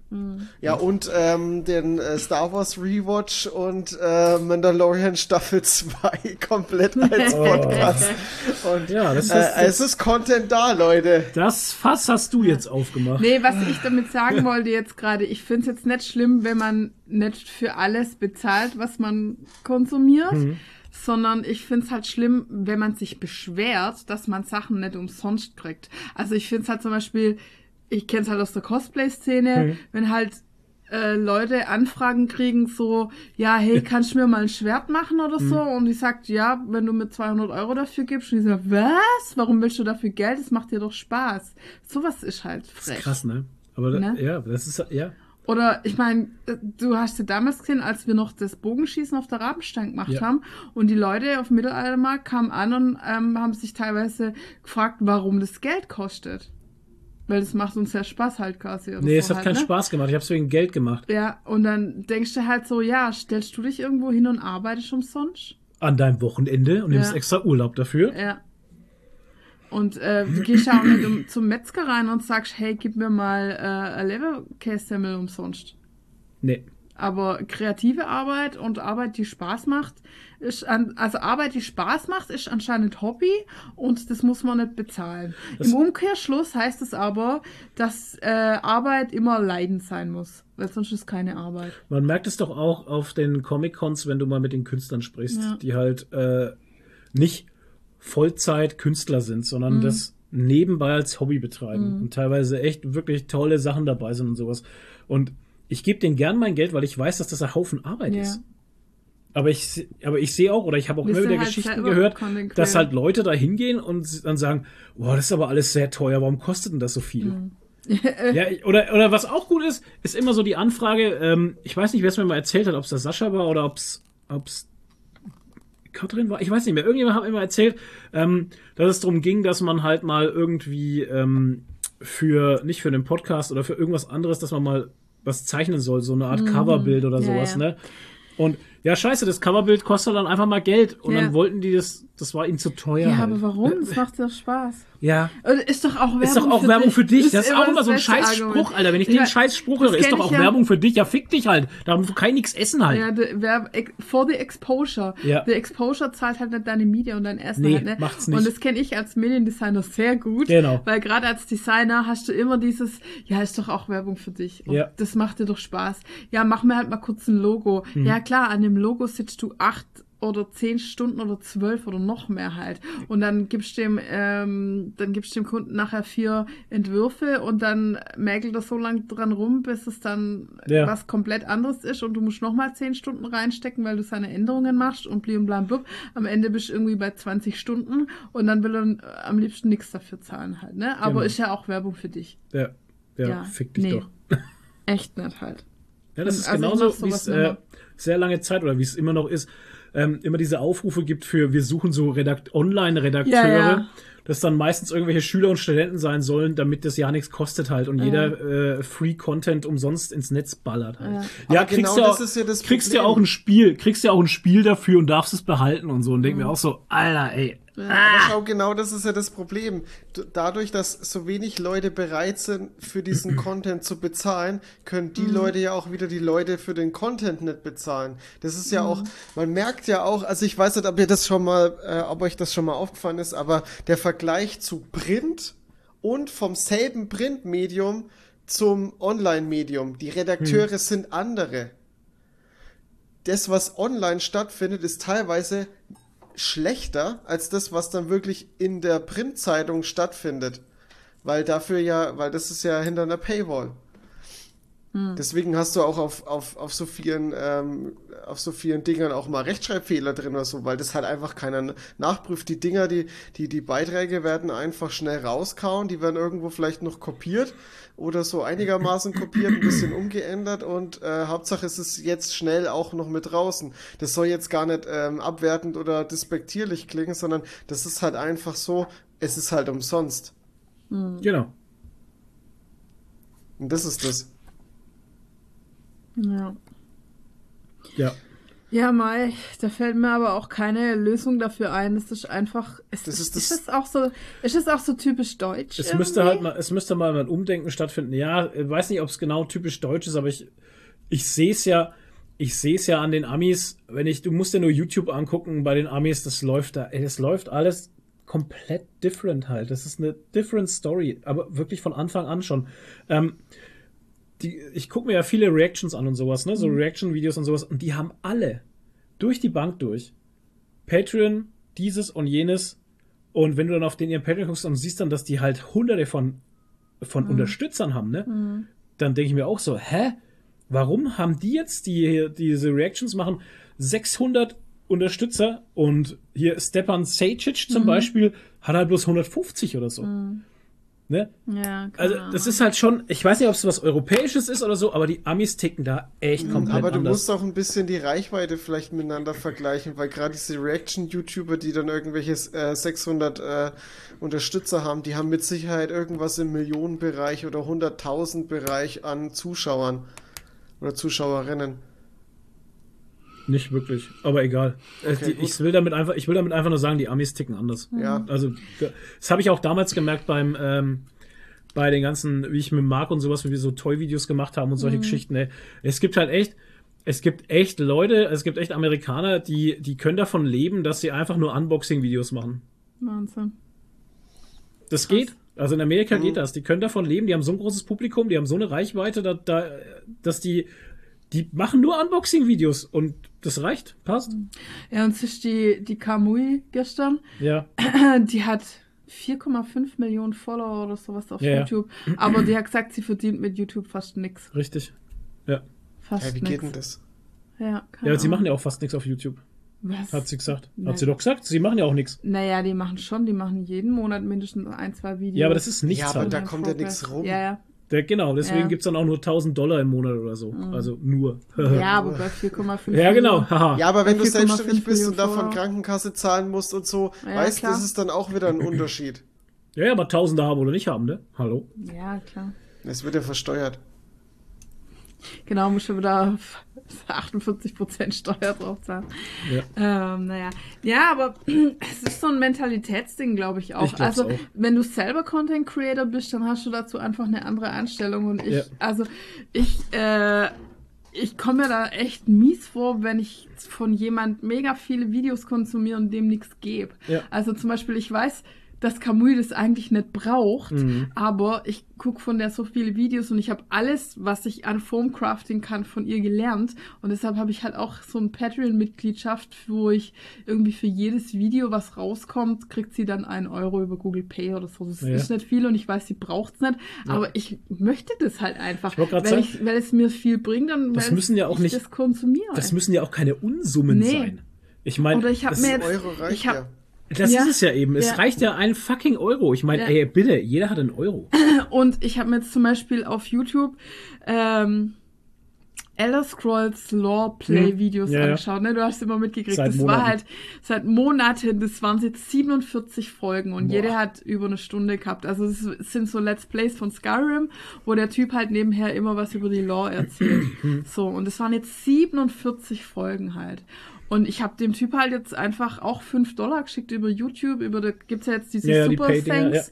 Ja, und ähm, den äh, Star Wars Rewatch und äh, Mandalorian Staffel 2 komplett als Podcast. Und Ja, das äh, ist- es ist Content da, Leute. Das Fass hast du jetzt aufgemacht. Nee, was ich damit sagen wollte jetzt gerade, ich finde es jetzt nicht schlimm, wenn man nicht für alles bezahlt, was man konsumiert, sondern ich finde es halt schlimm, wenn man sich beschwert, dass man Sachen nicht umsonst kriegt. Also ich finde es halt zum Beispiel ich kenne es halt aus der Cosplay-Szene, Mhm. wenn halt äh, Leute Anfragen kriegen, so, ja, hey, kannst du mir mal ein Schwert machen oder so? Mhm. Und die sagt, ja, wenn du mir 200 Euro dafür gibst. Und die sagt, was? Warum willst du dafür Geld? Das macht dir doch Spaß. Sowas ist halt Das frech. ist krass, ne? Aber da, Ne? ja, das ist ja. Oder ich meine, du hast ja damals gesehen, als wir noch das Bogenschießen auf der Rabenstein gemacht Ja. haben und die Leute auf dem Mittelaltermarkt kamen an und ähm, haben sich teilweise gefragt, warum das Geld kostet. Weil das macht uns ja Spaß halt quasi. Nee, so es hat halt, keinen ne? Spaß gemacht. Ich habe es wegen Geld gemacht. Ja, und dann denkst du halt so, ja, stellst du dich irgendwo hin und arbeitest umsonst? An deinem Wochenende und nimmst Ja. extra Urlaub dafür. Ja. Und äh, du gehst ja auch nicht um, zum Metzger rein und sagst, hey, gib mir mal äh, ein Leberkässemmel umsonst. Nee. Aber kreative Arbeit und Arbeit, die Spaß macht, ist an, also Arbeit, die Spaß macht, ist anscheinend Hobby und das muss man nicht bezahlen. Das- Im Umkehrschluss heißt es aber, dass äh, Arbeit immer leidend sein muss, weil sonst ist keine Arbeit. Man merkt es doch auch auf den Comic-Cons, wenn du mal mit den Künstlern sprichst, Ja. die halt äh, nicht Vollzeit-Künstler sind, sondern Mhm. das nebenbei als Hobby betreiben und teilweise echt wirklich tolle Sachen dabei sind und sowas. Und ich gebe denen gern mein Geld, weil ich weiß, dass das ein Haufen Arbeit Ja. ist. Aber ich, aber ich sehe auch, oder ich habe auch immer wieder halt Geschichten gehört, dass halt Leute da hingehen und dann sagen, boah, das ist aber alles sehr teuer, warum kostet denn das so viel? Mhm. ja, oder, oder was auch gut ist, ist immer so die Anfrage, ähm, ich weiß nicht, wer es mir mal erzählt hat, ob es der Sascha war oder ob es Katrin war, ich weiß nicht mehr, irgendjemand hat mir mal erzählt, ähm, dass es darum ging, dass man halt mal irgendwie ähm, für, nicht für einen Podcast oder für irgendwas anderes, dass man mal was zeichnen soll, so eine Art Coverbild oder Mhm. Ja, sowas, ja. ne? Und ja, scheiße, das Coverbild kostet dann einfach mal Geld. Und Ja. dann wollten die das, das war ihnen zu teuer. Ja, halt. aber warum? Das macht doch Spaß. Ja. Ist doch auch Werbung Ist doch auch für Werbung dich. für dich. Das ist auch immer so ein beste scheiß Argument. Spruch, Alter. Wenn ich Ja, den scheiß Spruch das höre, ist doch ich auch ja. Werbung für dich. Ja, fick dich halt. Da kann nichts essen halt. Ja, the, wer, for the exposure. Ja. The exposure zahlt halt nicht deine Miete und dein Essen Nee, halt, ne? macht's nicht. Und das kenne ich als Mediendesigner sehr gut. Genau. Weil gerade als Designer hast du immer dieses, ja, ist doch auch Werbung für dich. Und Ja. das macht dir doch Spaß. Ja, mach mir halt mal kurz ein Logo. Mhm. Ja, klar, an dem Logo sitzt du acht oder zehn Stunden oder zwölf oder noch mehr halt. Und dann gibst du dem, ähm, dann gibst dem Kunden nachher vier Entwürfe und dann mäkelt er so lange dran rum, bis es dann Ja. was komplett anderes ist und du musst nochmal zehn Stunden reinstecken, weil du seine Änderungen machst und blim blam blub. Am Ende bist du irgendwie bei 20 Stunden und dann will er äh, am liebsten nichts dafür zahlen halt, ne? Aber Genau. ist ja auch Werbung für dich. Ja. Ja, Ja, fick dich nee. doch. Echt nicht halt. Ja, das ist Also genauso, wie es äh, sehr lange Zeit oder wie es immer noch ist, ähm, immer diese Aufrufe gibt für, wir suchen so Redakt Online-Redakteure, Ja, ja. das dann meistens irgendwelche Schüler und Studenten sein sollen, damit das ja nichts kostet halt und jeder äh, Free-Content umsonst ins Netz ballert halt. Ja, kriegst genau ja das ist ja das kriegst ja auch ein Spiel, kriegst ja auch ein Spiel dafür und darfst es behalten und so und denk mir auch so, Alter, ey. Aber schau, genau das ist ja das Problem. Dadurch, dass so wenig Leute bereit sind, für diesen Content zu bezahlen, können die Leute ja auch wieder die Leute für den Content nicht bezahlen. Das ist ja auch, man merkt ja auch, also ich weiß nicht, ob ihr das schon mal, äh, ob euch das schon mal aufgefallen ist, aber der Vergleich zu Print und vom selben Printmedium zum Online-Medium. Die Redakteure sind andere. Das, was online stattfindet, ist teilweise schlechter als das, was dann wirklich in der Printzeitung stattfindet. Weil dafür ja, weil das ist ja hinter einer Paywall. Deswegen hast du auch auf, auf, auf, so vielen, ähm, auf so vielen Dingern auch mal Rechtschreibfehler drin oder so, weil das halt einfach keiner nachprüft. Die Dinger, die, die, die Beiträge werden einfach schnell rauskauen, die werden irgendwo vielleicht noch kopiert oder so einigermaßen kopiert, ein bisschen umgeändert und äh, Hauptsache es ist jetzt schnell auch noch mit draußen. Das soll jetzt gar nicht ähm, abwertend oder despektierlich klingen, sondern das ist halt einfach so, es ist halt umsonst. Genau. Und das ist das. Ja. Ja. Ja, Mai, da fällt mir aber auch keine Lösung dafür ein. Es ist einfach, es Das ist, ist ist, das- auch so, ist es auch so typisch deutsch? Es müsste irgendwie? halt mal, es müsste mal ein Umdenken stattfinden. Ja, ich weiß nicht, ob es genau typisch deutsch ist, aber ich, ich sehe es ja, ich sehe es ja an den Amis, wenn ich, du musst dir nur YouTube angucken bei den Amis, das läuft da, ey, das läuft alles komplett different halt. Das ist eine different Story, aber wirklich von Anfang an schon. Ähm, die, ich gucke mir ja viele Reactions an und sowas, ne, so Reaction-Videos und sowas, und die haben alle durch die Bank durch Patreon, dieses und jenes. Und wenn du dann auf den ihren Patreon guckst und siehst dann, dass die halt hunderte von von Mhm. Unterstützern haben, ne? Dann denke ich mir auch so, hä? Warum haben die jetzt, die hier diese Reactions machen, 600 Unterstützer und hier Stepan Sajic Mhm. zum Beispiel hat halt bloß 150 oder so. Ne? Ja, Also das ist halt schon, ich weiß nicht, ob es was Europäisches ist oder so, aber die Amis ticken da echt komplett Aber du anders. musst auch ein bisschen die Reichweite vielleicht miteinander vergleichen, weil gerade diese Reaction-YouTuber, die dann irgendwelche äh, 600 äh, Unterstützer haben, die haben mit Sicherheit irgendwas im Millionenbereich oder 100.000 Bereich an Zuschauern oder Zuschauerinnen. Nicht wirklich, aber egal. Äh, Okay, die, gut. ich will damit einfach, ich will damit einfach nur sagen, die Amis ticken anders. Ja. Also das habe ich auch damals gemerkt beim ähm, bei den ganzen, wie ich mit Marc und sowas, wie wir so Toy-Videos gemacht haben und solche Geschichten. Ey. Es gibt halt echt, es gibt echt Leute, es gibt echt Amerikaner, die die können davon leben, dass sie einfach nur Unboxing-Videos machen. Wahnsinn. Das geht. Also in Amerika geht das. Die können davon leben. Die haben so ein großes Publikum, die haben so eine Reichweite, da, da, dass die, die machen nur Unboxing-Videos und das reicht. Passt. Ja, und sich die, die Kamui gestern, Ja. die hat 4,5 Millionen Follower oder sowas auf Ja, ja. YouTube. Aber die hat gesagt, sie verdient mit YouTube fast nix. Richtig. Ja. Fast Ja, wie nix. geht denn das? Ja, keine Ja, sie machen ja auch fast nichts auf YouTube. Was? Hat sie gesagt. Nein. Hat sie doch gesagt. Sie machen ja auch nichts. Naja, die machen schon, die machen jeden Monat mindestens ein, zwei Videos. Ja, aber das ist nichts Ja, aber halt. da kommt ja nichts rum. Ja, ja. Der, genau, deswegen Ja. gibt's dann auch nur 1000 Dollar im Monat oder so. Also nur. Ja, aber bei 4,5 ja, genau. Ja, aber wenn du 4,5 selbstständig bist Millionen und davon. Krankenkasse zahlen musst und so, Ja, weißt du, das ist dann auch wieder ein Unterschied. Ja, ja, aber Tausende haben oder nicht haben, ne? Hallo? Ja, klar. Es wird ja versteuert. Genau, muss schon wieder 48% Steuer drauf zahlen. Ja. Ähm, naja. Ja, aber es ist so ein Mentalitätsding, glaube ich auch. Ich also, auch. wenn du selber Content Creator bist, dann hast du dazu einfach eine andere Einstellung. Und ich, Ja. also, ich, äh, ich komme mir da echt mies vor, wenn ich von jemand mega viele Videos konsumiere und dem nichts gebe. Ja. Also zum Beispiel, ich weiß, dass Kamui das eigentlich nicht braucht, Mhm. aber ich gucke von der so viele Videos und ich habe alles, was ich an Foamcrafting kann, von ihr gelernt. Und deshalb habe ich halt auch so ein Patreon-Mitgliedschaft, wo ich irgendwie für jedes Video, was rauskommt, kriegt sie dann einen Euro über Google Pay oder so. Das Ja. ist nicht viel und ich weiß, sie braucht's nicht, aber ich möchte das halt einfach, Ich weil, sagen, ich, weil es mir viel bringt und das müssen ja auch ich nicht- das konsumiere. Das müssen ja auch keine Unsummen Nee. sein. Ich meine, Oder ich habe das, mir jetzt, Euro reicht ich hab, ja. Das Ja. ist es ja eben. Es Ja. reicht ja ein fucking Euro. Ich meine, Ja. ey, bitte, jeder hat einen Euro. Und ich habe mir jetzt zum Beispiel auf YouTube ähm, Elder Scrolls Lore Play Videos Hm. Ja, ja. angeschaut. Ne? Du hast immer mitgekriegt. Seit das Monaten. war halt seit Monaten, das waren jetzt 47 Folgen und Boah. jede hat über eine Stunde gehabt. Also es sind so Let's Plays von Skyrim, wo der Typ halt nebenher immer was über die Lore erzählt. so, und es waren jetzt 47 Folgen halt. Und ich habe dem Typ halt jetzt einfach auch 5 Dollar geschickt über YouTube, über da gibt's ja jetzt diese Ja, ja, die Super Pay-Dinger, Thanks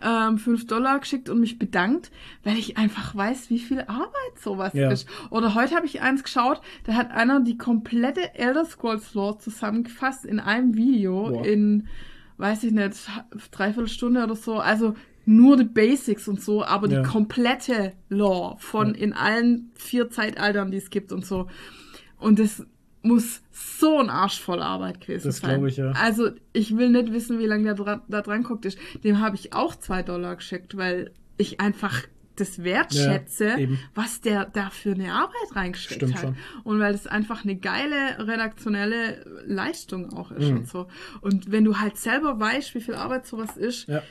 ähm, 5 Dollar geschickt und mich bedankt, weil ich einfach weiß, wie viel Arbeit sowas Ja. ist. Oder heute habe ich eins geschaut, da hat einer die komplette Elder Scrolls Lore zusammengefasst in einem Video Boah. in, weiß ich nicht, dreiviertel Stunde oder so. Also nur die Basics und so, aber Ja. die komplette Lore von in allen vier Zeitaltern, die es gibt und so. Und das muss so ein Arsch voll Arbeit gewesen Das sein. glaub ich, ja. Also ich will nicht wissen, wie lange der dran, da dran guckt ist. Dem habe ich auch zwei Dollar geschickt, weil ich einfach das wertschätze, Ja, was der da für eine Arbeit reingesteckt Stimmt hat. schon. Und weil es einfach eine geile redaktionelle Leistung auch ist Mhm. und so. Und wenn du halt selber weißt, wie viel Arbeit sowas ist, Ja.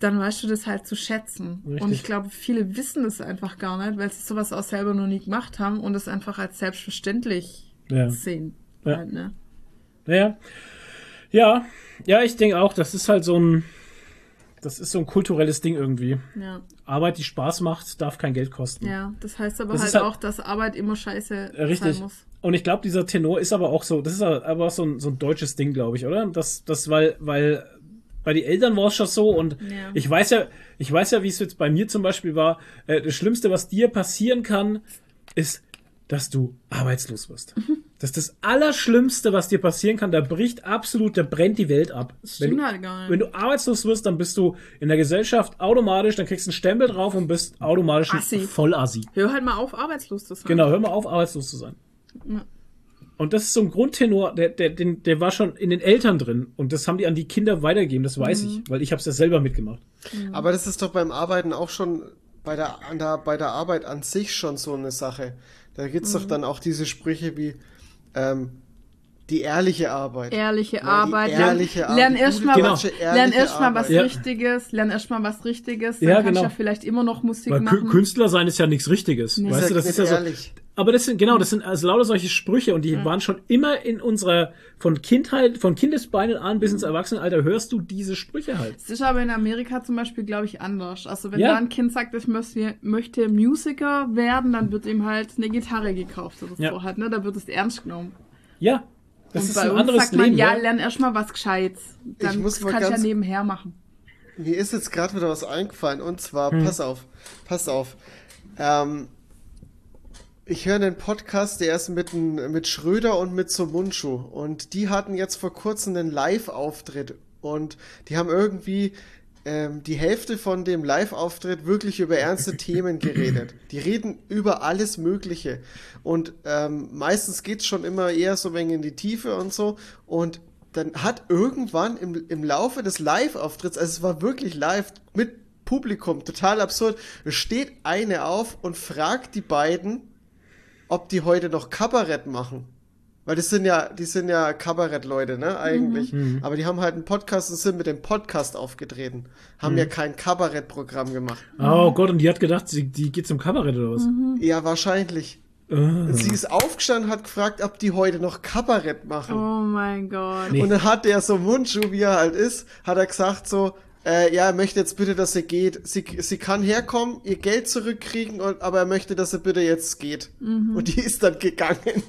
dann weißt du das halt zu schätzen. Richtig. Und ich glaube, viele wissen das einfach gar nicht, weil sie sowas auch selber noch nie gemacht haben und es einfach als selbstverständlich Ja. sehen. Ja. Halt, ne? Ja. Ja, ja, ich denke auch, das ist halt so ein, das ist so ein kulturelles Ding irgendwie. ja. Arbeit, die Spaß macht, darf kein Geld kosten. Ja, das heißt aber Das halt, halt- auch, dass Arbeit immer scheiße Äh, Richtig. sein muss. Und ich glaube, dieser Tenor ist aber auch so, das ist aber auch so ein, so ein deutsches Ding, glaube ich, oder? Das, das, weil, weil bei den Eltern war es schon so und Ja. ich weiß ja, ich weiß ja, wie es jetzt bei mir zum Beispiel war. Äh, das Schlimmste, was dir passieren kann, ist, dass du arbeitslos wirst. Mhm. Das ist das Allerschlimmste, was dir passieren kann. Da bricht absolut, da brennt die Welt ab. Das Wenn stimmt du, halt gar nicht. wenn du arbeitslos wirst, dann bist du in der Gesellschaft automatisch, dann kriegst du einen Stempel drauf und bist automatisch ein Assi. Vollassi. Hör halt mal auf, arbeitslos zu sein. Genau, hör mal auf, arbeitslos zu sein. Ja. Und das ist so ein Grundtenor, der, der, den, der war schon in den Eltern drin. Und das haben die an die Kinder weitergegeben, das weiß ich, weil ich habe es ja selber mitgemacht. Aber das ist doch beim Arbeiten auch schon bei der, an der, bei der Arbeit an sich schon so eine Sache. Da gibt's doch dann auch diese Sprüche wie ähm, die ehrliche Arbeit. Ehrliche Ja, die Arbeit. ehrliche lern, Arbeit. lern erstmal gute, was, lern erst mal was. Ja. Richtiges, lern erstmal was Richtiges, dann Ja, kannst genau. du ja vielleicht immer noch Musik Weil machen. Künstler sein ist ja nichts Richtiges. Nee. Weißt du, das ist ja so. ehrlich. Aber das sind, genau, das sind also lauter solche Sprüche und die waren schon immer in unserer, von Kindheit, von Kindesbeinen an bis ins Erwachsenenalter hörst du diese Sprüche halt. Es ist aber in Amerika zum Beispiel, glaube ich, anders. Also wenn Ja. da ein Kind sagt, ich möchte, möchte Musiker werden, dann wird ihm halt eine Gitarre gekauft oder Ja. so halt, ne? Da wird es ernst genommen. Ja, das Und ist bei ein uns anderes sagt man, Leben. ja, ja. lern erstmal was Gescheites. Dann muss mal kannst du ja ganz- nebenher machen. Mir ist jetzt gerade wieder was eingefallen und zwar, Hm. pass auf, pass auf. Ähm, ich höre einen Podcast, der ist mit, mit Schröder und mit Somunchu und die hatten jetzt vor kurzem einen Live-Auftritt und die haben irgendwie ähm, die Hälfte von dem Live-Auftritt wirklich über ernste Themen geredet. Die reden über alles Mögliche und ähm, meistens geht's schon immer eher so ein wenig in die Tiefe und so und dann hat irgendwann im, im Laufe des Live-Auftritts, also es war wirklich live mit Publikum, total absurd, steht eine auf und fragt die beiden, ob die heute noch Kabarett machen. Weil das sind ja, die sind ja Kabarettleute, ne, eigentlich. Aber die haben halt einen Podcast und sind mit dem Podcast aufgetreten. Haben ja kein Kabarettprogramm gemacht. Oh Gott, und die hat gedacht, sie, die geht zum Kabarett oder was? Mhm. Ja, wahrscheinlich. Ah. Sie ist aufgestanden, hat gefragt, ob die heute noch Kabarett machen. Oh mein Gott. Nee. Und dann hat der so Mundschuh, wie er halt ist, hat er gesagt so, äh, ja, er möchte jetzt bitte, dass sie geht. Sie, sie kann herkommen, ihr Geld zurückkriegen, und, aber er möchte, dass sie bitte jetzt geht. Und die ist dann gegangen.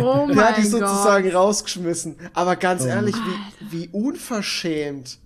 Oh Der hat die mein sozusagen Gott. rausgeschmissen. Aber ganz ehrlich, wie, wie unverschämt.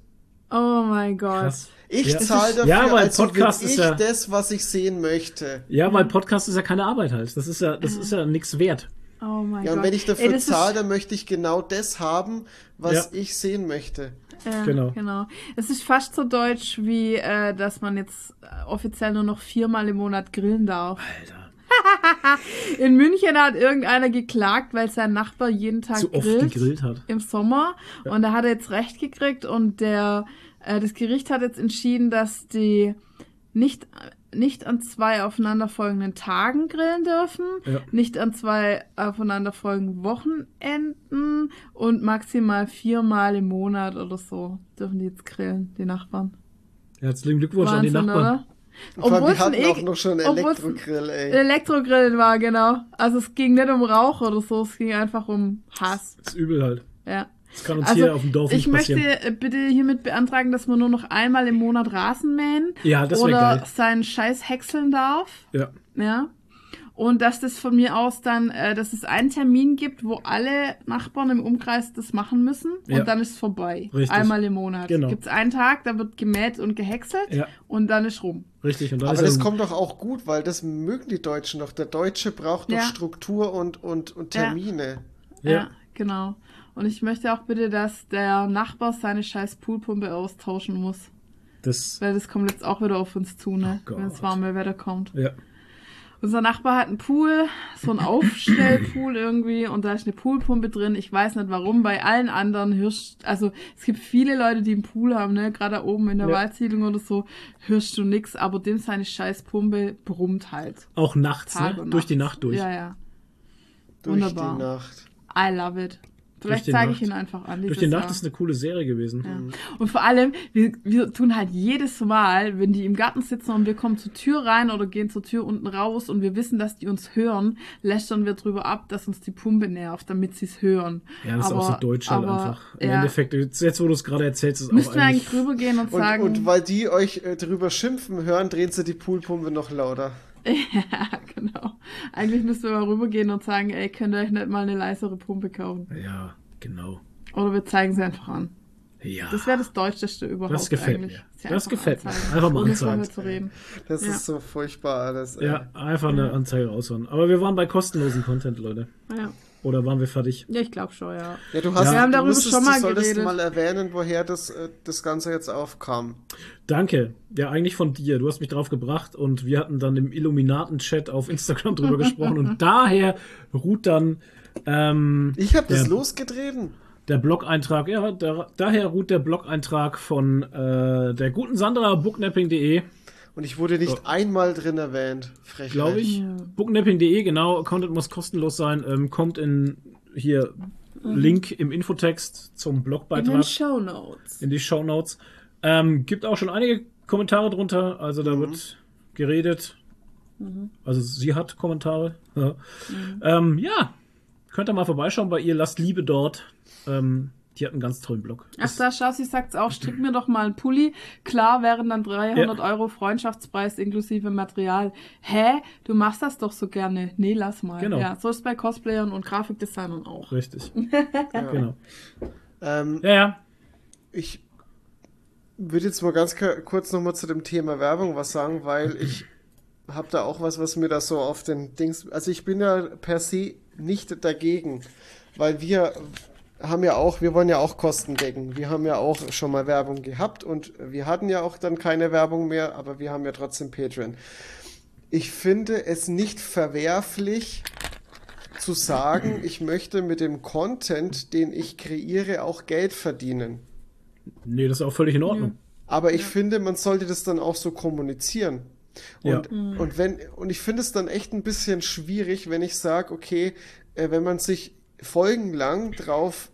Oh mein Gott. Krass. Ich Ja. zahle dafür, Ja, weil also Podcast ist ich ja- das, was ich sehen möchte. Ja, weil Podcast ist ja keine Arbeit halt. Das ist ja, das ist ja nichts wert. Oh mein Ja, Gott. und wenn ich dafür Ey, zahle, dann möchte ich genau das haben, was Ja. ich sehen möchte. Ja, Genau. genau. Es ist fast so deutsch, wie äh, dass man jetzt äh, offiziell nur noch viermal im Monat grillen darf. Alter. In München hat irgendeiner geklagt, weil sein Nachbar jeden Tag Zu oft grillt, gegrillt hat. im Sommer. Und da hat er jetzt Recht gekriegt und der äh, das Gericht hat jetzt entschieden, dass die nicht nicht an zwei aufeinanderfolgenden Tagen grillen dürfen, Ja. nicht an zwei aufeinanderfolgenden Wochenenden und maximal viermal im Monat oder so dürfen die jetzt grillen, die Nachbarn. Herzlichen Glückwunsch an die Wahnsinn, Nachbarn. oder? Obwohl's die hatten ein auch noch schon einen Elektrogrill, ey. Elektrogrill war, genau. Also es ging nicht um Rauch oder so, es ging einfach um Hass. Das ist übel halt. Ja. Das kann uns Also hier auf dem Dorf ich nicht passieren. möchte äh, bitte hiermit beantragen, dass man nur noch einmal im Monat Rasen mähen Ja, das wär oder geil. seinen Scheiß häckseln darf. Ja. Ja. Und dass das von mir aus dann, äh, dass es einen Termin gibt, wo alle Nachbarn im Umkreis das machen müssen und Ja. dann ist vorbei. Richtig. Einmal im Monat. Genau. Gibt es einen Tag, da wird gemäht und gehäckselt Ja. und dann ist rum. Richtig. Aber ist das kommt doch auch gut, weil das mögen die Deutschen doch. Der Deutsche braucht doch Ja. Struktur und, und, und. Termine. Ja. Ja. genau. Und ich möchte auch bitte, dass der Nachbar seine scheiß Poolpumpe austauschen muss. das. Weil das kommt jetzt auch wieder auf uns zu, ne? Oh. Wenn das warme Wetter kommt. Ja. Unser Nachbar hat einen Pool, so einen Aufstellpool irgendwie und da ist eine Poolpumpe drin. Ich weiß nicht warum. Bei allen anderen hörst, also es gibt viele Leute, die einen Pool haben, ne? Gerade da oben in der Ja. Waldsiedlung oder so, hörst du nix, aber dem seine scheiß Pumpe brummt halt. Auch nachts, Tag ne? Durch die nachts. Nacht durch. Ja, ja. Durch Wunderbar. die Nacht. I love it. Vielleicht zeige ich ihn einfach an. Durch die Nacht Jahr. ist eine coole Serie gewesen. Ja. Und vor allem, wir, wir tun halt jedes Mal, wenn die im Garten sitzen und wir kommen zur Tür rein oder gehen zur Tür unten raus und wir wissen, dass die uns hören, lästern wir drüber ab, dass uns die Pumpe nervt, damit sie es hören. Ja, das ist auch so deutsch halt aber, einfach. Im ja, Endeffekt, jetzt, wo du es gerade erzählst, ist es auch Müssten wir eigentlich. eigentlich rübergehen und Und, sagen, und weil die euch äh, drüber schimpfen hören, drehen sie die Poolpumpe noch lauter. ja, genau. Eigentlich müssten wir mal rübergehen und sagen, ey, könnt ihr euch nicht mal eine leisere Pumpe kaufen? Ja, genau. Oder wir zeigen sie einfach an. Ja. Das wäre das Deutscheste überhaupt Das gefällt eigentlich. mir. Sie Das gefällt mir. anzeigen, Einfach mal anzeigen. zu reden. Das Ja. ist so furchtbar alles. ey. ja, einfach eine Anzeige raushauen. Aber wir waren bei kostenlosen Content, Leute. Ja, Oder waren wir fertig? ja ich glaube schon, ja. Ja, du hast, Wir haben du darüber müsstest, schon mal du solltest geredet. mal erwähnen, woher das, äh, das Ganze jetzt aufkam. Danke. Ja, eigentlich von dir. Du hast mich drauf gebracht und wir hatten dann im Illuminaten-Chat auf Instagram drüber gesprochen und daher ruht dann Ähm, Ich habe das losgetreten. Der Blog-Eintrag, ja, der, daher ruht der Blog-Eintrag von äh, der guten Sandra, booknapping.de. Und ich wurde nicht Oh. einmal drin erwähnt. Frechheit. glaube ich. Booknapping.de, genau. Content muss kostenlos sein. Ähm, kommt in hier Link im Infotext zum In den Blogbeitrag Show Notes. in die Show Notes. Ähm, gibt auch schon einige Kommentare drunter. Also da wird geredet. Also sie hat Kommentare. Ja. Ähm, ja, könnt ihr mal vorbeischauen bei ihr. Lasst Liebe dort. Ähm, die hat einen ganz tollen Blog. Ach, da Schassi sagt's auch, strick mir doch mal einen Pulli. Klar wären dann 300 Euro Freundschaftspreis inklusive Material. Hä? Du machst das doch so gerne. Nee, lass mal. Genau. Ja, so ist bei Cosplayern und Grafikdesignern auch. Richtig. Genau. Ähm, Ja, ja. Ich würde jetzt mal ganz kurz nochmal zu dem Thema Werbung was sagen, weil ich habe da auch was, was mir da so auf den Dings. Also ich bin ja per se nicht dagegen, weil wir haben ja auch, wir wollen ja auch Kosten decken. Wir haben ja auch schon mal Werbung gehabt und wir hatten ja auch dann keine Werbung mehr, aber wir haben ja trotzdem Patreon. Ich finde es nicht verwerflich zu sagen, ich möchte mit dem Content, den ich kreiere, auch Geld verdienen. Nee, das ist auch völlig in Ordnung. Aber ich finde, man sollte das dann auch so kommunizieren. Ja. Und, und wenn, und ich finde es dann echt ein bisschen schwierig, wenn ich sage, okay, äh, wenn man sich folgenlang drauf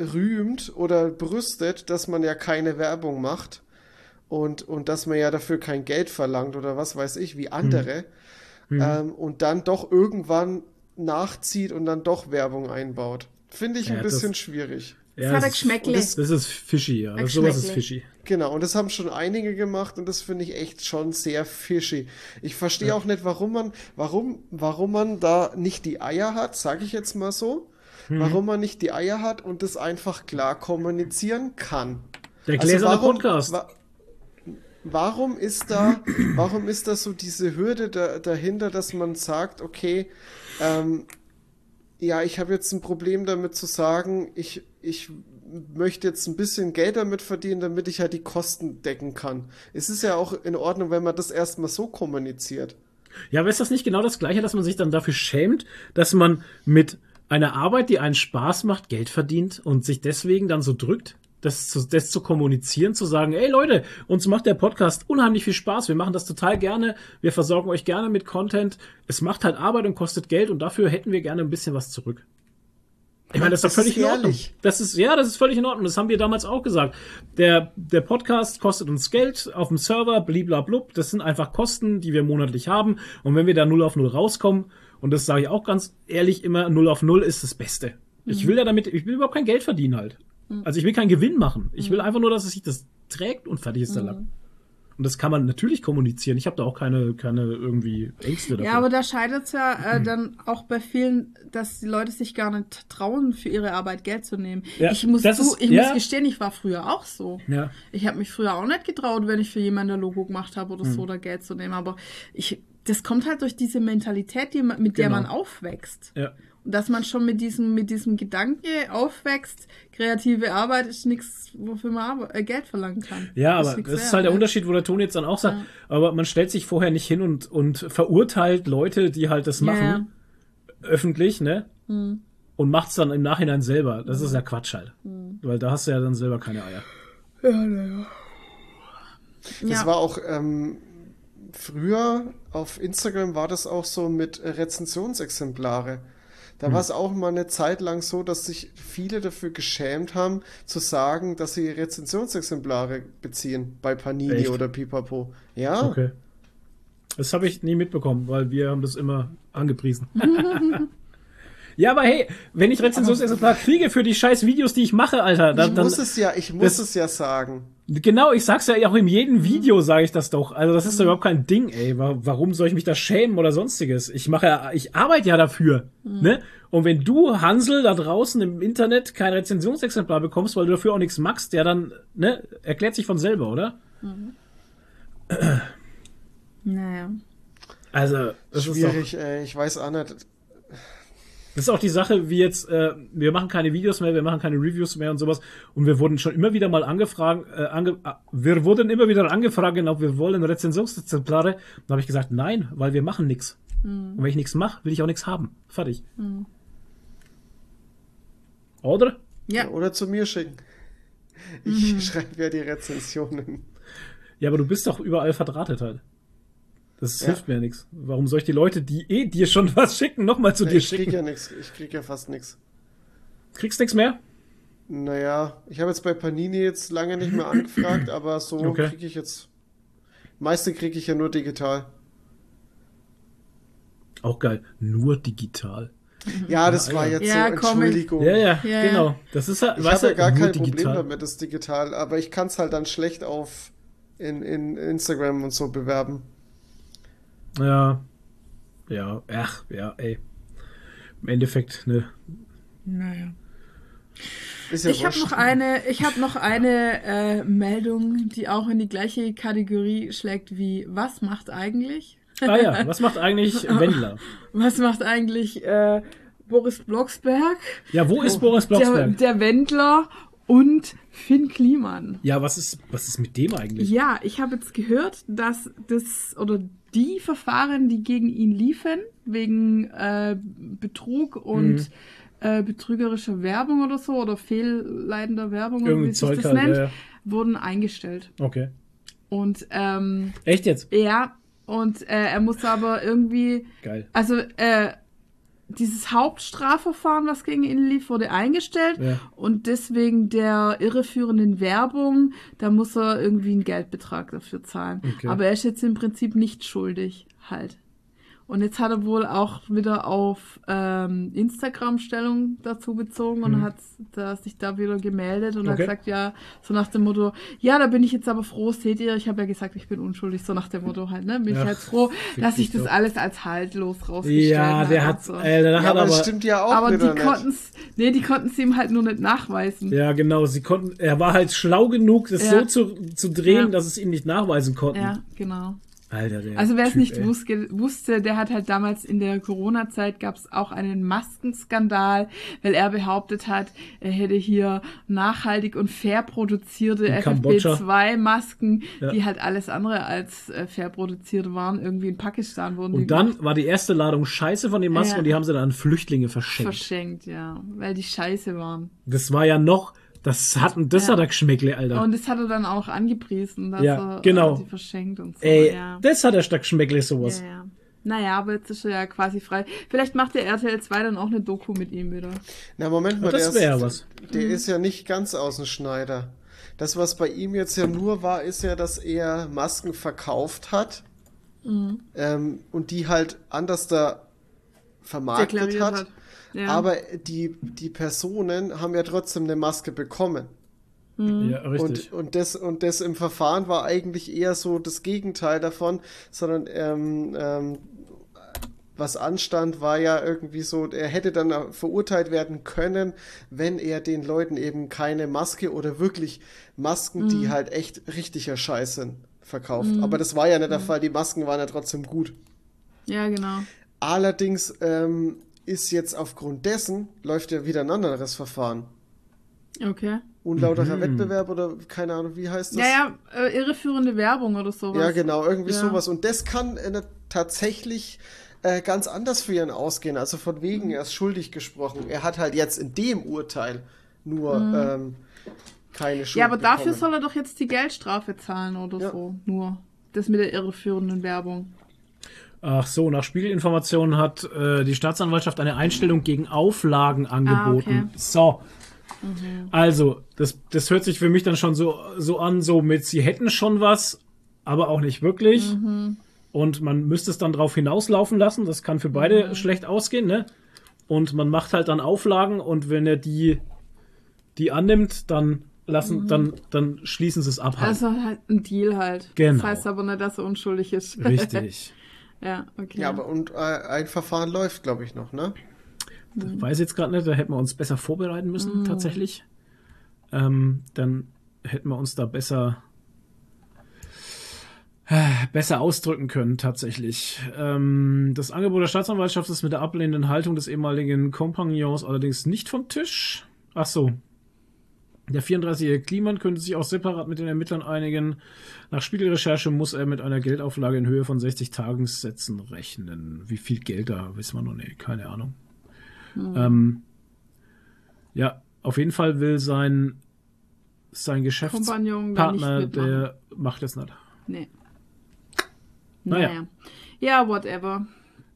rühmt oder brüstet, dass man ja keine Werbung macht und, und dass man ja dafür kein Geld verlangt oder was weiß ich, wie andere, ähm, und dann doch irgendwann nachzieht und dann doch Werbung einbaut. Finde ich Ja, ein das- bisschen schwierig. Ja, hat ein das, ist, das, das ist fishy, ja. Das, sowas ist fishy. Genau, und das haben schon einige gemacht und das finde ich echt schon sehr fishy. Ich verstehe auch nicht, warum man, warum, warum man da nicht die Eier hat, sage ich jetzt mal so. Mhm. Warum man nicht die Eier hat und das einfach klar kommunizieren kann. Der Also gläserne warum, Podcast. wa warum ist da, warum ist da so diese Hürde da, dahinter, dass man sagt, okay, ähm, ja, ich habe jetzt ein Problem damit zu sagen, ich, ich möchte jetzt ein bisschen Geld damit verdienen, damit ich halt die Kosten decken kann. Es ist ja auch in Ordnung, wenn man das erstmal so kommuniziert. Ja, aber ist das nicht genau das Gleiche, dass man sich dann dafür schämt, dass man mit einer Arbeit, die einen Spaß macht, Geld verdient und sich deswegen dann so drückt? Das zu, das zu kommunizieren, zu sagen, ey Leute, uns macht der Podcast unheimlich viel Spaß, wir machen das total gerne, wir versorgen euch gerne mit Content, es macht halt Arbeit und kostet Geld und dafür hätten wir gerne ein bisschen was zurück. Ich meine, das ist doch Das ist völlig in Ordnung. Das ist, ja, das ist völlig in Ordnung. Das haben wir damals auch gesagt. Der, der Podcast kostet uns Geld auf dem Server, bliblablub. Das sind einfach Kosten, die wir monatlich haben. Und wenn wir da 0 auf 0 rauskommen, und das sage ich auch ganz ehrlich immer, 0 auf 0 ist das Beste. Ich will ja damit, ich will überhaupt kein Geld verdienen halt. Also ich will keinen Gewinn machen. Ich will einfach nur, dass es sich das trägt und fertig ist der Lack. Und das kann man natürlich kommunizieren. Ich habe da auch keine, keine irgendwie Ängste dafür. Ja, aber da scheitert es ja äh, dann auch bei vielen, dass die Leute sich gar nicht trauen, für ihre Arbeit Geld zu nehmen. Ja, ich muss, das zu, ist- ich ja. muss gestehen, ich war früher auch so. ja. Ich habe mich früher auch nicht getraut, wenn ich für jemanden ein Logo gemacht habe oder Hm. so, oder Geld zu nehmen. Aber ich, das kommt halt durch diese Mentalität, die man, mit der Genau. man aufwächst. Ja. Und dass man schon mit diesem, mit diesem Gedanke aufwächst, kreative Arbeit ist nichts, wofür man äh, Geld verlangen kann. Ja, aber nix das ist wert, halt der? Unterschied, wo der Ton jetzt dann auch sagt. Aber man stellt sich vorher nicht hin und, und verurteilt Leute, die halt das Ja, machen, ja. öffentlich, ne? Und macht's dann im Nachhinein selber. Das ist ja Quatsch halt. Weil da hast du ja dann selber keine Eier. Das Ja. war auch ähm, früher auf Instagram war das auch so mit Rezensionsexemplare. Da war es auch mal eine Zeit lang so, dass sich viele dafür geschämt haben, zu sagen, dass sie Rezensionsexemplare beziehen bei Panini Echt? oder Pipapo. Ja, Okay. Das habe ich nie mitbekommen, weil wir haben das immer angepriesen. ja, aber hey, wenn ich Rezensionsexemplar kriege für die scheiß Videos, die ich mache, Alter, dann, ich dann muss es ja, ich muss das- es ja sagen. Genau, ich sag's ja auch in jedem Video, sage ich das doch. Also das ist doch überhaupt kein Ding, ey. Wa- Warum soll ich mich da schämen oder sonstiges? Ich mache ja, ich arbeite ja dafür, ne? Und wenn du, Hansel, da draußen im Internet kein Rezensionsexemplar bekommst, weil du dafür auch nichts magst, ja dann, ne, erklärt sich von selber, oder? Naja. Also, das ist, doch, Schwierig, ey, ich weiß auch nicht. Das ist auch die Sache, wie jetzt, äh, wir machen keine Videos mehr, wir machen keine Reviews mehr und sowas. Und wir wurden schon immer wieder mal angefragt, äh, ange, äh, wir wurden immer wieder angefragt, ob wir wollen Rezensionsexemplare. Da habe ich gesagt, nein, weil wir machen nichts. Und wenn ich nichts mache, will ich auch nichts haben. Fertig. Oder? Ja. Oder zu mir schicken. Ich mhm. schreibe ja die Rezensionen. Ja, aber du bist doch überall verdrahtet halt. Das ja. hilft mir ja nichts. Warum soll ich die Leute, die eh dir schon was schicken, nochmal zu ja, dir ich schicken? Ich krieg ja nichts. Ich krieg ja fast nichts. Kriegst nichts mehr? Naja, ich habe jetzt bei Panini jetzt lange nicht mehr angefragt, aber so okay. kriege ich jetzt. Meiste kriege ich ja nur digital. Auch geil. Nur digital. Ja, das ja, war jetzt ja, so, Entschuldigung. Ja, ja, ja, genau. Das ist halt, ich habe ja gar kein digital. Problem damit, das digital, aber ich kann es halt dann schlecht auf in, in Instagram und so bewerben. Ja. Ja, ach, ja, ey. Im Endeffekt, ne. Naja. Ja ich habe noch eine, ich habe noch eine äh, Meldung, die auch in die gleiche Kategorie schlägt wie was macht eigentlich? Ah ja, was macht eigentlich Wendler? Was macht eigentlich äh, Boris Blocksberg? Ja, wo ist Boris Blocksberg? Der, der Wendler und Finn Kliman. Ja, was ist, was ist mit dem eigentlich? Ja, ich habe jetzt gehört, dass das oder die Verfahren, die gegen ihn liefen, wegen äh, Betrug und mhm. äh, betrügerischer Werbung oder so, oder fehlleitender Werbung, oder wie sich das halt, nennt, ja. wurden eingestellt. Okay. Und ähm, Echt jetzt? Ja, und äh, er muss aber irgendwie. Geil. Also, äh, dieses Hauptstrafverfahren, was gegen ihn lief, wurde eingestellt ja. und deswegen der irreführenden Werbung, da muss er irgendwie einen Geldbetrag dafür zahlen. Okay. Aber er ist jetzt im Prinzip nicht schuldig, halt. Und jetzt hat er wohl auch wieder auf ähm, Instagram Stellung dazu bezogen und mhm. hat da, sich da wieder gemeldet und okay. hat gesagt, ja, so nach dem Motto, ja, da bin ich jetzt aber froh, seht ihr, ich habe ja gesagt, ich bin unschuldig, so nach dem Motto halt, ne? Bin Ach, ich halt froh, dass ich das alles als haltlos rausgestellt Ja, der hat, so. äh, der ja, hat aber, das stimmt ja auch aber die konnten nee, die konnten es ihm halt nur nicht nachweisen. Ja, genau, sie konnten, er war halt schlau genug, das ja. so zu, zu drehen, ja. dass es ihm nicht nachweisen konnten. Ja, genau. Alter, der also wer es nicht wusste, wusste, der hat halt damals in der Corona-Zeit gab es auch einen Maskenskandal, weil er behauptet hat, er hätte hier nachhaltig und fair produzierte FFP2-Masken, ja. die halt alles andere als äh, fair produziert waren. Irgendwie in Pakistan wurden Und dann war die erste Ladung Scheiße von den Masken ja. und die haben sie dann an Flüchtlinge verschenkt. Verschenkt, ja, weil die Scheiße waren. Das war ja noch das hat, das ja. hat er geschmeckle, Alter. Und das hat er dann auch angepriesen, dass ja, er genau. die verschenkt und so. Ey, ja. das hat er stark geschmeckle, sowas. Ja, ja. Naja, aber jetzt ist er ja quasi frei. Vielleicht macht der RTL 2 dann auch eine Doku mit ihm wieder. Na, Moment mal, das der, ist, was. der mhm. ist ja nicht ganz Außenschneider. Das, was bei ihm jetzt ja nur war, ist ja, dass er Masken verkauft hat mhm. ähm, und die halt anders da vermarktet hat. hat. Ja. Aber die, die Personen haben ja trotzdem eine Maske bekommen. Mhm. Ja, richtig. Und, und, das, und das im Verfahren war eigentlich eher so das Gegenteil davon, sondern ähm, ähm, was anstand, war ja irgendwie so, er hätte dann verurteilt werden können, wenn er den Leuten eben keine Maske oder wirklich Masken, mhm. die halt echt richtiger Scheiß sind, verkauft. Mhm. Aber das war ja nicht der mhm. Fall, die Masken waren ja trotzdem gut. Ja, genau. Allerdings ähm, ist jetzt aufgrund dessen, läuft ja wieder ein anderes Verfahren. Okay. Unlauterer mhm. Wettbewerb oder keine Ahnung, wie heißt das? Ja, ja, äh, irreführende Werbung oder sowas. Ja, genau, irgendwie ja. sowas. Und das kann äh, tatsächlich äh, ganz anders für ihn ausgehen. Also von wegen, mhm. er ist schuldig gesprochen. Er hat halt jetzt in dem Urteil nur mhm. ähm, keine Schuld. Ja, aber bekommen. dafür soll er doch jetzt die Geldstrafe zahlen oder ja. so. Nur. Das mit der irreführenden Werbung. Ach so, nach Spiegelinformationen hat äh, die Staatsanwaltschaft eine Einstellung gegen Auflagen angeboten. Ah, okay. So. Mhm. Also, das, das hört sich für mich dann schon so, so an, so mit, sie hätten schon was, aber auch nicht wirklich. Mhm. Und man müsste es dann drauf hinauslaufen lassen. Das kann für beide mhm. schlecht ausgehen, ne? Und man macht halt dann Auflagen und wenn er die, die annimmt, dann lassen, mhm. dann, dann schließen sie es ab. Halt. Also halt ein Deal halt. Genau. Das heißt aber nicht, dass er unschuldig ist. Richtig. Ja, okay. Ja, aber und äh, ein Verfahren läuft, glaube ich, noch, ne? Das mhm. weiß ich jetzt gerade nicht, da hätten wir uns besser vorbereiten müssen, mhm. tatsächlich. Ähm, dann hätten wir uns da besser äh, besser ausdrücken können, tatsächlich. Ähm, das Angebot der Staatsanwaltschaft ist mit der ablehnenden Haltung des ehemaligen Kompagnons allerdings nicht vom Tisch. Ach so, der 34-jährige Kliman könnte sich auch separat mit den Ermittlern einigen. Nach Spiegelrecherche muss er mit einer Geldauflage in Höhe von 60 Tagessätzen rechnen. Wie viel Geld da, wissen wir noch nicht, keine Ahnung. Mhm. Ähm, ja, auf jeden Fall will sein, sein Geschäftspartner, der macht das nicht. Nee. Naja. Naja. Ja, whatever.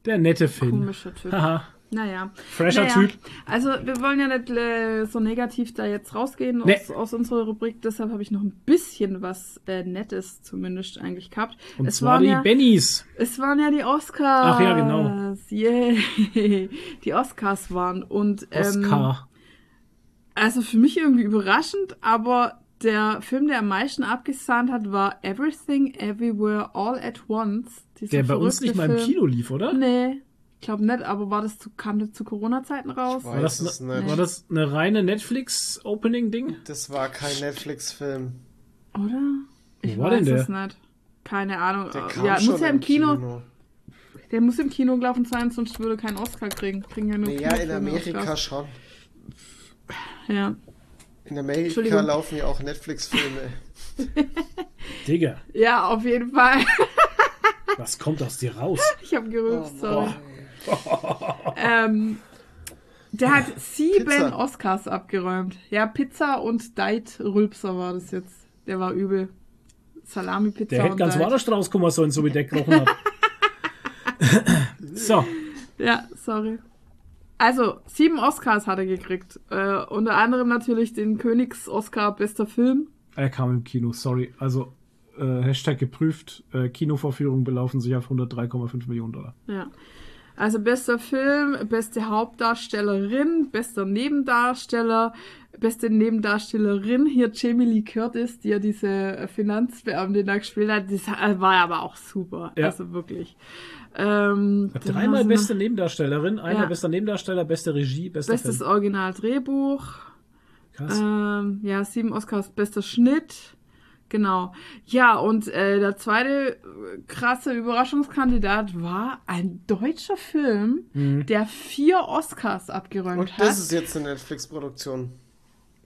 Der nette Finn. Komischer Typ. Haha. Naja. Fresher naja. Typ. Also, wir wollen ja nicht äh, so negativ da jetzt rausgehen Nee. aus, aus unserer Rubrik. Deshalb habe ich noch ein bisschen was äh, Nettes zumindest eigentlich gehabt. Und es, zwar waren die ja, Bennys. es waren ja die Oscars. Ach ja, genau. Yay. Die Oscars waren. Und, ähm, Oscar. Also für mich irgendwie überraschend, aber der Film, der am meisten abgesahnt hat, war Everything Everywhere All at Once. Der bei uns nicht mal im. Kino lief, oder? Nee, ich glaube nicht, aber war das zu, kam das zu Corona-Zeiten raus? Ich War das, es ne, nicht. war das eine reine Netflix-Opening-Ding? Das war kein Netflix-Film. Oder? Ich Wo war weiß denn es der? nicht. Keine Ahnung. Der kam ja, schon muss ja im im Kino, Der muss im Kino gelaufen sein, sonst würde keinen Oscar kriegen. Kriegen ja nur Naja, in Kinofilme Amerika Oscars. schon. Ja. In Amerika laufen ja auch Netflix-Filme. Digga, ja, auf jeden Fall. was kommt aus dir raus? Ich habe gerülpst, Oh, sorry. ähm, der hat sieben Pizza. Oscars abgeräumt. Ja, Pizza und Deit Rülpser war das jetzt. Der war übel. Salami-Pizza Der hätte ganz Deit. woanders rauskommen sollen, so wie der gerochen hat. so, Ja, sorry. Also, sieben Oscars hat er gekriegt. Äh, unter anderem natürlich den Königs-Oscar Bester Film. er kam im Kino, sorry. Also, äh, Hashtag geprüft, äh, Kinovorführungen belaufen sich auf 103,5 Millionen Dollar. Ja. Also bester Film, beste Hauptdarstellerin, bester Nebendarsteller, beste Nebendarstellerin hier Jamie Lee Curtis, die ja diese Finanzbeamtin da gespielt hat, das war aber auch super. Ja. Also wirklich. Ähm, dreimal beste Nebendarstellerin, einmal Ja. bester Nebendarsteller, beste Regie, noch bester Bestes Film. Original-Drehbuch. Krass. Ähm, ja, sieben Oscars, bester Schnitt. Genau. Ja, und äh, der zweite äh, krasse Überraschungskandidat war ein deutscher Film, Mhm. der vier Oscars abgeräumt Und hat. das ist jetzt eine Netflix-Produktion.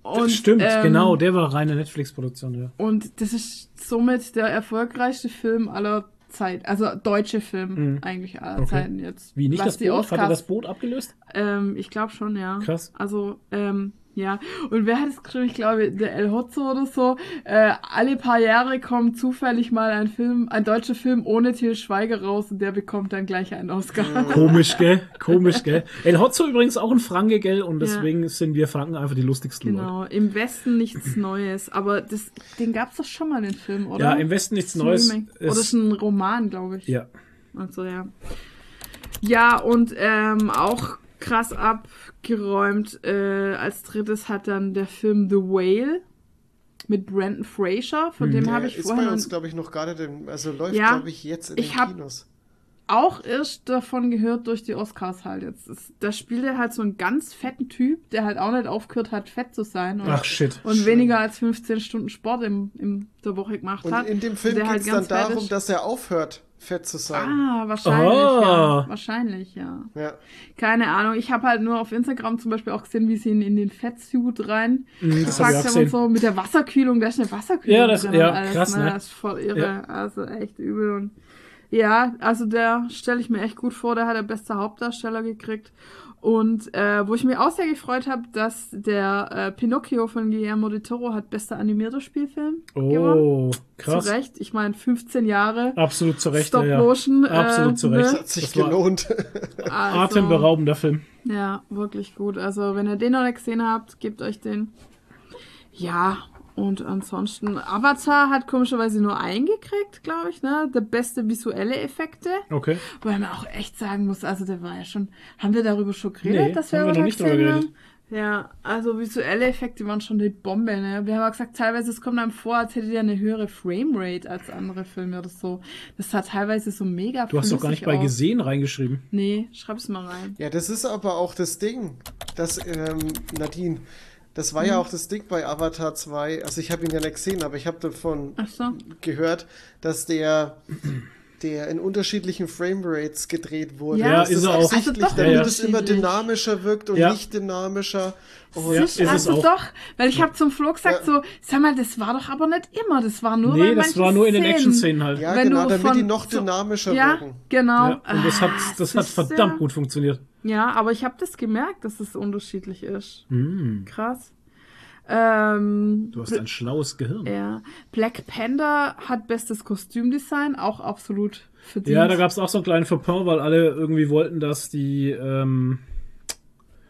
und, Stimmt, ähm, genau, der war reine Netflix-Produktion, ja. Und das ist somit der erfolgreichste Film aller Zeit, also deutsche Film Mhm. eigentlich aller Okay. Zeiten jetzt. Wie, nicht Was das die Boot? Hat Oscars, er das Boot abgelöst? Ähm, ich glaube schon, ja. Krass. Also, ähm, ja. Und wer hat es geschrieben? Ich glaube, der El Hotzo oder so. Äh, alle paar Jahre kommt zufällig mal ein Film, ein deutscher Film ohne Til Schweiger raus und der bekommt dann gleich einen Oscar. Komisch, gell? Komisch, gell? El Hotzo übrigens auch ein Franke, gell? Und Ja. deswegen sind wir Franken einfach die lustigsten Leute. Genau, im Westen nichts Neues. Aber das, den gab es doch schon mal, den Film, oder? Ja, im Westen nichts Neues. Oder ist ein Roman, glaube ich. ja. Also ja. Ja, und ähm, auch krass abgeräumt. Äh, als drittes hat dann der Film The Whale mit Brandon Fraser, von dem Der habe ich ist vorher bei noch uns, glaube ich, noch gar nicht im, also läuft, Ja, glaube ich, jetzt in ich den Kinos. auch erst davon gehört durch die Oscars halt jetzt. Das, da spielt er halt so einen ganz fetten Typ, der halt auch nicht aufgehört hat, fett zu sein und, Ach, shit. und weniger als 15 Stunden Sport im, im der Woche gemacht Und hat. in dem Film der geht halt es dann ganz fett darum, ist. dass er aufhört, fett zu sein. Ah, wahrscheinlich, Ah. ja. Wahrscheinlich, ja. Ja. Keine Ahnung. Ich habe halt nur auf Instagram zum Beispiel auch gesehen, wie sie ihn in den Fettsuit rein Mhm, das gepackt haben und gesehen. so mit der Wasserkühlung. Da ist eine Wasserkühlung Ja, das- drin ja, alles, krass, ne? Das ist voll irre. Ja. Also echt übel. Und ja, also der stelle ich mir echt gut vor. Der hat der beste Hauptdarsteller gekriegt. Und äh, wo ich mich auch sehr gefreut habe, dass der äh, Pinocchio von Guillermo del Toro hat bester animierter Spielfilm gewonnen. Oh, krass. Zu Recht. Ich meine, 15 Jahre. Absolut zu Recht, Stop ja, ja. Motion. Absolut zu Recht. Das Ne? hat sich Das gelohnt. Also, Atemberaubender Film. Ja, wirklich gut. Also, wenn ihr den noch nicht gesehen habt, gebt euch den. Ja, und ansonsten, Avatar hat komischerweise nur eingekriegt, glaube ich, ne? Der beste visuelle Effekte. Okay. Weil man auch echt sagen muss, also der war ja schon. Haben wir darüber schon geredet, Nee, dass wir haben wir noch nicht geredet. haben? Ja, also visuelle Effekte waren schon die Bombe, ne? Wir haben auch gesagt, teilweise, es kommt einem vor, als hätte der eine höhere Framerate als andere Filme oder so. Das sah teilweise so mega Du hast doch gar nicht bei aus. gesehen reingeschrieben. Nee, schreib's mal rein. Ja, das ist aber auch das Ding, dass, ähm, Nadine, das war ja Mhm. auch das Ding bei Avatar 2, also ich habe ihn ja nicht gesehen, aber ich habe davon so. gehört, dass der, der in unterschiedlichen Framerates gedreht wurde. Ja, das ist er auch. absichtlich, Also doch damit Ja, ja. es immer dynamischer wirkt und Ja. nicht dynamischer. Und Ja, ist es also auch. doch, weil ich habe zum Flo gesagt Ja. so, sag mal, das war doch aber nicht immer, das war nur Nee, das war nur in den Szenen. Action-Szenen halt. ja, wenn genau, du damit von- die noch so- dynamischer Ja, wirken. genau. Ja, und das hat, Ah, das hat verdammt gut funktioniert. Ja, aber ich habe das gemerkt, dass es unterschiedlich ist. Hm, Krass. Ähm, du hast ein schlaues Gehirn. ja. Black Panther hat bestes Kostümdesign, auch absolut verdient. Ja, da gab es auch so einen kleinen Fauxpas, weil alle irgendwie wollten, dass die, ähm,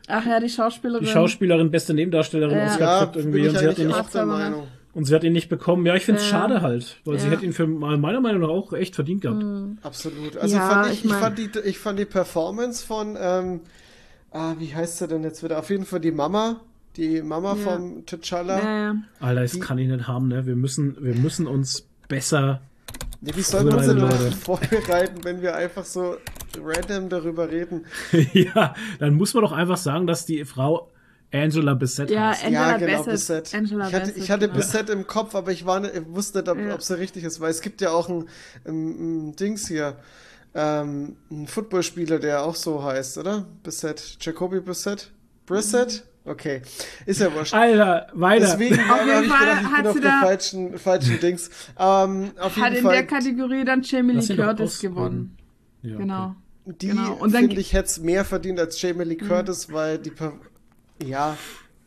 Ach ja, die Schauspielerin. die Schauspielerin beste Nebendarstellerin Ja. Oscar Ja, kriegt bin irgendwie ich und sie, hat nicht, auch der Meinung. Und sie hat ihn nicht bekommen. Ja, ich finde es Ja. schade halt, weil sie Ja. hätte ihn für meiner Meinung nach auch echt verdient gehabt. Absolut. Also Ja, fand ich, ich ich, mein- fand die, ich fand die Performance von, ähm, ah, wie heißt sie denn jetzt wieder? Auf jeden Fall die Mama, die Mama Ja. vom T'Challa. Ja. Alter, das Die- kann ich nicht haben, ne? Wir müssen, wir müssen uns besser. Nee, wie sollen wir uns denn vorbereiten, wenn wir einfach so random darüber reden? ja, dann muss man doch einfach sagen, dass die Frau Angela Bissett Ja, heißt. Angela ja, genau, Bassett. Bissett. Angela ich hatte, Bassett, ich hatte genau. Bissett im Kopf, aber ich, war, nicht- ich wusste nicht, ob, Ja. ob sie richtig ist, weil es gibt ja auch ein, ein, ein Dings hier, ähm, ein Footballspieler, der auch so heißt, oder? Bissett. Jacoby Bissett? Brissett? Okay. Ist ja wurscht. Alter, weiter. Deswegen Auf habe ich gedacht, ich hat bin auf da- falschen, falschen Dings. Ähm, auf Hat jeden in Fall. der Kategorie dann Jamie Lee Curtis gewonnen. Ja, okay. Genau. Die, Genau. Finde ich, hätte es mehr verdient als Jamie Lee Curtis, weil die. Ja,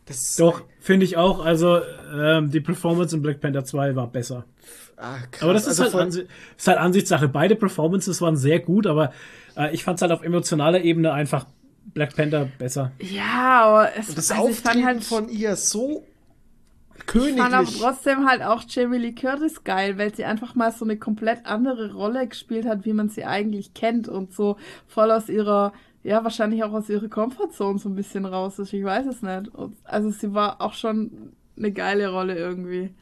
das. Doch, finde ich auch. Also, ähm, die Performance in Black Panther 2 war besser. Ah, krass. Aber das ist, Also halt, ist halt Ansichtssache. Beide Performances waren sehr gut, aber äh, ich fand es halt auf emotionaler Ebene einfach Black Panther besser. Ja, aber es Und das also ich fand Auftreten halt von ihr so Ich fand aber königlich. trotzdem halt auch Jamie Lee Curtis geil, weil sie einfach mal so eine komplett andere Rolle gespielt hat, wie man sie eigentlich kennt und so voll aus ihrer, ja, wahrscheinlich auch aus ihrer Comfortzone so ein bisschen raus ist. Ich weiß es nicht. Und, also sie war auch schon eine geile Rolle irgendwie.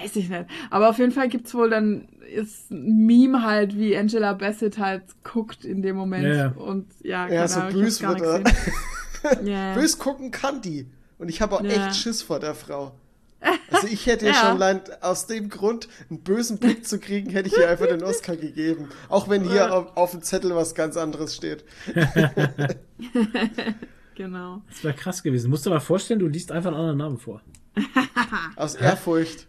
Weiß ich nicht. Aber auf jeden Fall gibt's wohl dann ist ein Meme halt, wie Angela Bassett halt guckt in dem Moment. Ja, ja. Und ja, Ja, keine so Ahnung, gar wird nicht er. Ja. Bös gucken kann die. Und ich habe auch Ja. echt Schiss vor der Frau. Also ich hätte Ja. schon allein aus dem Grund, einen bösen Blick zu kriegen, hätte ich ihr einfach den Oscar gegeben. Auch wenn hier auf, auf dem Zettel was ganz anderes steht. Genau. Das wäre krass gewesen. Musst du dir mal vorstellen, du liest einfach einen anderen Namen vor. Aus Ehrfurcht.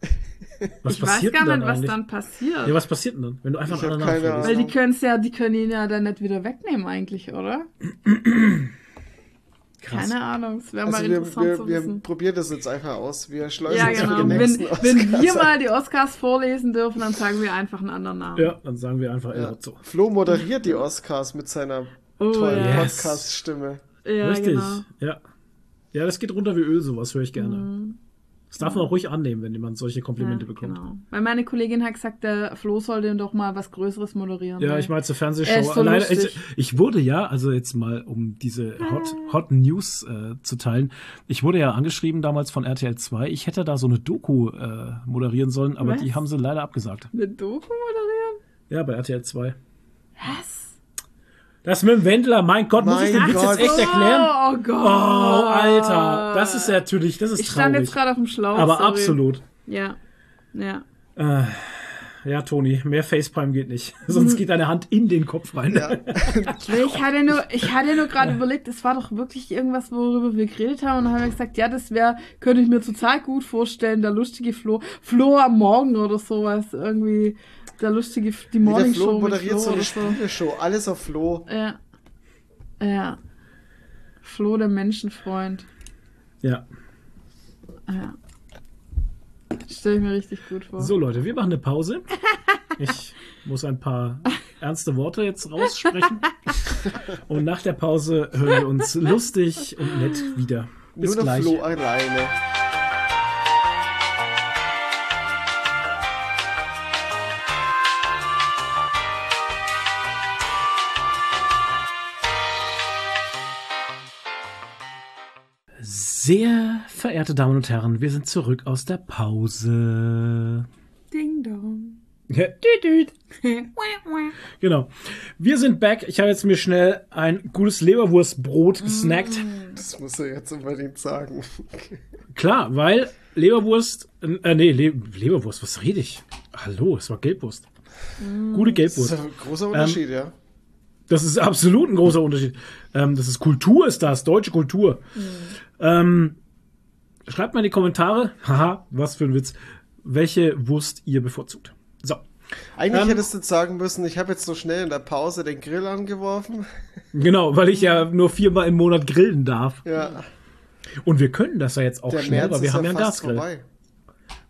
Was ich weiß passiert gar nicht, dann was eigentlich? dann passiert. Ja, was passiert denn dann, wenn du einfach einen anderen Namen vorliest? Weil die können es ja, die können ihn ja dann nicht wieder wegnehmen eigentlich, oder? Krass. Keine Ahnung, es wäre mal Also wir, interessant wir, zu wir wissen. probieren das jetzt einfach aus. Wir schleusen Ja, uns für genau. den Wenn, nächsten wenn Oscar wir ein. mal die Oscars vorlesen dürfen, dann sagen wir einfach einen anderen Namen. Ja, dann sagen wir einfach Ja. Rozzo. Flo moderiert die Oscars mit seiner Oh, tollen. Yes. Podcast-Stimme. ja Richtig. genau. Ja. Ja, das geht runter wie Öl, sowas höre ich gerne. Mhm. Das darf man auch ruhig annehmen, wenn jemand solche Komplimente ja, bekommt. Genau. Weil meine Kollegin hat gesagt, der Flo sollte doch mal was Größeres moderieren. Ja, weil- ich meine zur Er Fernsehshow. so Alleine, ich, ich wurde ja, also jetzt mal, um diese Hot, Hot News äh, zu teilen, ich wurde ja angeschrieben damals von RTL 2, ich hätte da so eine Doku äh, moderieren sollen, aber Was? die haben sie leider abgesagt. Eine Doku moderieren? Ja, bei RTL 2. Was? Das mit dem Wendler, mein Gott, muss ich den Mein Witz jetzt echt erklären? Oh, oh Gott. Oh, Alter, das ist natürlich, das ist Ich stand jetzt traurig. gerade auf dem Schlauch. Aber sorry. absolut. Ja. Ja. Äh, ja, Toni, mehr Facepalm geht nicht. Sonst geht deine Hand in den Kopf rein. Ja. Ich hatte nur, ich hatte nur gerade überlegt, es war doch wirklich irgendwas, worüber wir geredet haben. Und dann haben wir gesagt, ja, das wäre, könnte ich mir total gut vorstellen, der lustige Flo. Flo am Morgen oder sowas. Irgendwie der lustige, die Morning Flo Show mit moderiert Flo so eine. Spieleshow. Alles auf Flo. Ja. Ja. Flo, der Menschenfreund. Ja. Ja. Stelle ich mir richtig gut vor. So, Leute, wir machen eine Pause. Ich muss ein paar ernste Worte jetzt raussprechen. Und nach der Pause hören wir uns lustig und nett wieder. Bis Nur gleich. Flo alleine. Sehr verehrte Damen und Herren, wir sind zurück aus der Pause. Ding dong. Ja, Düt, düt. genau. Wir sind back. Ich habe jetzt mir schnell ein gutes Leberwurstbrot gesnackt. Das muss er jetzt unbedingt sagen. Klar, weil Leberwurst, äh, nee, Le Leberwurst, was rede ich? Hallo, es war Gelbwurst. Gute Das ist Gelbwurst. ein großer Unterschied, ja. Das ist absolut ein großer Unterschied. Ähm, das ist Kultur, ist das, deutsche Kultur. Ähm, schreibt mal in die Kommentare, haha, was für ein Witz, welche Wurst ihr bevorzugt. So. Eigentlich Ähm, hättest du jetzt sagen müssen, ich habe jetzt so schnell in der Pause den Grill angeworfen. Genau, weil ich ja nur viermal im Monat grillen darf. Ja, Und wir können das ja jetzt auch der schnell, März weil wir haben ja einen Gasgrill. vorbei.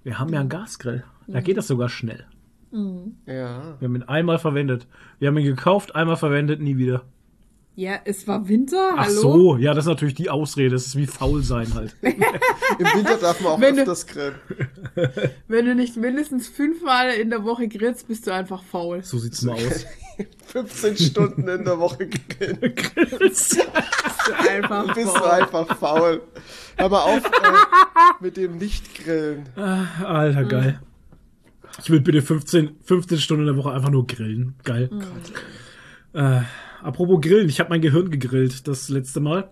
Wir haben ja einen Gasgrill. Da geht das sogar schnell. Ja. Wir haben ihn einmal verwendet. Wir haben ihn gekauft, einmal verwendet, nie wieder. Ja, es war Winter, Ach hallo? so, ja, das ist natürlich die Ausrede. Das ist wie faul sein halt. Im Winter darf man auch Wenn du- öfters grillen. Wenn du nicht mindestens fünfmal in der Woche grillst, bist du einfach faul. So sieht's mal aus. 15 Stunden in der Woche grillen. Bist du einfach Bist du faul. einfach faul. Hör mal auf äh, mit dem Nicht-Grillen. Alter, geil. Ich will bitte 15, 15 Stunden in der Woche einfach nur grillen. Geil. Äh, apropos Grillen, ich habe mein Gehirn gegrillt das letzte Mal.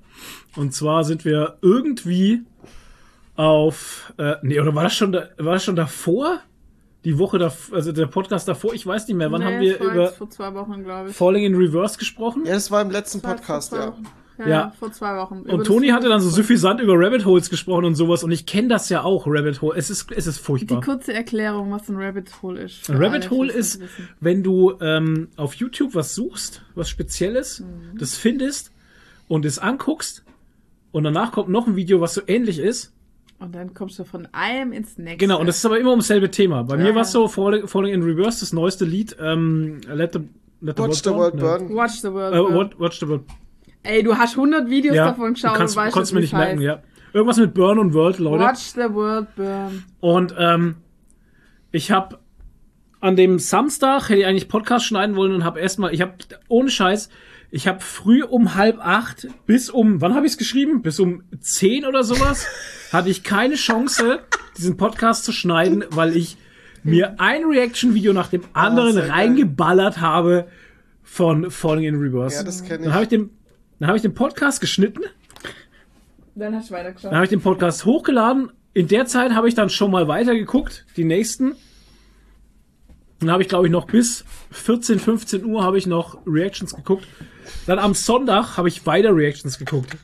Und zwar sind wir irgendwie auf. Äh, nee, oder war das schon, da, war das schon davor? Die Woche davor, also der Podcast davor, ich weiß nicht mehr. Wann Nee, haben wir das war über vor zwei Wochen, glaube ich. Falling in Reverse gesprochen? Ja, das war im letzten Podcast, ja. Wochen. Ja, Ja. vor zwei Wochen. Und Toni hatte dann so suffisant über Rabbit Holes gesprochen und sowas. Und ich kenne das ja auch, Rabbit Hole. Es ist, es ist Die furchtbar. kurze Erklärung, was ein Rabbit Hole ist. Ein Rabbit alle, Hole die ist, wenn du ähm, auf YouTube was suchst, was Spezielles, Mhm. das findest und es anguckst und danach kommt noch ein Video, was so ähnlich ist. Und dann kommst du von einem ins nächste. Genau, und das ist aber immer ums selbe Thema. Bei mir Ja. war es so, Falling, Falling in Reverse, das neueste Lied, ähm, Let the, let Watch the World Burn. Watch the World. Äh, Burn. what, watch the World. Ey, du hast 100 Videos Ja, davon du geschaut kannst, und weißt konntest mir nicht es merken, heißt. ja. Irgendwas mit Burn und World, Leute. Watch the World Burn. Und ähm, ich habe an dem Samstag hätte ich eigentlich Podcast schneiden wollen und habe erstmal, ich habe ohne Scheiß, ich habe früh um halb acht bis um, wann habe ich es geschrieben? Bis um zehn oder sowas hatte ich keine Chance, diesen Podcast zu schneiden, weil ich mir ein Reaction-Video nach dem anderen sehr geil. reingeballert habe von Falling in Reverse. Ja, das kenn Dann habe ich. ich den, dann habe ich den Podcast geschnitten Dann hast du weitergeschaut. dann habe ich den Podcast hochgeladen. In der Zeit habe ich dann schon mal weitergeguckt, die nächsten. Dann habe ich, glaube ich, noch bis 14, 15 Uhr habe ich noch Reactions geguckt. Dann am Sonntag habe ich weiter Reactions geguckt.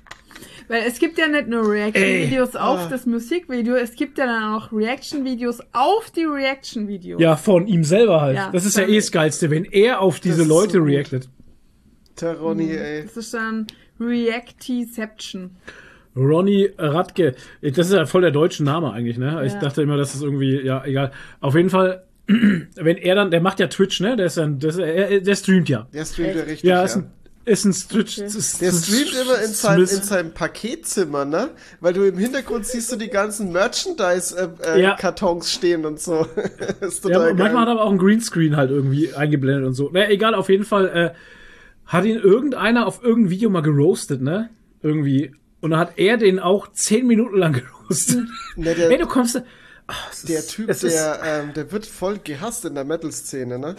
Weil es gibt ja nicht nur Reaction-Videos auf Ah. das Musikvideo, es gibt ja dann auch Reaction-Videos auf die Reaction-Videos. Ja, von ihm selber halt. Ja, das ist ja eh das Geilste, wenn er auf diese Leute so gut. Der Ronny, Mhm. ey. Das ist dann Reactiception. Ronny Radke. Das ist ja voll der deutsche Name eigentlich, ne? Ich Ja. dachte immer, das ist irgendwie, ja, egal. Auf jeden Fall, wenn er dann, der macht ja Twitch, ne? Der ist dann, der, ist- er, der streamt ja. Der streamt ja richtig. Ja, ist ein, ist ein Twitch. Okay. Der streamt immer in, sein, in seinem Paketzimmer, ne? Weil du im Hintergrund siehst du die ganzen Merchandise-Kartons äh, Ja. Kartons stehen und so. ist Ja, total manchmal hat geil. er aber auch ein Greenscreen halt irgendwie eingeblendet und so. Naja, egal, auf jeden Fall äh, hat ihn irgendeiner auf irgendein Video mal geroastet, ne? Irgendwie. Und dann hat er den auch zehn Minuten lang geroastet. Ne, der, Ey, du kommst. da- Ach, der ist- Typ, es ist- der, ähm, der wird voll gehasst in der Metal-Szene, ne?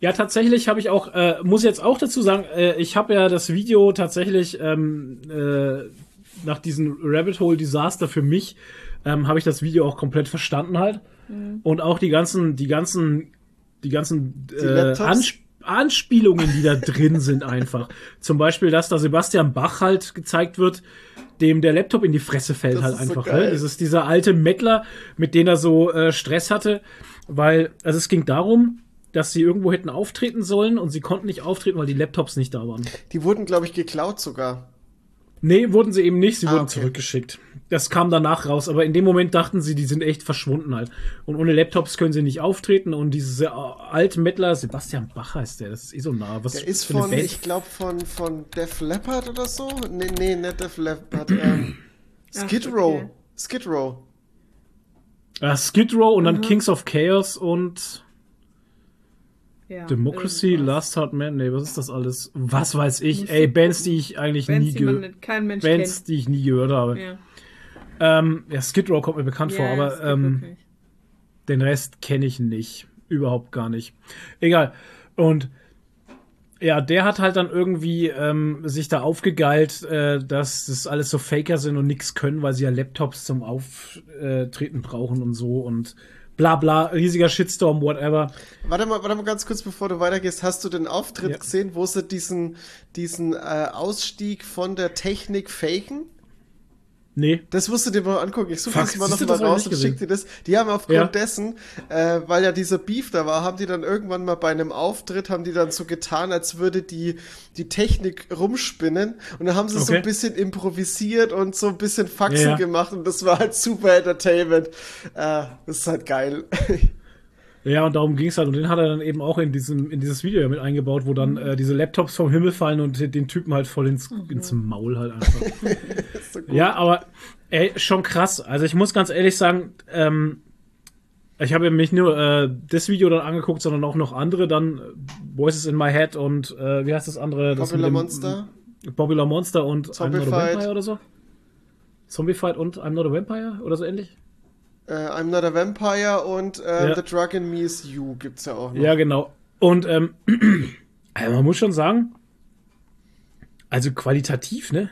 Ja, tatsächlich habe ich auch, äh, muss jetzt auch dazu sagen, äh, ich habe ja das Video tatsächlich ähm, äh, nach diesem Rabbit Hole Desaster für mich, ähm, habe ich das Video auch komplett verstanden halt. Und auch die ganzen, die ganzen, die ganzen äh, Laptops? Ansp Anspielungen, die da drin sind einfach. Zum Beispiel, dass da Sebastian Bach halt gezeigt wird, dem der Laptop in die Fresse fällt Das halt ist so einfach. geil. ne? Dieses, dieser alte Mettler, mit dem er so äh, Stress hatte, weil, also es ging darum, dass sie irgendwo hätten auftreten sollen und sie konnten nicht auftreten, weil die Laptops nicht da waren. Die wurden, glaube ich, geklaut sogar. Nee, wurden sie eben nicht, sie Ah, wurden okay. zurückgeschickt. Das kam danach raus, aber in dem Moment dachten sie, die sind echt verschwunden halt. Und ohne Laptops können sie nicht auftreten und diese äh, alte Mettler, Sebastian Bach heißt der, das ist eh so nah. Was Der ist von, Band? ich glaube, von, von Def Leppard oder so. Nee, nee, nicht Def Leppard. Ähm, Skid Row. okay. Skid Row. äh, Skid Row und dann Mhm. Kings of Chaos und Ja, Democracy, irgendwas. Last Heart Man, nee, was ist das alles? Was weiß ich? Ey, Bands, die ich eigentlich Bands, nie gehört Mensch Bands, die ich nie gehört habe. kennt. Ähm, ja, Skid Row kommt mir bekannt vor, Ja, aber das geht ähm, den Rest kenne ich nicht. Überhaupt gar nicht. Egal. Und ja, der hat halt dann irgendwie ähm, sich da aufgegeilt, äh, dass das alles so Faker sind und nichts können, weil sie ja Laptops zum Auftreten brauchen und so und bla bla, riesiger Shitstorm, whatever. Warte mal, warte mal ganz kurz, bevor du weitergehst. Hast du den Auftritt Ja. gesehen, wo sie diesen, diesen äh, Ausstieg von der Technik faken? Nee. Das musst du dir mal angucken. Ich suche Fuck, das mal siehst noch du, mal das hab ich raus und schick dir das. Die haben aufgrund Ja. dessen, äh, weil ja dieser Beef da war, haben die dann irgendwann mal bei einem Auftritt, haben die dann so getan, als würde die, die Technik rumspinnen. Und dann haben sie so Okay. ein bisschen improvisiert und so ein bisschen Faxen Ja, ja. gemacht und das war halt super Entertainment. Äh, das ist halt geil. Ja, und darum ging es halt. Und den hat er dann eben auch in, diesem, in dieses Video ja mit eingebaut, wo dann äh, diese Laptops vom Himmel fallen und den Typen halt voll ins, ins Maul halt einfach. so ja, aber ey, schon krass. Also ich muss ganz ehrlich sagen, ähm, ich habe mir nicht nur äh, das Video dann angeguckt, sondern auch noch andere, dann äh, Voices in My Head und äh, wie heißt das andere? Das Popular dem- Monster, Popular Monster und I'm Not a Zombified. Vampire oder so? Zombified und I'm Not a Vampire oder so ähnlich? Äh, I'm Not a Vampire und äh, Ja. The Drug in Me is You gibt's ja auch noch. Ja, genau. Und ähm, also man muss schon sagen, also qualitativ, ne?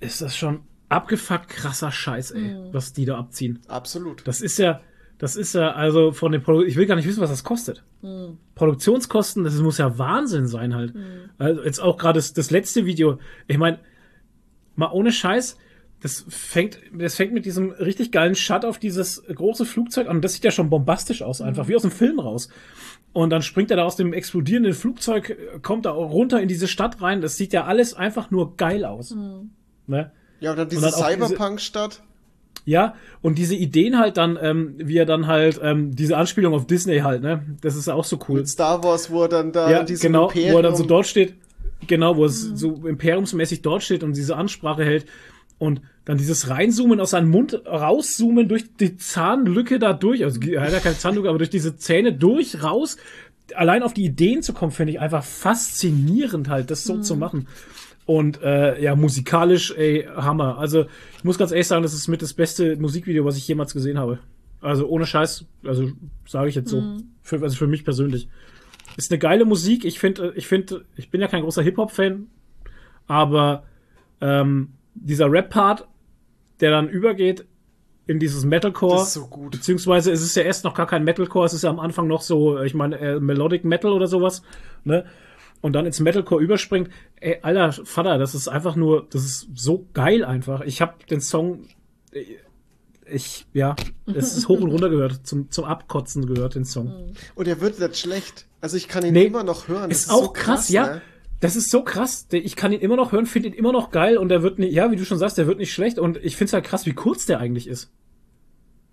Ist das schon abgefuckt krasser Scheiß, ey, was die da abziehen. Absolut. Das ist ja, das ist ja, also von den Produ ich will gar nicht wissen, was das kostet. Produktionskosten, das muss ja Wahnsinn sein halt. Also jetzt auch gerade das, das letzte Video, ich meine, mal ohne Scheiß, das fängt, das fängt mit diesem richtig geilen Shot auf dieses große Flugzeug an. Das sieht ja schon bombastisch aus, einfach wie aus dem Film raus. Und dann springt er da aus dem explodierenden Flugzeug, äh, kommt da runter in diese Stadt rein. Das sieht ja alles einfach nur geil aus. Ne? Ja, und dann diese Cyberpunk-Stadt. Ja, und diese Ideen halt dann, ähm, wie er dann halt, ähm, diese Anspielung auf Disney halt, ne? Das ist auch so cool. Mit Star Wars, wo er dann da Ja, in genau, Imperium... wo er dann so dort steht. Genau, wo es so imperiumsmäßig dort steht und diese Ansprache hält. Und dann dieses Reinzoomen aus seinem Mund, rauszoomen durch die Zahnlücke da durch. Also er hat ja keine Zahnlücke, aber durch diese Zähne durch, raus. Allein auf die Ideen zu kommen, finde ich einfach faszinierend halt, das so zu machen. Und äh, ja, musikalisch, ey, Hammer. Also ich muss ganz ehrlich sagen, das ist mit das beste Musikvideo, was ich jemals gesehen habe. Also ohne Scheiß, also sage ich jetzt so. Für, also für mich persönlich. Ist eine geile Musik. Ich finde, ich finde, ich bin ja kein großer Hip-Hop-Fan, aber ähm, dieser Rap-Part, der dann übergeht in dieses Metalcore, Das ist so gut. beziehungsweise es ist ja erst noch gar kein Metalcore, es ist ja am Anfang noch so, ich meine, äh, Melodic Metal oder sowas, ne? Und dann ins Metalcore überspringt. Ey, alter Vater, das ist einfach nur, das ist so geil einfach. Ich habe den Song, äh, ich, ja, es ist hoch und runter gehört, zum, zum Abkotzen gehört, den Song. Und er wird nicht schlecht. Also ich kann ihn Nee, immer noch hören. Das Ist auch so krass, ja. ne? Das ist so krass. Ich kann ihn immer noch hören, finde ihn immer noch geil und der wird nicht, ja, wie du schon sagst, der wird nicht schlecht und ich finde es halt krass, wie kurz der eigentlich ist.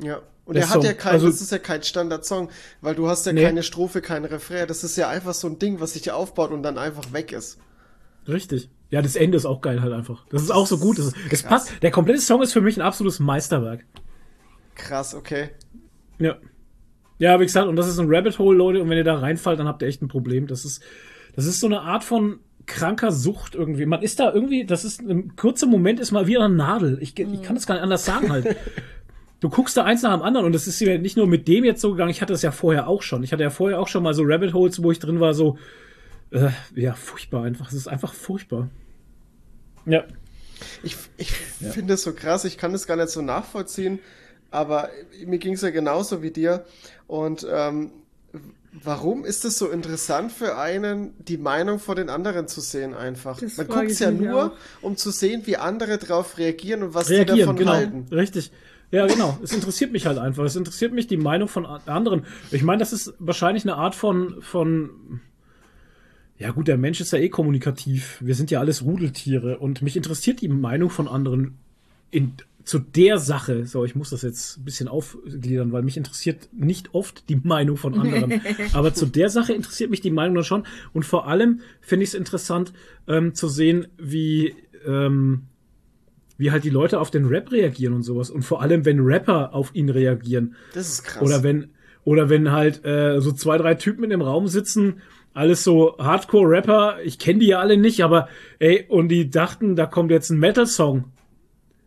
Ja. Und Der er hat Song. ja kein, Also- das ist ja kein Standard-Song, weil du hast ja Nee. keine Strophe, kein Refrain. Das ist ja einfach so ein Ding, was sich aufbaut und dann einfach weg ist. Richtig. Ja, das Ende ist auch geil halt einfach. Das ist auch so gut. Das, ist- es Krass. passt. Der komplette Song ist für mich ein absolutes Meisterwerk. Krass, okay. Ja. Ja, wie gesagt, und das ist ein Rabbit Hole, Leute, und wenn ihr da reinfallt, dann habt ihr echt ein Problem. Das ist, das ist so eine Art von kranker Sucht irgendwie. Man ist da irgendwie, das ist, ein kurzer Moment ist mal wie eine Nadel. Ich, ich kann das gar nicht anders sagen halt. Du guckst da eins nach dem anderen und das ist ja nicht nur mit dem jetzt so gegangen, ich hatte das ja vorher auch schon. Ich hatte ja vorher auch schon mal so Rabbit Holes, wo ich drin war, so, äh, ja, furchtbar einfach. Es ist einfach furchtbar. Ja. Ich, ich finde es so krass, ich kann es gar nicht so nachvollziehen, aber mir ging es ja genauso wie dir. Und ähm, warum ist es so interessant für einen, die Meinung von den anderen zu sehen einfach? Das Man guckt ich ja nur, auch. um zu sehen, wie andere darauf reagieren und was die reagieren, davon genau. halten. Richtig. Ja, genau. Es interessiert mich halt einfach. Es interessiert mich die Meinung von anderen. Ich meine, das ist wahrscheinlich eine Art von, von, ja gut, der Mensch ist ja eh kommunikativ. Wir sind ja alles Rudeltiere und mich interessiert die Meinung von anderen in, zu der Sache. So, ich muss das jetzt ein bisschen aufgliedern, weil mich interessiert nicht oft die Meinung von anderen. Aber zu der Sache interessiert mich die Meinung dann schon. Und vor allem finde ich es interessant ähm, zu sehen, wie, ähm, wie halt die Leute auf den Rap reagieren und sowas. Und vor allem, wenn Rapper auf ihn reagieren. Das ist krass. Oder wenn, oder wenn halt äh, so zwei, drei Typen in dem Raum sitzen, alles so Hardcore-Rapper, ich kenne die ja alle nicht, aber ey, und die dachten, da kommt jetzt ein Metal-Song.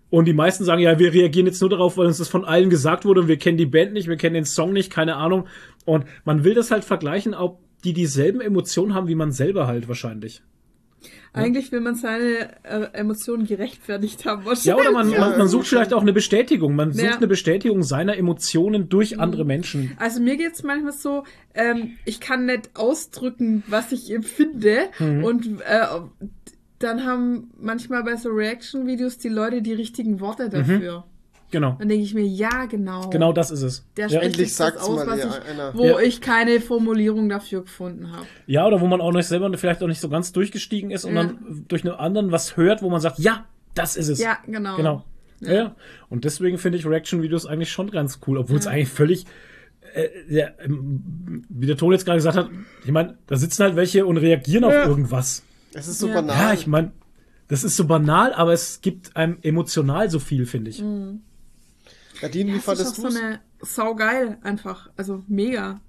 Und die meisten sagen, ja, wir reagieren jetzt nur darauf, weil uns das von allen gesagt wurde und wir kennen die Band nicht, wir kennen den Song nicht, keine Ahnung. Und man will das halt vergleichen, ob die dieselben Emotionen haben wie man selber halt wahrscheinlich. Eigentlich will man seine äh, Emotionen gerechtfertigt haben. Ja, oder man, man, man sucht vielleicht auch eine Bestätigung. Man sucht Ja. eine Bestätigung seiner Emotionen durch andere Menschen. Also mir geht's manchmal so, ähm, ich kann nicht ausdrücken, was ich empfinde Mhm. und äh, dann haben manchmal bei so Reaction-Videos die Leute die richtigen Worte dafür. Genau. Dann denke ich mir, ja, genau. Genau das ist es. Der ja. Endlich sagt's aus, mal was ja, ich, einer. wo Ja. ich keine Formulierung dafür gefunden habe. ja, oder wo man auch noch selber vielleicht auch nicht so ganz durchgestiegen ist und Ja. dann durch einen anderen was hört, wo man sagt, ja, das ist es. Ja, genau. Genau. Ja. ja. Und deswegen finde ich Reaction-Videos eigentlich schon ganz cool, obwohl es eigentlich völlig, äh, ja, ähm, wie der Ton jetzt gerade gesagt hat, ich meine, da sitzen halt welche und reagieren Ja. auf irgendwas. Es ist so Ja. banal. Ja, ich meine, das ist so banal, aber es gibt einem emotional so viel, finde ich. Nadine, wie Das ist auch fandest so du es? eine saugeil einfach. Also mega.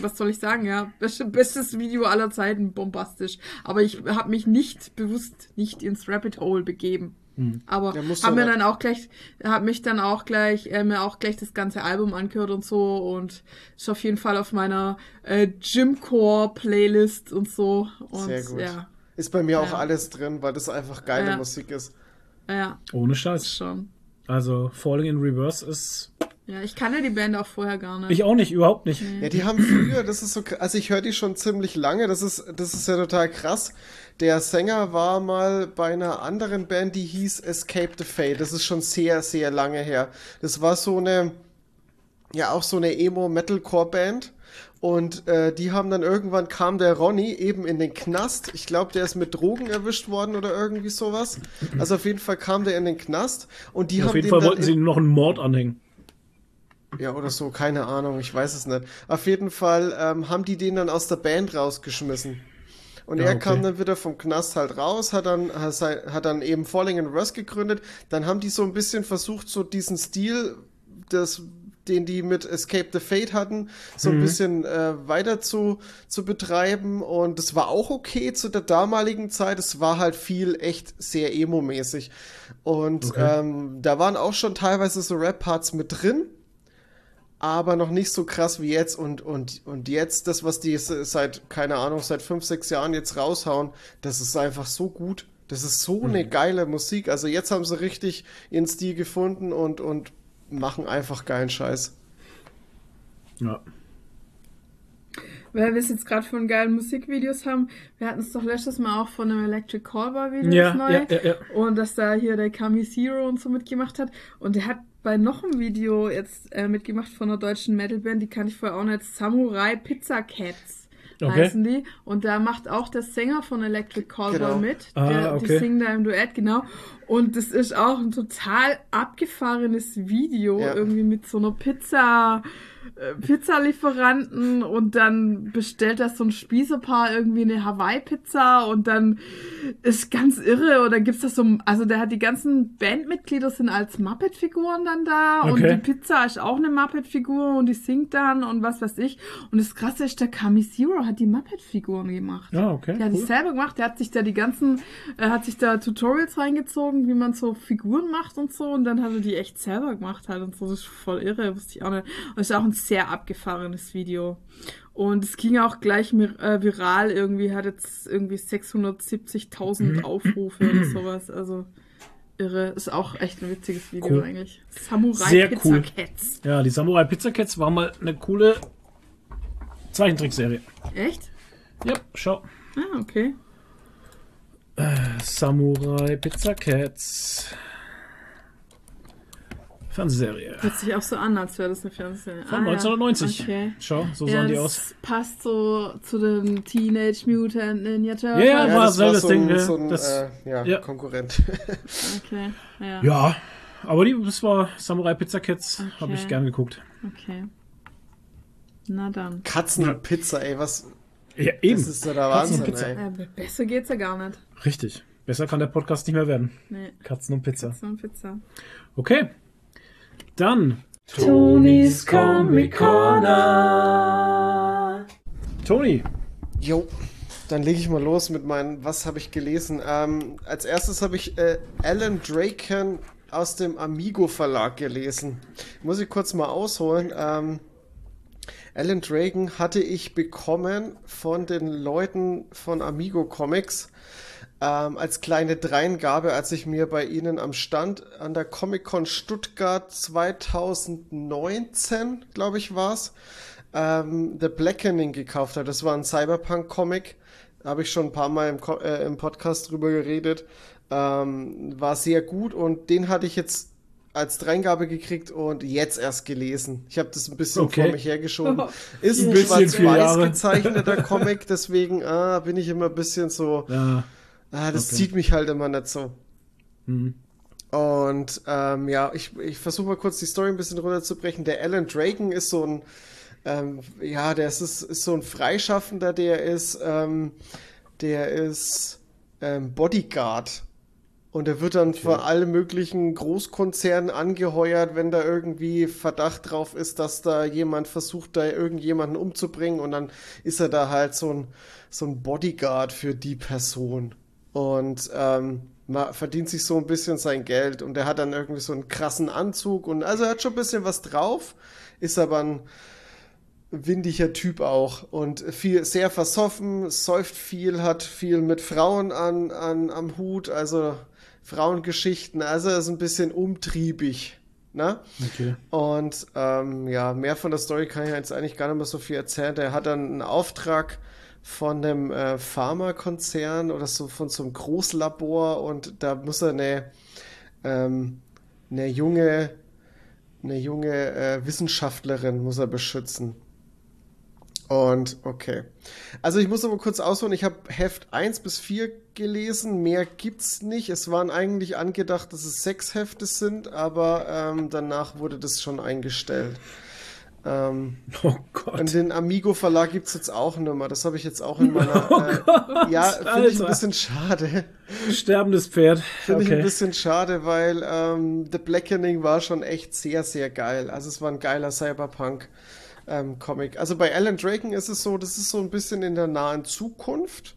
Was soll ich sagen, ja? Best- Bestes Video aller Zeiten, bombastisch. Aber ich habe mich nicht bewusst nicht ins Rabbit Hole begeben. Aber Ja, musst habe du mir dann auch gleich, habe mich dann auch gleich, äh, mir auch gleich das ganze Album angehört und so und ist auf jeden Fall auf meiner äh, Gymcore Playlist und so. Und, Sehr gut. Ja, Ist bei mir auch Ja. alles drin, weil das einfach geile Ja. Musik ist. ja, Ohne Scheiß. schon. Also Falling in Reverse ist. Ja, ich kannte die Band auch vorher gar nicht. Ich auch nicht, überhaupt nicht. Ja, die haben früher, das ist so, also ich höre die schon ziemlich lange, das ist, das ist ja total krass. Der Sänger war mal bei einer anderen Band, die hieß Escape the Fate. Das ist schon sehr, sehr lange her. Das war so eine, ja auch so eine Emo-Metalcore-Band. Und äh, die haben dann irgendwann kam der Ronny eben in den Knast. Ich glaube, der ist mit Drogen erwischt worden oder irgendwie sowas. Also auf jeden Fall kam der in den Knast und die Auf haben jeden den Fall wollten sie ihm noch einen Mord anhängen. ja, oder so, keine Ahnung, ich weiß es nicht. Auf jeden Fall ähm, haben die den dann aus der Band rausgeschmissen. Und Ja, er okay. kam dann wieder vom Knast halt raus, hat dann, hat dann eben Falling in Rust gegründet. Dann haben die so ein bisschen versucht, so diesen Stil, das, den die mit Escape the Fate hatten, so Mhm. ein bisschen äh, weiter zu, zu betreiben. Und das war auch okay zu der damaligen Zeit. Es war halt viel echt sehr emo-mäßig. Und Okay. ähm, da waren auch schon teilweise so Rap-Parts mit drin aber noch nicht so krass wie jetzt und, und, und jetzt, das, was die seit, keine Ahnung, seit fünf, sechs Jahren jetzt raushauen, das ist einfach so gut. Das ist so eine geile Musik. Also jetzt haben sie richtig ihren Stil gefunden und, und machen einfach geilen Scheiß. Ja. Weil wir es jetzt gerade von geilen Musikvideos haben, wir hatten es doch letztes Mal auch von einem Electric Callbar Video Ja, neue. ja, ja, ja. Und dass da hier der Kami Zero und so mitgemacht hat. Und der hat bei noch einem Video jetzt äh, mitgemacht von einer deutschen Metalband, die kannte ich vorher auch nicht, Samurai Pizza Cats. Okay. Heißen die. Und da macht auch der Sänger von Electric Callbar Genau. mit. Ah, Der, okay. Die singen da im Duett, genau. Und das ist auch ein total abgefahrenes Video, Ja. irgendwie mit so einer Pizza, Pizzalieferanten und dann bestellt das so ein Spießepaar irgendwie eine Hawaii-Pizza und dann ist ganz irre. Und dann gibt's das so, also der hat die ganzen Bandmitglieder sind als Muppet-Figuren dann da und Okay. die Pizza ist auch eine Muppet-Figur und die singt dann und was weiß ich. Und das Krasse ist, der Kami Zero hat die Muppet-Figuren gemacht. Ja, okay. Der hat die cool. selber gemacht, der hat sich da die ganzen, er hat sich da Tutorials reingezogen, wie man so Figuren macht und so und dann hat er die echt selber gemacht halt und so, das ist voll irre, wusste ich auch nicht. Und es ist auch ein sehr abgefahrenes Video. Und es ging auch gleich äh, viral irgendwie, hat jetzt irgendwie 670.000 Aufrufe oder sowas, also irre, ist auch echt ein witziges Video Cool. eigentlich. Samurai Sehr Pizza cool. Cats. Ja, die Samurai Pizza Cats war mal eine coole Zeichentrickserie. Echt? Ja, schau. Ah, okay. Samurai Pizza Cats. Fernsehserie. Hört sich auch so an, als wäre das eine Fernsehserie. Von Ah, ja. 1990. Okay. Schau, so ja, sahen die das aus. passt so zu den Teenage Mutant Ninja Turtles. Ja, ja, war das selbes so Ding, ein, ja. so ein Das- äh, ja, ja. Konkurrent. Okay, ja. Ja, aber die, das war Samurai Pizza Cats. Okay. Habe ich gern geguckt. Okay. Na dann. Katzenpizza, ey, was. Ja, eben. Das ist ja der Wahnsinn, Katzenpizza. ey. Äh, besser geht's ja gar nicht. Richtig. Besser kann der Podcast nicht mehr werden. Nee, Katzen und Pizza. so eine Pizza. Okay. Dann. Tonis Comic Corner. Toni. Jo, dann lege ich mal los mit meinen, was habe ich gelesen? Ähm, als erstes habe ich äh, Alan Draken aus dem Amigo Verlag gelesen. Muss ich kurz mal ausholen. Ähm, Alan Draken hatte ich bekommen von den Leuten von Amigo Comics ähm, als kleine Dreingabe, als ich mir bei ihnen am Stand an der Comic Con Stuttgart 2019, glaube ich, war's, ähm, The Blackening gekauft habe. Das war ein Cyberpunk-Comic. habe ich schon ein paar Mal im, äh, im Podcast drüber geredet. Ähm, war sehr gut und den hatte ich jetzt als Dreingabe gekriegt und jetzt erst gelesen. Ich habe das ein bisschen okay. vor mich hergeschoben. Ist ein, schwarz-weiß gezeichneter Comic, deswegen ah, bin ich immer ein bisschen so. Ja. Ah, das okay. zieht mich halt immer nicht so. Mhm. Und ähm, ja, ich, ich versuche mal kurz die Story ein bisschen runterzubrechen. Der Alan Draken ist so ein, ähm, ja, der ist, ist so ein Freischaffender, der ist, ähm, der ist ähm, Bodyguard und er wird dann okay. von allen möglichen Großkonzernen angeheuert, wenn da irgendwie Verdacht drauf ist, dass da jemand versucht, da irgendjemanden umzubringen. Und dann ist er da halt so ein, so ein Bodyguard für die Person. Und ähm, verdient sich so ein bisschen sein Geld. Und er hat dann irgendwie so einen krassen Anzug. Und also er hat schon ein bisschen was drauf, ist aber ein windiger Typ auch und viel sehr versoffen, säuft viel, hat viel mit Frauen an, an am Hut, also Frauengeschichten. Also er ist ein bisschen umtriebig. Ne? Okay. Und ähm, ja, mehr von der Story kann ich jetzt eigentlich gar nicht mehr so viel erzählen. Er hat dann einen Auftrag von einem äh, Pharmakonzern oder so von so einem Großlabor und da muss er eine, ähm, eine junge, eine junge äh, Wissenschaftlerin muss er beschützen. Und okay. Also ich muss aber kurz ausholen, ich habe Heft 1 bis 4 gelesen, mehr gibt's nicht. Es waren eigentlich angedacht, dass es sechs Hefte sind, aber ähm, danach wurde das schon eingestellt. Ähm, oh Gott. Und den Amigo Verlag gibt's jetzt auch nicht mehr. Das habe ich jetzt auch in meiner. Oh äh, Gott, ja, finde ich ein bisschen schade. Sterbendes Pferd. Finde okay. ich ein bisschen schade, weil ähm, The Blackening war schon echt sehr, sehr geil. Also es war ein geiler Cyberpunk ähm, Comic. Also bei Alan Draken ist es so, das ist so ein bisschen in der nahen Zukunft.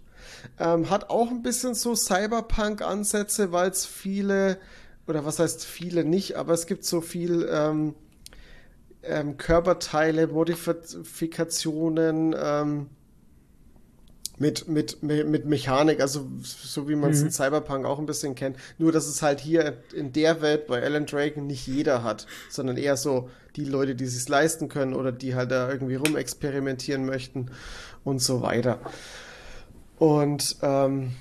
Ähm, hat auch ein bisschen so Cyberpunk-Ansätze, weil es viele, oder was heißt viele nicht, aber es gibt so viel ähm, ähm, Körperteile, Modifikationen, ähm, mit, mit, mit Mechanik, also so wie man es mhm. in Cyberpunk auch ein bisschen kennt. Nur, dass es halt hier in der Welt bei Alan Draken nicht jeder hat, sondern eher so die Leute, die es leisten können oder die halt da irgendwie rumexperimentieren möchten und so weiter. Und ähm,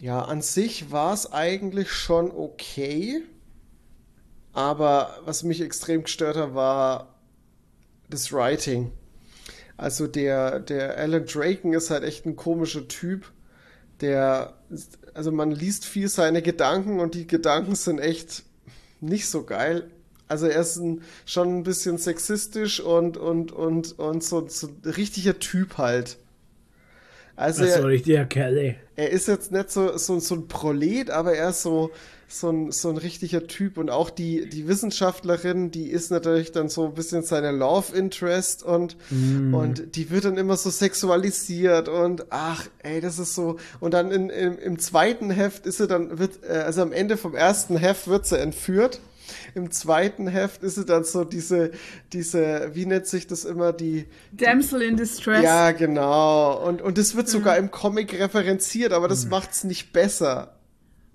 ja, an sich war es eigentlich schon okay. Aber was mich extrem gestört hat, war das Writing. Also der, der Alan Draken ist halt echt ein komischer Typ. Der, also man liest viel seine Gedanken und die Gedanken sind echt nicht so geil. Also er ist ein, schon ein bisschen sexistisch und, und, und, und so, so ein richtiger Typ halt. Also das ist so richtiger Kerl, Er ist jetzt nicht so, so, so ein Prolet, aber er ist so, so ein, so ein richtiger Typ. Und auch die, die Wissenschaftlerin, die ist natürlich dann so ein bisschen seine Love Interest und, mm. und die wird dann immer so sexualisiert und ach, ey, das ist so. Und dann in, in, im zweiten Heft ist sie dann, wird, äh, also am Ende vom ersten Heft wird sie entführt. Im zweiten Heft ist sie dann so diese, diese, wie nennt sich das immer, die. Damsel in Distress. Ja, genau. Und, und das wird sogar mhm. im Comic referenziert, aber das mhm. macht's nicht besser.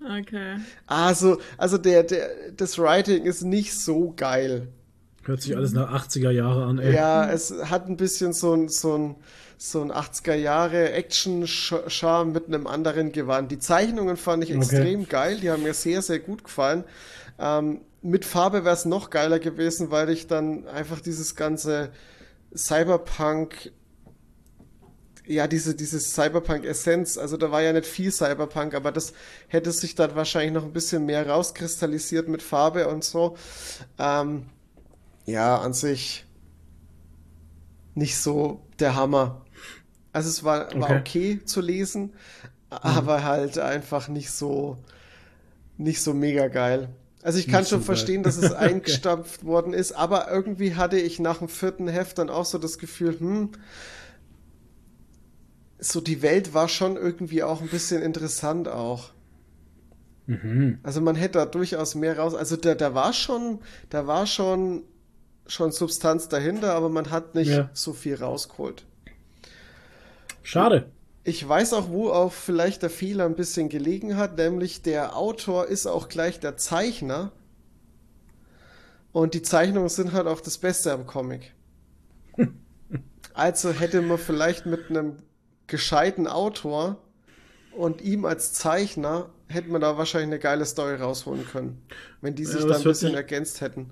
Okay. Also, also der, der, das Writing ist nicht so geil. Hört sich alles nach 80er Jahre an, ey. Ja, es hat ein bisschen so ein, so ein, so ein 80er Jahre Action-Charme mit einem anderen Gewand. Die Zeichnungen fand ich extrem okay. geil, die haben mir sehr, sehr gut gefallen. Ähm, mit Farbe wäre es noch geiler gewesen, weil ich dann einfach dieses ganze Cyberpunk ja, diese, diese Cyberpunk-Essenz, also da war ja nicht viel Cyberpunk, aber das hätte sich dann wahrscheinlich noch ein bisschen mehr rauskristallisiert mit Farbe und so. Ähm, ja, an sich nicht so der Hammer. Also es war, war okay. okay zu lesen, mhm. aber halt einfach nicht so, nicht so mega geil. Also ich kann schon verstehen, dass es eingestampft worden ist, aber irgendwie hatte ich nach dem vierten Heft dann auch so das Gefühl, hm, so die Welt war schon irgendwie auch ein bisschen interessant auch. Mhm. Also man hätte da durchaus mehr raus. Also da, da war schon, da war schon, schon Substanz dahinter, aber man hat nicht ja. so viel rausgeholt. Schade. Ich weiß auch, wo auch vielleicht der Fehler ein bisschen gelegen hat, nämlich der Autor ist auch gleich der Zeichner. Und die Zeichnungen sind halt auch das Beste am Comic. Also hätte man vielleicht mit einem gescheiten Autor und ihm als Zeichner hätte man da wahrscheinlich eine geile Story rausholen können. Wenn die sich Ja, da ein bisschen sich- ergänzt hätten.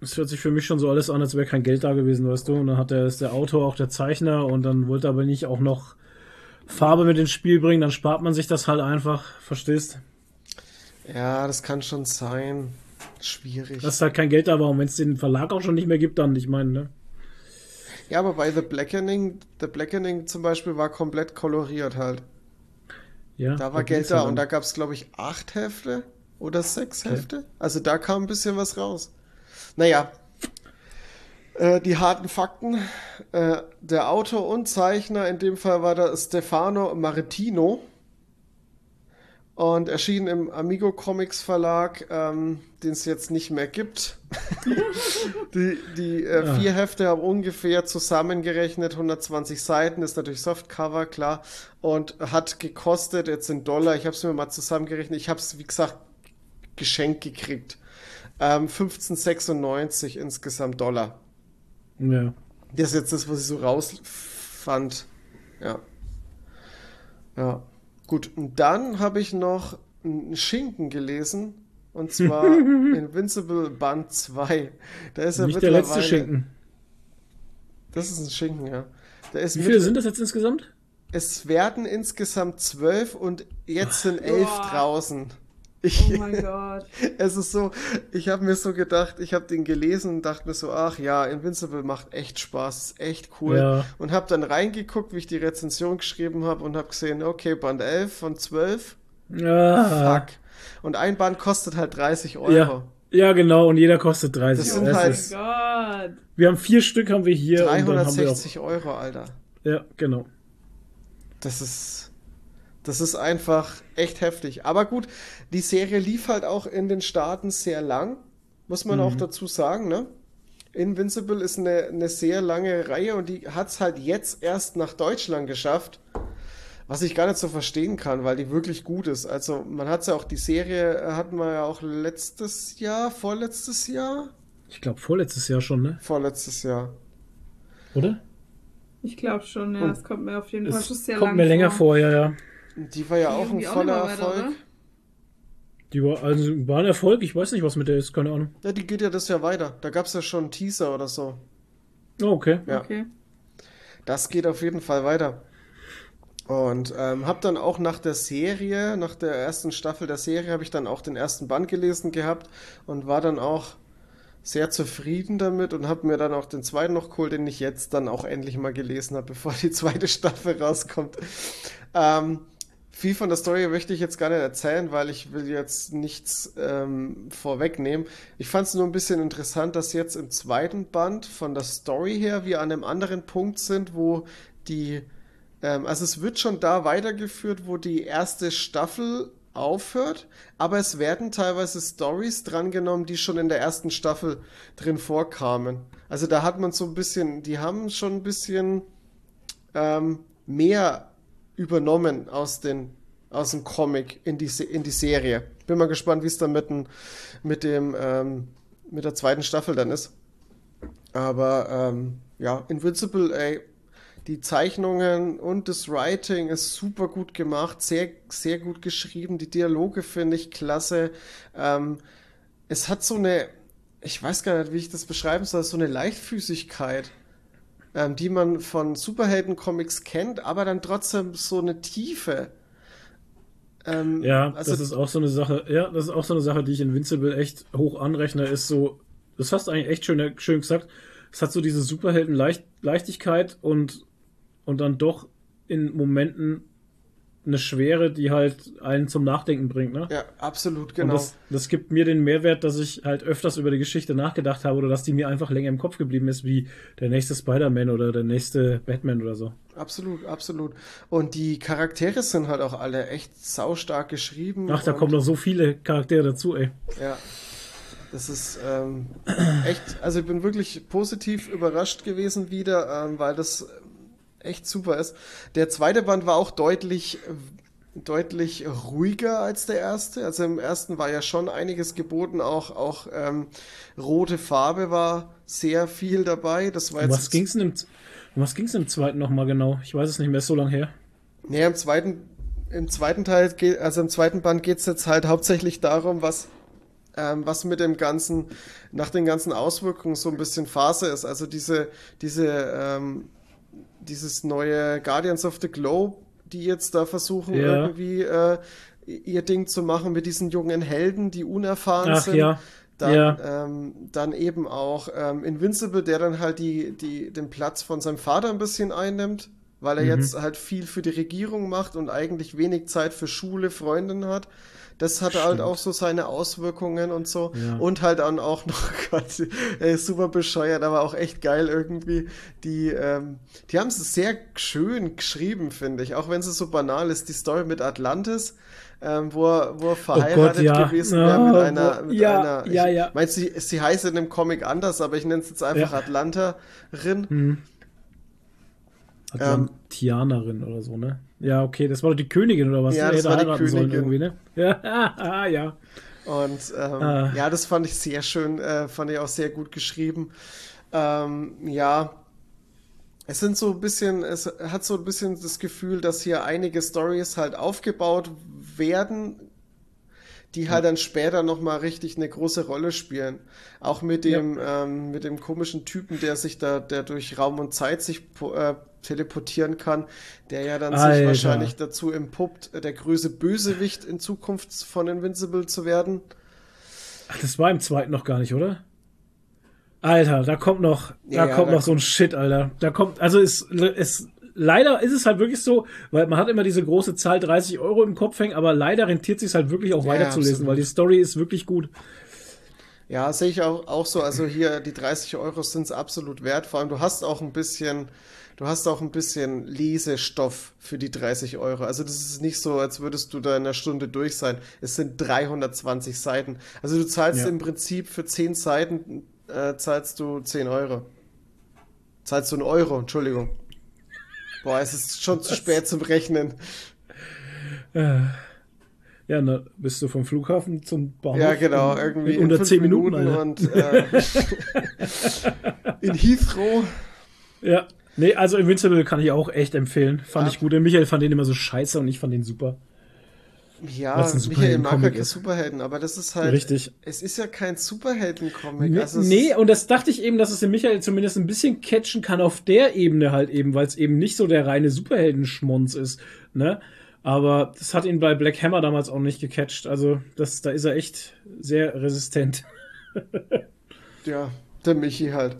Es hört sich für mich schon so alles an, als wäre kein Geld da gewesen, weißt du? Und dann hat der, ist der Autor auch der Zeichner und dann wollte er aber nicht auch noch Farbe mit ins Spiel bringen, dann spart man sich das halt einfach, verstehst? Ja, das kann schon sein. Schwierig. Dass halt kein Geld da war und wenn es den Verlag auch schon nicht mehr gibt, dann, ich meine, ne? Ja, aber bei The Blackening, The Blackening zum Beispiel war komplett koloriert halt. Ja, Da war Geld da und da gab es, glaube ich, acht Hefte oder sechs Okay. Hefte. Also da kam ein bisschen was raus. Naja, äh, die harten Fakten. Äh, der Autor und Zeichner, in dem Fall war da Stefano Maritino. Und erschien im Amigo Comics Verlag, ähm, den es jetzt nicht mehr gibt. die die äh, Ah. vier Hefte haben ungefähr zusammengerechnet 120 Seiten, ist natürlich Softcover, klar. Und hat gekostet, jetzt in Dollar, ich habe es mir mal zusammengerechnet, ich habe es, wie gesagt, geschenkt gekriegt. Ähm, 15,96 insgesamt Dollar. Ja. Das ist jetzt das, was ich so rausfand. Ja. Ja. Gut, und dann habe ich noch einen Schinken gelesen. Und zwar Invincible Band 2. Da ist er nicht der letzte Schinken. Das ist ein Schinken, ja. Wie viele sind das jetzt insgesamt? Es werden insgesamt zwölf und jetzt sind elf Boah. draußen. Ich, Oh mein Gott. es ist so, ich habe mir so gedacht, ich habe den gelesen und dachte mir so, ach ja, Invincible macht echt Spaß, ist echt cool. Ja. Und habe dann reingeguckt, wie ich die Rezension geschrieben habe und habe gesehen, okay, Band 11 von 12, Ja. fuck. Und ein Band kostet halt 30 Euro. Ja. Ja, genau, und jeder kostet 30 Das Euro. sind Das halt- ist, Oh Gott. wir haben vier Stück haben wir hier und dann haben wir auch, 360 Euro, Alter. Ja, genau. Das ist, das ist einfach echt heftig. Aber gut, die Serie lief halt auch in den Staaten sehr lang, muss man auch dazu sagen, ne? Invincible ist eine, eine sehr lange Reihe und die hat es halt jetzt erst nach Deutschland geschafft. Was ich gar nicht so verstehen kann, weil die wirklich gut ist. Also man hat ja auch, die Serie äh, hatten wir ja auch letztes Jahr, vorletztes Jahr? Ich glaube vorletztes Jahr schon, ne? Vorletztes Jahr. Oder? Ich glaube schon, ja. Und Das kommt mir auf jeden Fall schon sehr kommt lang mir länger vor, ja, ja. Die war ja Die auch ein auch voller weiter, Erfolg. oder? Die war, also, war ein Erfolg, ich weiß nicht, was mit der ist, keine Ahnung. Ja, die geht ja das ja weiter. Da gab es ja schon einen Teaser oder so. Oh, okay. Ja. Okay. Das geht auf jeden Fall weiter. Und ähm, habe dann auch nach der Serie, nach der ersten Staffel der Serie, habe ich dann auch den ersten Band gelesen gehabt und war dann auch sehr zufrieden damit und habe mir dann auch den zweiten noch geholt, den ich jetzt dann auch endlich mal gelesen habe, bevor die zweite Staffel rauskommt. Ähm, viel von der Story möchte ich jetzt gar nicht erzählen, weil ich will jetzt nichts ähm, vorwegnehmen. Ich fand es nur ein bisschen interessant, dass jetzt im zweiten Band von der Story her wir an einem anderen Punkt sind, wo die, ähm, also es wird schon da weitergeführt, wo die erste Staffel aufhört, aber es werden teilweise Stories drangenommen, die schon in der ersten Staffel drin vorkamen. Also da hat man so ein bisschen, die haben schon ein bisschen ähm, mehr übernommen aus, den, aus dem Comic in die, in die Serie. Bin mal gespannt, wie es dann mit, dem, mit, dem, ähm, mit der zweiten Staffel dann ist. Aber ähm, ja, Invincible, ey, die Zeichnungen und das Writing ist super gut gemacht, sehr, sehr gut geschrieben. Die Dialoge finde ich klasse. Ähm, es hat so eine, ich weiß gar nicht, wie ich das beschreiben soll, so eine Leichtfüßigkeit ähm, die man von Superhelden-Comics kennt, aber dann trotzdem so eine Tiefe. Ähm, Ja, also, das ist auch so eine Sache, ja, das ist auch so eine Sache, die ich Invincible echt hoch anrechne, ist so, das hast du eigentlich echt schön, schön gesagt, es hat so diese Superhelden-Leichtigkeit und, und dann doch in Momenten eine Schwere, die halt einen zum Nachdenken bringt, ne? ja, absolut, Und genau. das, das gibt mir den Mehrwert, dass ich halt öfters über die Geschichte nachgedacht habe oder dass die mir einfach länger im Kopf geblieben ist, wie der nächste Spider-Man oder der nächste Batman oder so. Absolut, absolut. Und die Charaktere sind halt auch alle echt saustark geschrieben. Ach, da und, kommen noch so viele Charaktere dazu, ey. Ja. Das ist ähm, echt, also ich bin wirklich positiv überrascht gewesen wieder, ähm, weil das echt super ist. Der zweite Band war auch deutlich, deutlich ruhiger als der erste. Also im ersten war ja schon einiges geboten, auch, auch ähm, rote Farbe war sehr viel dabei. Das war Um jetzt was ging's denn im, um was ging's im zweiten nochmal genau? Ich weiß es nicht mehr, ist so lange her. Nee, im zweiten im zweiten Teil geht, also im zweiten Band geht es jetzt halt hauptsächlich darum, was, ähm, was mit dem ganzen, nach den ganzen Auswirkungen so ein bisschen Phase ist. Also diese, diese, ähm, dieses neue Guardians of the Globe, die jetzt da versuchen, Ja. irgendwie äh, ihr Ding zu machen mit diesen jungen Helden, die unerfahren Ach sind. ja. Dann, Ja. ähm, dann eben auch ähm, Invincible, der dann halt die, die, den Platz von seinem Vater ein bisschen einnimmt, weil er Mhm. jetzt halt viel für die Regierung macht und eigentlich wenig Zeit für Schule, Freundinnen hat. Das hat halt Stimmt. auch so seine Auswirkungen und so. Ja. Und halt dann auch noch, Gott, ey, super bescheuert, aber auch echt geil irgendwie. Die, ähm, die haben es sehr schön geschrieben, finde ich. Auch wenn es so banal ist, die Story mit Atlantis. Ähm, wo, er, wo er verheiratet ja. gewesen wäre mit Ah, einer, mit ja, einer ja, ich, ja. Meinst du, sie, sie heißt in dem Comic anders, aber ich nenne es jetzt einfach Ja. Atlanterin. Hm. Atlantianerin oder so, ne? Ja, okay, das war doch die Königin oder was? Ja, Die das war die Königin. irgendwie, ne? Ja, ja. Und ähm, Ah. ja, das fand ich sehr schön, äh, fand ich auch sehr gut geschrieben. Ähm, ja, es sind so ein bisschen, es hat so ein bisschen das Gefühl, dass hier einige Stories halt aufgebaut werden, die halt dann später nochmal richtig eine große Rolle spielen. Auch mit dem, ähm, mit dem komischen Typen, der sich da, der durch Raum und Zeit sich äh, teleportieren kann, der ja dann sich Alter. wahrscheinlich dazu empuppt, äh, der größte Bösewicht in Zukunft von Invincible zu werden. Ach, das war im zweiten noch gar nicht, oder? Alter, da kommt noch, da Ja, kommt da noch so ein Shit, Alter. Da kommt, also es, es, leider ist es halt wirklich so, weil man hat immer diese große Zahl 30 Euro im Kopf hängen, aber leider rentiert sich halt wirklich auch Ja, weiterzulesen, weil die Story ist wirklich gut. Ja, sehe ich auch, auch so. Also hier, die 30 Euro sind es absolut wert. Vor allem, du hast auch ein bisschen, du hast auch ein bisschen Lesestoff für die 30 Euro. Also das ist nicht so, als würdest du da in einer Stunde durch sein. Es sind 320 Seiten. Also du zahlst Ja. im Prinzip für 10 Seiten, äh, zahlst du 10 Euro. Zahlst du einen Euro, Entschuldigung. Boah, es ist schon zu spät zum Rechnen. Ja, na, bist du vom Flughafen zum Bahnhof? Ja, genau, in- irgendwie in unter fünf 10 Minuten, Alter. und äh, in Heathrow. Ja. Nee, also Invincible kann ich auch echt empfehlen. Fand Ja. ich gut. Der Michael fand den immer so scheiße und ich fand den super. Ja, Michael mag ja ist. Superhelden, aber das ist halt. Richtig. Es ist ja kein Superhelden-Comic. Nee, Also nee, und das dachte ich eben, dass es den Michael zumindest ein bisschen catchen kann auf der Ebene halt eben, weil es eben nicht so der reine Superheldenschmonz ist, ne? Aber das hat ihn bei Black Hammer damals auch nicht gecatcht. Also, das, da ist er echt sehr resistent. ja, der Michi halt.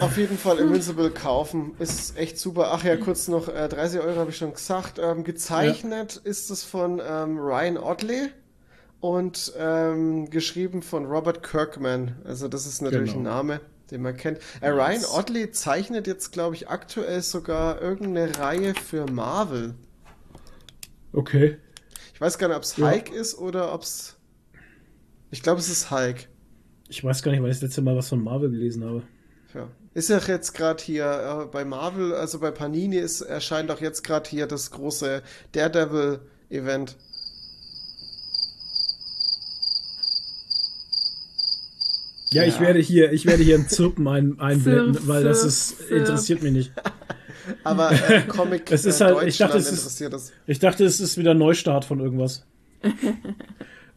Auf jeden Fall Invincible kaufen. Ist echt super. Ach ja, kurz noch, äh, 30 Euro habe ich schon gesagt. Ähm, gezeichnet ist es von ähm, Ryan Otley und ähm, geschrieben von Robert Kirkman. Also das ist natürlich Genau. ein Name, den man kennt. Äh, Ryan Otley zeichnet jetzt, glaube ich, aktuell sogar irgendeine Reihe für Marvel. Okay. Ich weiß gar nicht, ob es Ja. Hulk ist oder ob es. Ich glaube, es ist Hulk. Ich weiß gar nicht, weil ich das letzte Mal was von Marvel gelesen habe. Ja. Ist ja jetzt gerade hier äh, bei Marvel, also bei Panini ist, erscheint auch jetzt gerade hier das große Daredevil-Event. Ja, ich Ja. werde hier, ich werde hier ein Zirpen ein, einblenden, Zirp, weil das ist, interessiert mich nicht. Aber äh, Comic Es ist äh, halt- ich dachte, Deutschland es ist- interessiert das. Ich dachte, es ist wieder ein Neustart von irgendwas.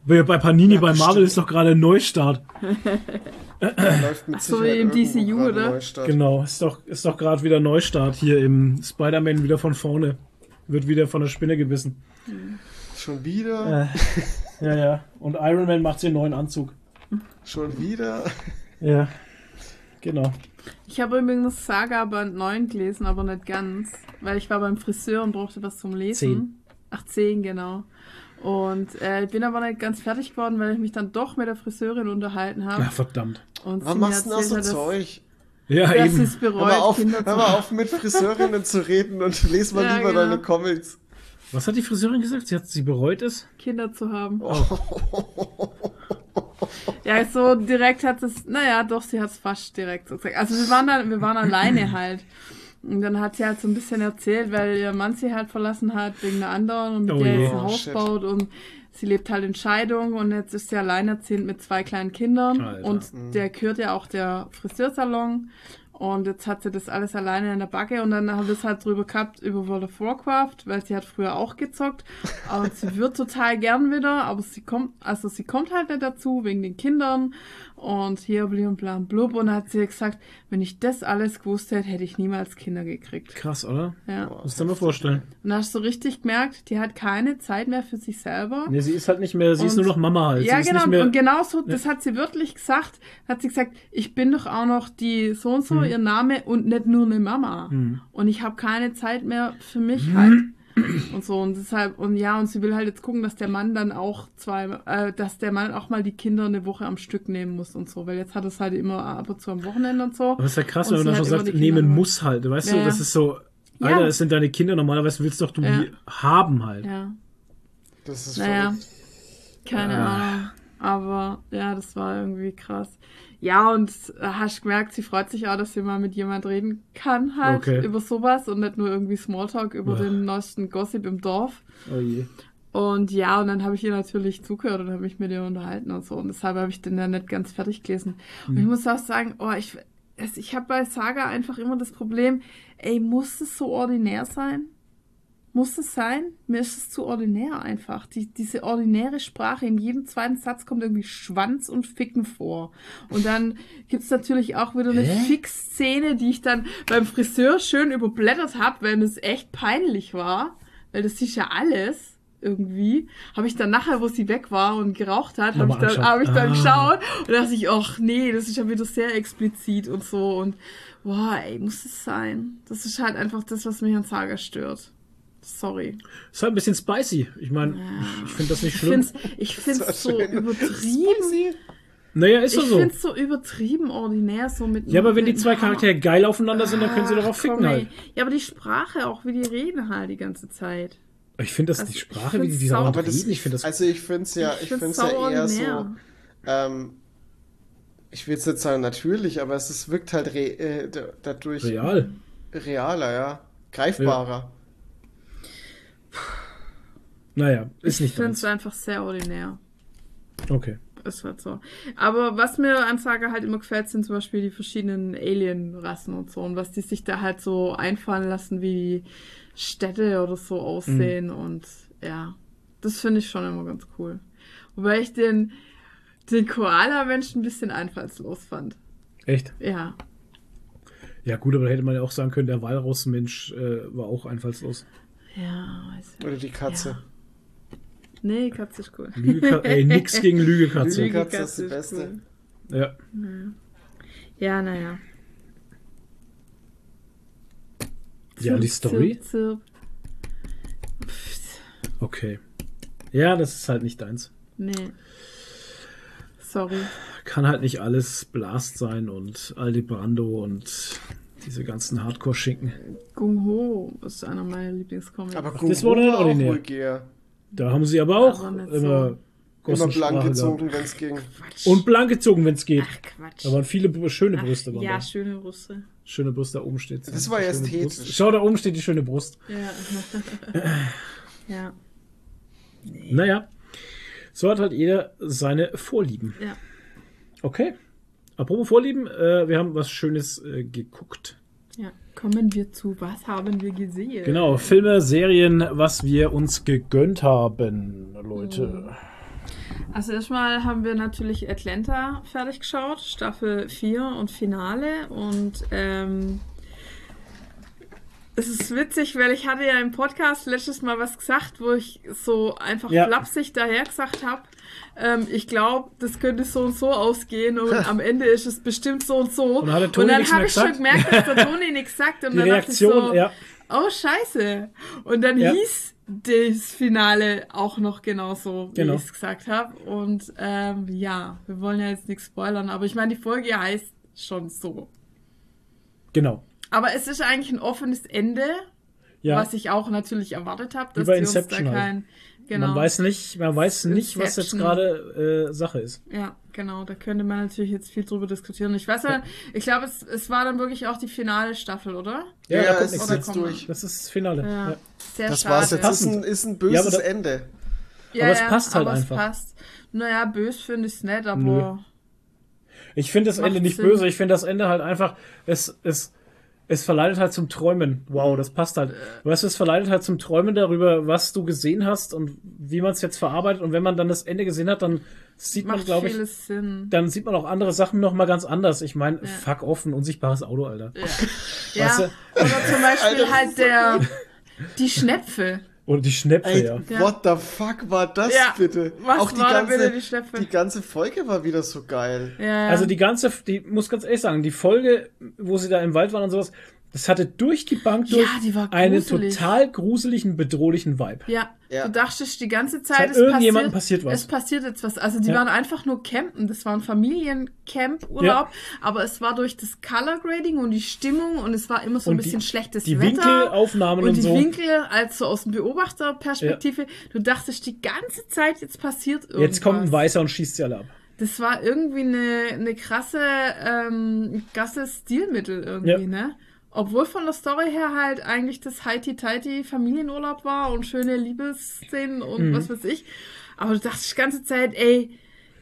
Bei bei Panini, bei Marvel bestimmt. ist doch gerade ein Neustart. Läuft mit so Sicherheit wie im DCU, gerade oder? Neustart. Genau, ist doch, ist doch gerade wieder Neustart hier im Spider-Man wieder von vorne. Wird wieder von der Spinne gebissen. Schon wieder? Äh, ja, ja. Und Iron Man macht sich einen neuen Anzug. Schon wieder? Ja. Genau. Ich habe übrigens Saga Band 9 gelesen, aber nicht ganz, weil ich war beim Friseur und brauchte was zum Lesen. Zehn. Ach, 10, genau. Und äh, ich bin aber nicht ganz fertig geworden, weil ich mich dann doch mit der Friseurin unterhalten habe. Ja, verdammt. Und Warum machst du denn auch so Zeug? Ja, dass eben. sie es Hör bereut, mal, auf, Kinder hör mal auf, mit Friseurinnen zu reden und lese mal Ja, lieber genau. deine Comics. Was hat die Friseurin gesagt? Sie hat sie bereut es? Kinder zu haben. Oh. Ja, so direkt hat es, naja, doch, sie hat es fast direkt so gesagt. Also wir waren dann, wir waren alleine halt. Und dann hat sie halt so ein bisschen erzählt, weil ihr Mann sie halt verlassen hat wegen einer anderen und mit Oh der je. jetzt ein Oh, Haus shit. baut und sie lebt halt in Scheidung und jetzt ist sie alleinerziehend mit zwei kleinen Kindern Alter. und der gehört ja auch der Friseursalon Und jetzt hat sie das alles alleine in der Backe und dann haben wir es halt drüber gehabt über World of Warcraft, weil sie hat früher auch gezockt. Und sie wird total gern wieder, aber sie kommt, also sie kommt halt nicht dazu wegen den Kindern und hier und bla und blub. Und dann hat sie gesagt, wenn ich das alles gewusst hätte, hätte ich niemals Kinder gekriegt. Krass, oder? Ja. Musst du dir mal vorstellen. Und da hast du richtig gemerkt, die hat keine Zeit mehr für sich selber. Nee, sie ist halt nicht mehr, sie ist Und- nur noch Mama halt. Ja, sie ist genau. Mehr, und genau so, das hat sie wörtlich gesagt. Hat sie gesagt, ich bin doch auch noch die so und so, Mhm. ihr Name und nicht nur eine Mama. Mhm. Und ich habe keine Zeit mehr für mich halt. Und so, und deshalb, und ja, und sie will halt jetzt gucken, dass der Mann dann auch zwei, äh, dass der Mann auch mal die Kinder eine Woche am Stück nehmen muss und so, weil jetzt hat es halt immer ab und zu am Wochenende und so. Aber es ist ja krass, Und wenn man dann schon sagt, nehmen muss halt. Weißt Ja, du, das ist so, Ja. Alter, das sind deine Kinder, normalerweise willst doch du Ja. die haben halt. Ja. Das ist Naja, verrückt. keine Ah. Ahnung. Aber ja, das war irgendwie krass. Ja, und äh, hast gemerkt, sie freut sich auch, dass sie mal mit jemand reden kann, halt Okay. über sowas und nicht nur irgendwie Smalltalk über Ja. den neuesten Gossip im Dorf. Oh je. Und ja, und dann habe ich ihr natürlich zugehört und habe mich mit ihr unterhalten und so. Und deshalb habe ich den dann nicht ganz fertig gelesen. Und ich muss auch sagen, oh, ich, ich habe bei Saga einfach immer das Problem, ey, muss es so ordinär sein? Muss es sein? Mir ist es zu ordinär einfach. Die, diese ordinäre Sprache, in jedem zweiten Satz kommt irgendwie Schwanz und Ficken vor. Und dann gibt's natürlich auch wieder eine? Fix-Szene, die ich dann beim Friseur schön überblättert habe, weil es echt peinlich war. Weil das ist ja alles irgendwie. Habe ich dann nachher, wo sie weg war und geraucht hat, habe ich dann, hab ich dann angeschaut. geschaut und dachte ich, ach nee, das ist ja wieder sehr explizit und so. Und boah, ey, muss es sein? Das ist halt einfach das, was mich an Saga stört. Sorry. Ist halt ein bisschen spicy. Ich meine, ich finde das nicht Ich schlimm. ich Das war so schön. übertrieben. Spicy. Naja, ist Ich doch so. find's so übertrieben ordinär, so mit Ja, aber wenn die zwei Charaktere geil aufeinander sind, dann können sie doch auch komm, ficken halt. Ja, aber die Sprache auch, wie die reden halt die ganze Zeit. Ich finde das Also, die ich Sprache, wie die die sau- Sauer Aber das, reden, ich finde das also ich finde es ja, Ich ich find's find's ja eher so, ähm, ich will es nicht sagen natürlich, aber es ist, wirkt halt re, äh, da- dadurch real. realer, ja, greifbarer. Naja, ist ich nicht finde es einfach sehr ordinär. Okay. Ist halt so. Aber was mir an Saga halt immer gefällt, sind zum Beispiel die verschiedenen Alien-Rassen und so. Und was die sich da halt so einfallen lassen, wie die Städte oder so aussehen. Mhm. Und ja, das finde ich schon immer ganz cool. Wobei ich den, den Koala-Mensch ein bisschen einfallslos fand. Echt? Ja. Ja, gut, aber da hätte man ja auch sagen können, der Walrossmensch äh, war auch einfallslos. Ja, weiß ich. Oder die Katze. Ja. Nee, Katze ist cool. Lüge, ey, nix gegen Lügekatze. Lüge- Katze ist die Beste. Ja. Ja, naja. Ja, die Story? Zirp, zirp. Okay. Ja, das ist halt nicht deins. Nee. Sorry. Kann halt nicht alles Blast sein und Aldi Brando und diese ganzen Hardcore-Schinken. Gung Ho ist einer meiner Lieblingscomics. Aber Gung das Ho war auch ordinär. vulgär. Da haben sie aber auch Aber immer so. Immer blank gehabt. gezogen, wenn es ging. Quatsch. Und blank gezogen, wenn es geht. Ach, Quatsch. Da waren viele schöne Ach, Brüste. Waren ja, da. schöne Brüste. Schöne Brust, da oben steht. Das war ja ästhetisch. Brust. Schau, da oben steht die schöne Brust. Ja. ja. Naja, so hat halt jeder seine Vorlieben. Ja. Okay. Apropos Vorlieben, äh, wir haben was Schönes äh, geguckt. Ja. Kommen wir zu, was haben wir gesehen? Genau, Filme, Serien, was wir uns gegönnt haben, Leute. Also erstmal haben wir natürlich Atlanta fertig geschaut, Staffel 4 und Finale. Und ähm, es ist witzig, weil ich hatte ja im Podcast letztes Mal was gesagt, wo ich so einfach Ja. flapsig daher gesagt habe. Ähm, ich glaube, das könnte so und so ausgehen und am Ende ist es bestimmt so und so. Und Toni dann habe ich schon gemerkt, dass der Toni nichts sagt. Und Die dann Reaktion, dachte ich so, ja. oh scheiße. Und dann Ja. hieß das Finale auch noch genauso, wie Genau. ich es gesagt habe. Und ähm, ja, wir wollen ja jetzt nichts spoilern, aber ich meine, die Folge heißt schon so. Genau. Aber es ist eigentlich ein offenes Ende, Ja, was ich auch natürlich erwartet habe, dass bei die uns da Inception halt. kein. Genau. man weiß nicht, man weiß nicht, was jetzt Inception. gerade äh, Sache ist. Ja, genau, da könnte man natürlich jetzt viel drüber diskutieren. Ich weiß ja, ich glaube, es, es war dann wirklich auch die finale Staffel, oder? Ja, Ja, da kommt es nichts ist jetzt durch. Das ist das Finale. Ja, Ja. sehr Das schade. war's jetzt. Das ist ein, ist ein Ja, böses aber da- Ende. Ja, Aber es ja, passt halt aber einfach. Es passt. Naja, bös finde ich es nicht, aber. Nö. Ich finde das Ende nicht Sinn. böse, ich finde das Ende halt einfach, es, es, es verleitet halt zum Träumen. Wow, das passt halt. Weißt du, es verleitet halt zum Träumen darüber, was du gesehen hast und wie man es jetzt verarbeitet. Und wenn man dann das Ende gesehen hat, dann sieht man, Macht glaube ich, Sinn. dann sieht man auch andere Sachen noch mal ganz anders. Ich meine, fuck off, ein unsichtbares Auto, Alter. Ja. Weißt ja. Oder zum Beispiel Alter, halt der, die Schnäpfe. Oder die Schnäpfe, Ey, ja. What the fuck war das Ja, bitte? was Auch die ganze, bitte, die die ganze Folge war wieder so geil. Ja, ja. Also die ganze, die muss ganz ehrlich sagen, die Folge, wo sie da im Wald waren und sowas, das hatte durch die Bank Ja, durch die war einen total gruseligen, bedrohlich Vibe. Ja, Ja. du dachtest die ganze Zeit, es irgendjemandem passiert, passiert was. Es passiert jetzt was. Also die Ja. waren einfach nur campen. Das war ein Familiencamp-Urlaub. Aber es war durch das Color Grading und die Stimmung und es war immer so ein Und bisschen die- schlechtes Die Wetter. Winkelaufnahmen und, und die so. Winkel, also aus dem Beobachterperspektive, du dachtest die ganze Zeit, jetzt passiert irgendwas. Jetzt kommt ein Weißer und schießt sie alle ab. Das war irgendwie eine, eine krasse, ähm, krasses Stilmittel irgendwie, Ja. ne? Obwohl von der Story her halt eigentlich das Heiti-Teiti Familienurlaub war und schöne Liebesszenen und Mhm. was weiß ich. Aber du dachtest die ganze Zeit, ey,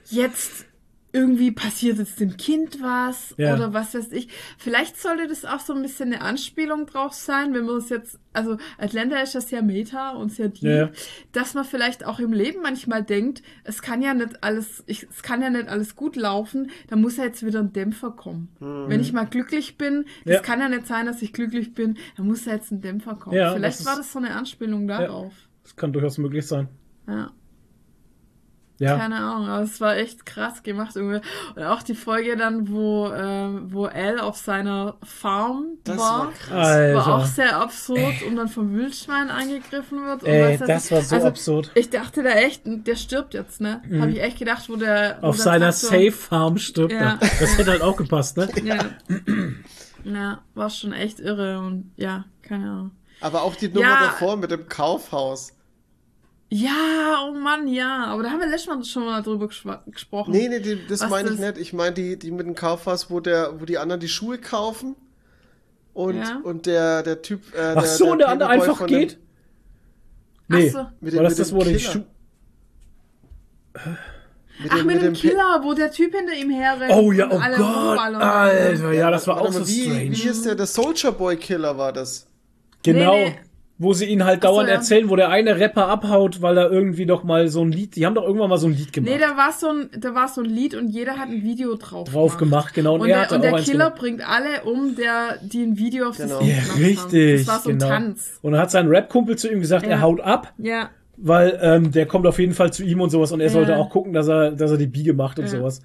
jetzt irgendwie passiert jetzt dem Kind was Ja. oder was weiß ich. Vielleicht sollte das auch so ein bisschen eine Anspielung drauf sein, wenn man es jetzt, also Atlanta ist ja sehr meta und sehr deep, Ja. dass man vielleicht auch im Leben manchmal denkt, es kann ja nicht alles, ich, es kann ja nicht alles gut laufen, da muss ja jetzt wieder ein Dämpfer kommen. Wenn ich mal glücklich bin, das Ja. kann ja nicht sein, dass ich glücklich bin, da muss ja jetzt ein Dämpfer kommen. Ja, vielleicht das war ist- das so eine Anspielung darauf. Das kann durchaus möglich sein. Ja. Ja. Keine Ahnung, aber es war echt krass gemacht irgendwie. Und auch die Folge dann, wo, ähm, wo Al auf seiner Farm Das war, war krass. Alter. war auch sehr absurd und dann vom Wildschwein angegriffen wird. und Ey, das ich. war so also, absurd. Ich dachte da echt, der stirbt jetzt, ne? Habe ich echt gedacht, wo der. wo Auf der seiner Traktor- Safe Farm stirbt Ja. er. Das hätte halt auch gepasst, ne? Ja. ja, war schon echt irre und ja, keine Ahnung. Aber auch die Nummer Ja. davor mit dem Kaufhaus. Ja, oh Mann, ja. Aber da haben wir letztes Mal schon mal drüber gesprochen. Nee, nee, die, das meine ich das- nicht. Ich meine die, die mit dem Kaufhaus, wo der, wo die anderen die Schuhe kaufen und, Ja. und der, der Typ. Äh, Ach so, und der andere einfach von dem- geht? Nee. Ach so. Mit War dem- das mit das, dem wo die Killer. Schuh... Mit Ach, dem, mit, dem Pi- Killer, wo der Typ hinter ihm herrennt. Oh ja, oh Gott. Alter, ja, das war auch so wie, strange. Wie hieß der? Der Soldier Boy Killer war das. Genau. Nee, nee. Wo sie ihn halt Ach so, dauernd ja. erzählen, wo der eine Rapper abhaut, weil er irgendwie doch mal so ein Lied, die haben doch irgendwann mal so ein Lied gemacht. Nee, da war, so ein, da war so ein Lied und jeder hat ein Video drauf, drauf gemacht, genau. Und, Und er der, hatte und auch der Killer bringt alle um, der, die ein Video auf Genau. das Lied Ja, gemacht haben. richtig. Das war so ein genau. Tanz. Und dann hat sein Rap-Kumpel zu ihm gesagt, Ja. er haut ab, Ja, weil ähm, der kommt auf jeden Fall zu ihm und sowas und er Ja. sollte auch gucken, dass er, dass er die Biege macht und Ja. sowas.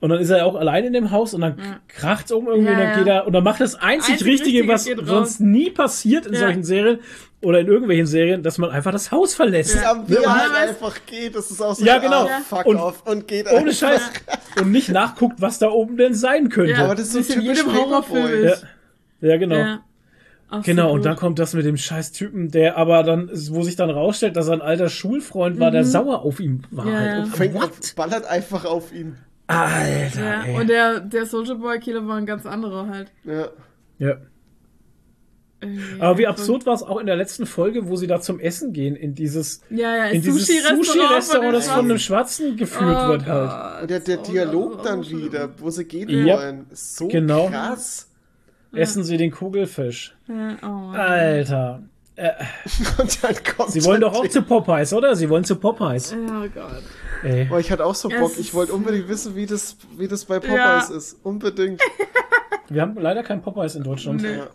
Und dann ist er auch allein in dem Haus und dann kracht's um irgendwie Ja, und dann ja. geht er und dann macht das einzig, Einzig Richtige, Richtige was raus. sonst nie passiert in Ja. solchen Serien oder in irgendwelchen Serien, dass man einfach das Haus verlässt. Ja, er Und- halt einfach geht. Das ist auch so. Ja, genau. Ah, fuck Und- off. Und geht Ohne einfach. Scheiß. Und nicht nachguckt, was da oben denn sein könnte. ja. Aber das ist so typisch jedem Horrorfilm. Ja, ist. ja genau. Ja. Ach, so Genau, und gut. dann kommt das mit dem scheiß Typen, der aber dann, wo sich dann rausstellt, dass er ein alter Schulfreund war, der sauer auf ihn war. Mhm. Ja, halt. ja. Und- Fängt ballert einfach auf ihn. Alter, Ja, ey. und der, der Soldier Boy Killer war ein ganz anderer halt. Ja. ja. Irgendwie Aber wie absurd war es auch in der letzten Folge, wo sie da zum Essen gehen, in dieses, Ja, ja, in dieses Sushi-Restaurant Sushi-Restaurant, das von einem Schwarzen geführt Oh wird halt. Und der, der Oh, Dialog dann wieder, wo sie gehen Ja. wollen. So Genau. krass. Essen sie den Kugelfisch. Ja, oh. Alter. Äh, Und dann kommt sie wollen doch auch zu Popeyes, oder? Sie wollen zu Popeyes. Oh Gott. Ey. Oh, ich hatte auch so Es Bock. Ich wollte unbedingt wissen, wie das, wie das bei Popeyes ist. Unbedingt. Wir haben leider kein Popeyes in Deutschland. Nee. Ja.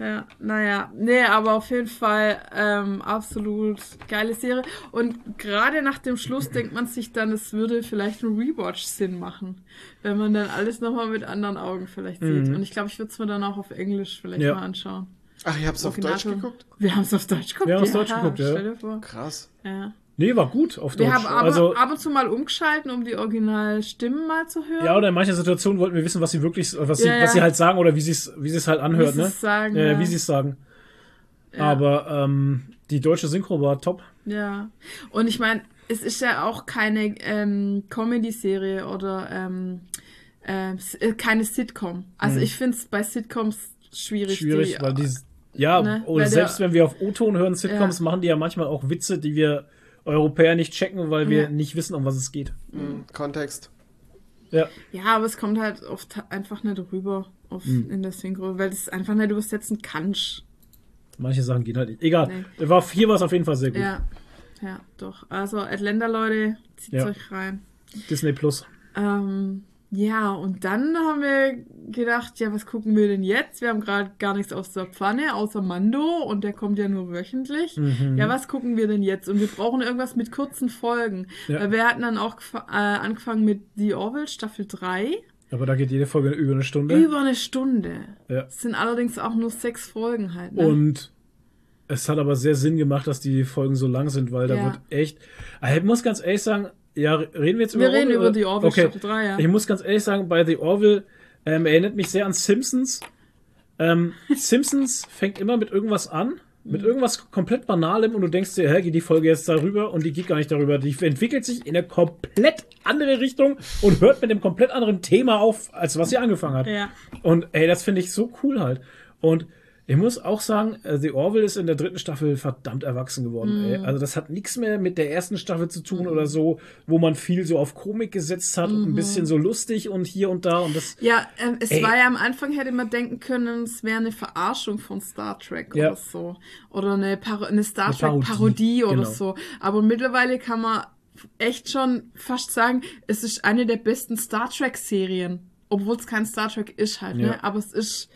Ja, naja, nee, aber auf jeden Fall ähm, absolut geile Serie. Und gerade nach dem Schluss denkt man sich dann, es würde vielleicht ein Rewatch Sinn machen, wenn man dann alles nochmal mit anderen Augen vielleicht sieht. Und ich glaube, ich würde es mir dann auch auf Englisch vielleicht Ja. mal anschauen. Ach, ich hab's auf Original- Deutsch geguckt? Wir haben es auf Deutsch geguckt. Wir haben's Deutsch geguckt, ja. Stell dir vor. Krass. Ja. Nee, war gut auf Deutsch. Wir haben aber also, ab und zu mal umgeschalten, um die Originalstimmen mal zu hören. ja, oder in manchen Situationen wollten wir wissen, was sie wirklich, was sie, Ja, ja. was sie halt sagen oder wie sie es, wie sie es halt anhört, Wie ne? sie's sagen, äh, ja. Wie sie es sagen. Ja. Aber ähm, die deutsche Synchro war top. Ja. Und ich meine, es ist ja auch keine ähm, Comedy-Serie oder ähm, ähm, äh, keine Sitcom. Also ich finde es bei Sitcoms schwierig. Schwierig, die, weil die, ja, ne, oder selbst der- wenn wir auf O-Ton hören, Sitcoms, Ja. machen die ja manchmal auch Witze, die wir Europäer nicht checken, weil wir Ja. nicht wissen, um was es geht. Hm, Kontext. Ja. Ja, aber es kommt halt oft einfach nicht rüber auf, Hm. in der Synchro, weil es einfach nicht übersetzen kannst. Manche Sachen gehen halt nicht. Egal. Nee. War, hier war es auf jeden Fall sehr gut. Ja, ja, doch. Also Atlanta, Leute, zieht Ja. euch rein. Disney Plus. Ähm, ja, und dann haben wir gedacht, ja, was gucken wir denn jetzt? Wir haben gerade gar nichts aus der Pfanne, außer Mando und der kommt ja nur wöchentlich. Mhm. Ja, was gucken wir denn jetzt? Und wir brauchen irgendwas mit kurzen Folgen. Ja. Weil wir hatten dann auch äh, angefangen mit The Orville Staffel 3. Aber da geht jede Folge über eine Stunde. Über eine Stunde. Ja. Es sind allerdings auch nur sechs Folgen halt. Ne? Und es hat aber sehr Sinn gemacht, dass die Folgen so lang sind, weil da Ja. wird echt. Also Ich muss ganz ehrlich sagen, ja, reden wir jetzt wir über reden über oder? The Orville okay. Staffel 3, ja. Ich muss ganz ehrlich sagen, bei The Orville ähm, erinnert mich sehr an Simpsons. Ähm, Simpsons fängt immer mit irgendwas an, mit irgendwas komplett Banalem und du denkst dir, hä, geht die Folge jetzt darüber und die geht gar nicht darüber. Die entwickelt sich in eine komplett andere Richtung und hört mit einem komplett anderen Thema auf, als was sie angefangen hat. Ja. Und ey, das finde ich so cool halt. Und ich muss auch sagen, äh, The Orville ist in der dritten Staffel verdammt erwachsen geworden. Ey. Also das hat nichts mehr mit der ersten Staffel zu tun oder so, wo man viel so auf Komik gesetzt hat und ein bisschen so lustig und hier und da und das. Ja, ähm, es Ey. war ja am Anfang, hätte man denken können, es wäre eine Verarschung von Star Trek Ja. oder so. Oder eine, Par eine Star Trek Parodie, Parodie oder genau. so. Aber mittlerweile kann man echt schon fast sagen, es ist eine der besten Star Trek Serien. Obwohl es kein Star Trek ist halt, Ja. ne? Aber es ist.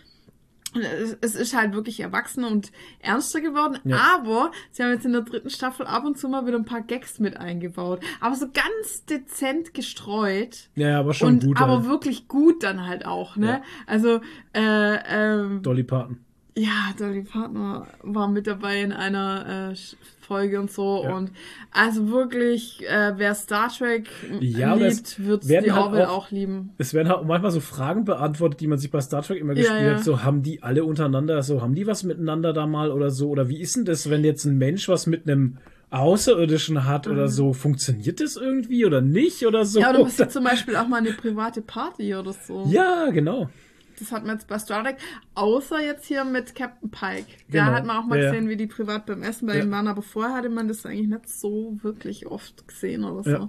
Es- ist halt wirklich erwachsener und ernster geworden, Ja. aber sie haben jetzt in der dritten Staffel ab und zu mal wieder ein paar Gags mit eingebaut. Aber so ganz dezent gestreut. Ja, aber schon Und gut. aber halt. wirklich gut dann halt auch, ne? Ja. Also, äh, ähm, Dolly Parton. Ja, Dolly Partner war mit dabei in einer äh, Folge und so. Ja. Und also wirklich, äh, wer Star Trek Ja, liebt, wird die halt Orville auch- auch, lieben. Es werden halt manchmal so Fragen beantwortet, die man sich bei Star Trek immer Ja, gespielt ja. hat. So, haben die alle untereinander, so, haben die was miteinander da mal oder so? Oder wie ist denn das, wenn jetzt ein Mensch was mit einem Außerirdischen hat oder so? Funktioniert das irgendwie oder nicht oder so? Mhm. Ja, oder passiert zum Beispiel auch mal eine private Party oder so. ja, genau. Das hat man jetzt bei Star Trek, außer jetzt hier mit Captain Pike. Da Genau. hat man auch mal ja. gesehen, wie die privat beim Essen bei Ja. ihm waren, aber vorher hatte man das eigentlich nicht so wirklich oft gesehen oder so. Ja.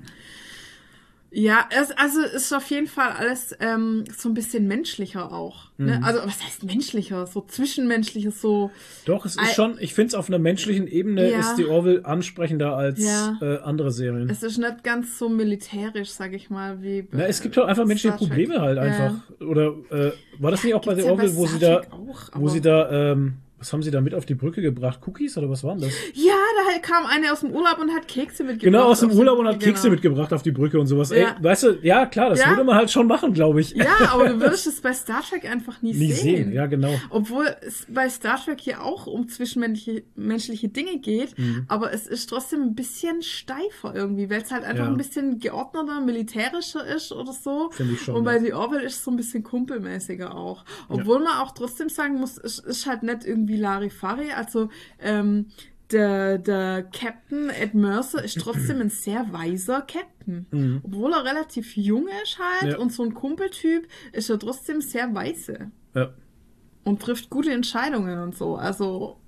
Ja, es, also es ist auf jeden Fall alles ähm, so ein bisschen menschlicher auch. Ne? Mhm. Also was heißt menschlicher? So zwischenmenschlicher, so. Doch, es ist schon, ich finde es auf einer menschlichen Ebene Ja. ist die Orville ansprechender als Ja. äh, andere Serien. Es ist nicht ganz so militärisch, sag ich mal, wie. bei Na, es gibt halt einfach menschliche Star Trek. Probleme halt Ja. einfach. Oder äh, war das nicht auch bei Gibt's The ja bei Orville, wo sie da, auch, wo sie da, ähm, was haben sie da mit auf die Brücke gebracht? Cookies oder was waren das? Ja, da kam eine aus dem Urlaub und hat Kekse mitgebracht. Genau, aus dem Urlaub und hat Kekse genau. mitgebracht auf die Brücke und sowas. Ey, Ja. weißt du, ja klar, das Ja. würde man halt schon machen, glaube ich. Ja, aber du würdest es bei Star Trek einfach nie, Nie sehen. sehen, ja genau. Obwohl es bei Star Trek hier auch um zwischenmenschliche menschliche Dinge geht, Mhm. aber es ist trotzdem ein bisschen steifer irgendwie, weil es halt einfach Ja. ein bisschen geordneter, militärischer ist oder so. Finde ich schon, Und bei. The Orville ist es so ein bisschen kumpelmäßiger auch. Obwohl man auch trotzdem sagen muss, es ist halt nicht irgendwie Larifari. Also ähm, der, der Captain Ed Mercer ist trotzdem ein sehr weiser Captain. Mhm. Obwohl er relativ jung ist halt Ja. und so ein Kumpeltyp, ist er trotzdem sehr weise Ja. und trifft gute Entscheidungen und so. Also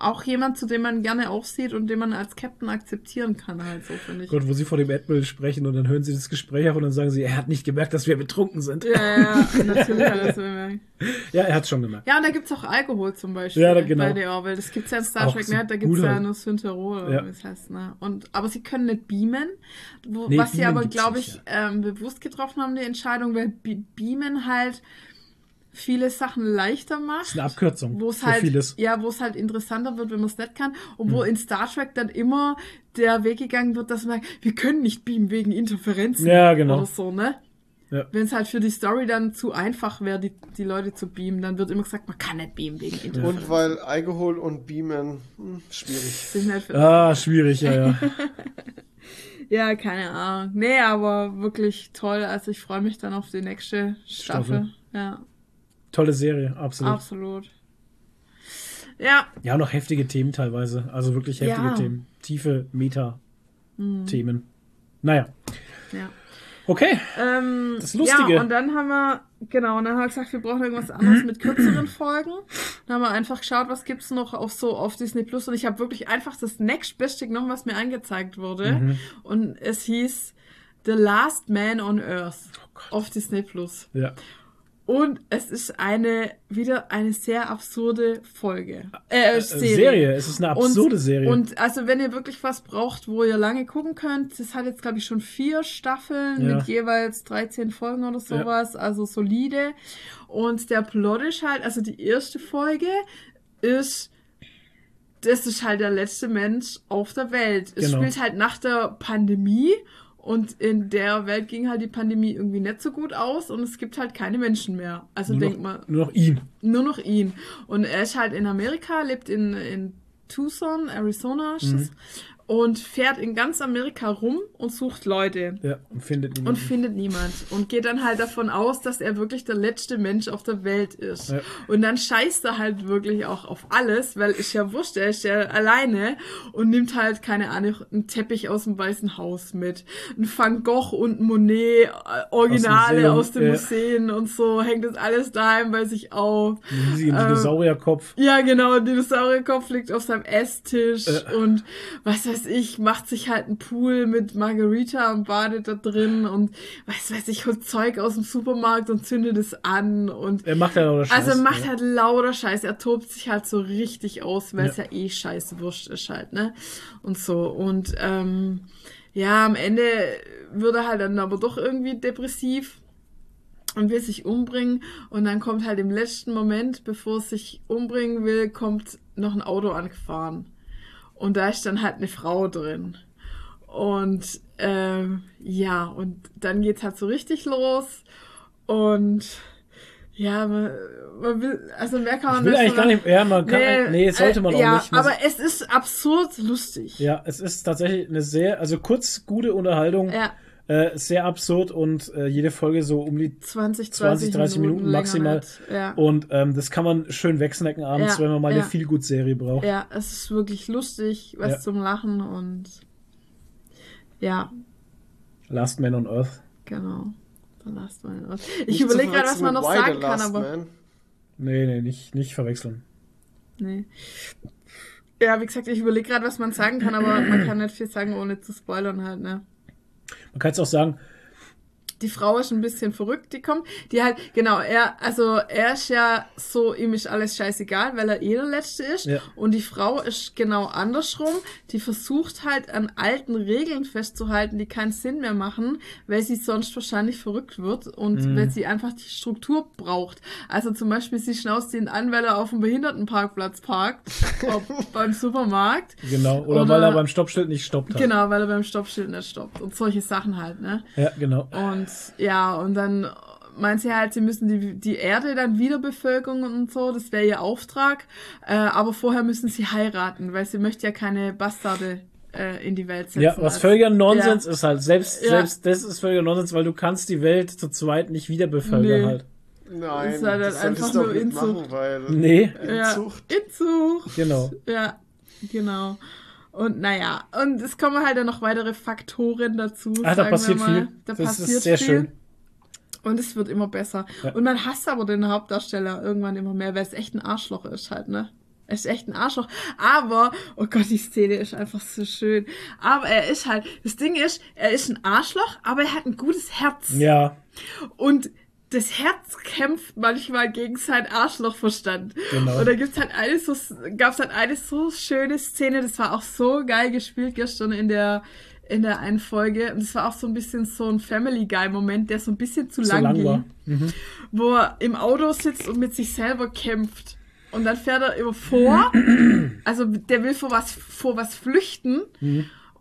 auch jemand, zu dem man gerne aufsieht und den man als Captain akzeptieren kann, halt so, finde ich. Gott, wo sie vor dem Admiral sprechen und dann hören sie das Gespräch auf und dann sagen sie, er hat nicht gemerkt, dass wir betrunken sind. Ja, ja, ja, natürlich hat er es bemerkt. Ja, er hat schon gemerkt. Ja, und da gibt's auch Alkohol zum Beispiel Ja, da- genau. bei The Orville. Das gibt's ja in Star Trek so nicht, da gibt's gut ja halt. nur Synterol, Ja. wie es heißt, ne? Und, aber sie können nicht beamen, wo, Nee, was sie beamen aber, gibt's glaube nicht, ich, ähm, bewusst getroffen haben, die Entscheidung, weil Be Beamen halt viele Sachen leichter macht. Das ist eine Abkürzung wo es für halt, vieles. Ja, wo es halt interessanter wird, wenn man es nicht kann. Und wo in Star Trek dann immer der Weg gegangen wird, dass man, wir können nicht beamen wegen Interferenzen. Ja, genau. Oder so, ne? Ja. Wenn es halt für die Story dann zu einfach wäre, die, die Leute zu beamen, dann wird immer gesagt, man kann nicht beamen wegen Interferenzen. Und weil Alkohol und Beamen, hm, schwierig. Sind halt für- Ah, schwierig, ja, ja. Ja, keine Ahnung. Nee, aber wirklich toll. Also ich freue mich dann auf die nächste Staffel. Staffel. Ja, Tolle Serie, absolut. absolut. Ja, Ja, noch heftige Themen teilweise. Also wirklich heftige Ja. Themen. Tiefe Meta-Themen. Naja, ja. okay. Ähm, Das Lustige. Ja, und dann haben wir, genau, und dann haben wir gesagt, wir brauchen irgendwas anderes mit kürzeren Folgen. Dann haben wir einfach geschaut, was gibt's noch auf so auf Disney Plus und ich habe wirklich einfach das nächstbeste genommen, was mir angezeigt wurde. Mhm. Und es hieß The Last Man on Earth Oh auf Disney Plus. Ja. Und es ist eine wieder eine sehr absurde Folge. Äh, Serie. Serie. Es ist eine absurde und, Serie. Und also wenn ihr wirklich was braucht, wo ihr lange gucken könnt, das hat jetzt glaube ich schon vier Staffeln Ja. mit jeweils 13 Folgen oder sowas, also solide. Und der Plot ist halt, also die erste Folge ist das ist halt der letzte Mensch auf der Welt. Es Genau. spielt halt nach der Pandemie und in der Welt ging halt die Pandemie irgendwie nicht so gut aus und es gibt halt keine Menschen mehr. Also nur, denk noch, mal, nur noch ihn. nur noch ihn. Und er ist halt in Amerika, lebt in, in Tucson, Arizona Mhm. Und fährt in ganz Amerika rum und sucht Leute. Ja, und findet ihn. Und findet niemand. Und geht dann halt davon aus, dass er wirklich der letzte Mensch auf der Welt ist. Ja. Und dann scheißt er halt wirklich auch auf alles, weil ist ja wurscht, er ist ja alleine und nimmt halt, keine Ahnung, einen Teppich aus dem Weißen Haus mit. Ein Van Gogh und ein Monet, äh, Originale aus den ja. Museen und so, hängt das alles daheim bei sich auf. Riesigen Ähm, Dinosaurierkopf. Ja, genau, ein Dinosaurierkopf liegt auf seinem Esstisch Äh. und was weiß ich, macht sich halt einen Pool mit Margarita und badet da drin und was weiß ich, holt Zeug aus dem Supermarkt und zündet es an und Er macht ja das Scheiß. also er macht ja. halt lauter Scheiß, er tobt sich halt so richtig aus, weil es Ja. ja. eh scheiße wurscht ist halt, ne? Und so. Und ähm, ja, am Ende wird er halt dann aber doch irgendwie depressiv und will sich umbringen. Und dann kommt halt im letzten Moment, bevor es sich umbringen will, kommt noch ein Auto angefahren. Und da ist dann halt eine Frau drin. Und ähm, ja, und dann geht's halt so richtig los. Und ja, man, man will, also mehr kann man Ich will nicht eigentlich gar nicht. Ja, man kann. Nee, nee sollte man äh, auch ja, nicht. Man- aber es ist absurd lustig. ja, es ist tatsächlich eine sehr, also kurz gute Unterhaltung. Ja, Äh, sehr absurd und äh, jede Folge so um die 20, 20, 30, 30 Minuten länger maximal. nicht. Ja. Und ähm, das kann man schön wegsnacken abends, Ja, wenn man mal ja. eine Feelgood-Serie braucht. ja, es ist wirklich lustig, was Ja. zum Lachen und ja, Last Man on Earth. genau. The Last One. Ich Nicht zu überlege gerade, was man noch sagen kann, Last aber Man. Nee, nee, nicht, nicht verwechseln. nee. Ja, wie gesagt, ich überlege gerade, was man sagen kann, aber man kann nicht viel sagen, ohne zu spoilern halt, ne? Man kann es auch sagen, die Frau ist ein bisschen verrückt, die kommt. Die halt, genau, er, also er ist ja so, ihm ist alles scheißegal, weil er eh der Letzte ist. Ja. Und die Frau ist genau andersrum. Die versucht halt an alten Regeln festzuhalten, die keinen Sinn mehr machen, weil sie sonst wahrscheinlich verrückt wird und Mhm. weil sie einfach die Struktur braucht. Also zum Beispiel, sie schnauzt ihn an, weil er auf dem Behindertenparkplatz parkt, beim Supermarkt. genau. Oder, Oder- weil er beim Stoppschild nicht stoppt hat. Genau, weil er beim Stoppschild nicht stoppt. Und solche Sachen halt, ne? Ja, genau. Und ja, und dann meint sie halt, sie müssen die, die Erde dann wieder bevölkern und so, das wäre ihr Auftrag. Äh, aber vorher müssen sie heiraten, weil sie möchte ja keine Bastarde äh, in die Welt setzen. Ja, was Also- völliger Nonsens ist halt. Selbst, Ja. selbst das ist völliger Nonsens, weil du kannst die Welt zu zweit nicht wieder bevölkern Nee. halt. Nein, ist halt das einfach solltest du nur Inzucht. machen, weil Nee, Ja, Inzucht. Inzucht. genau. Ja, genau. Und naja, und es kommen halt dann noch weitere Faktoren dazu. Ah, da sagen wir passiert mal. viel. Da Das passiert ist sehr viel. schön. Und es wird immer besser. Ja. Und man hasst aber den Hauptdarsteller irgendwann immer mehr, weil es echt ein Arschloch ist halt, ne? Er ist echt ein Arschloch. Aber, oh Gott, die Szene ist einfach so schön. Aber er ist halt, das Ding ist, er ist ein Arschloch, aber er hat ein gutes Herz. Ja, Und das Herz kämpft manchmal gegen seinen Arschlochverstand. Genau. Und da gibt's halt eine so, gab's halt eine so schöne Szene, das war auch so geil gespielt gestern in der, in der einen Folge. Und das war auch so ein bisschen so ein Family Guy Moment, der so ein bisschen zu so lang, lang ging. war. Mhm. Wo er im Auto sitzt und mit sich selber kämpft. Und dann fährt er immer vor. Also der will vor was, vor was flüchten.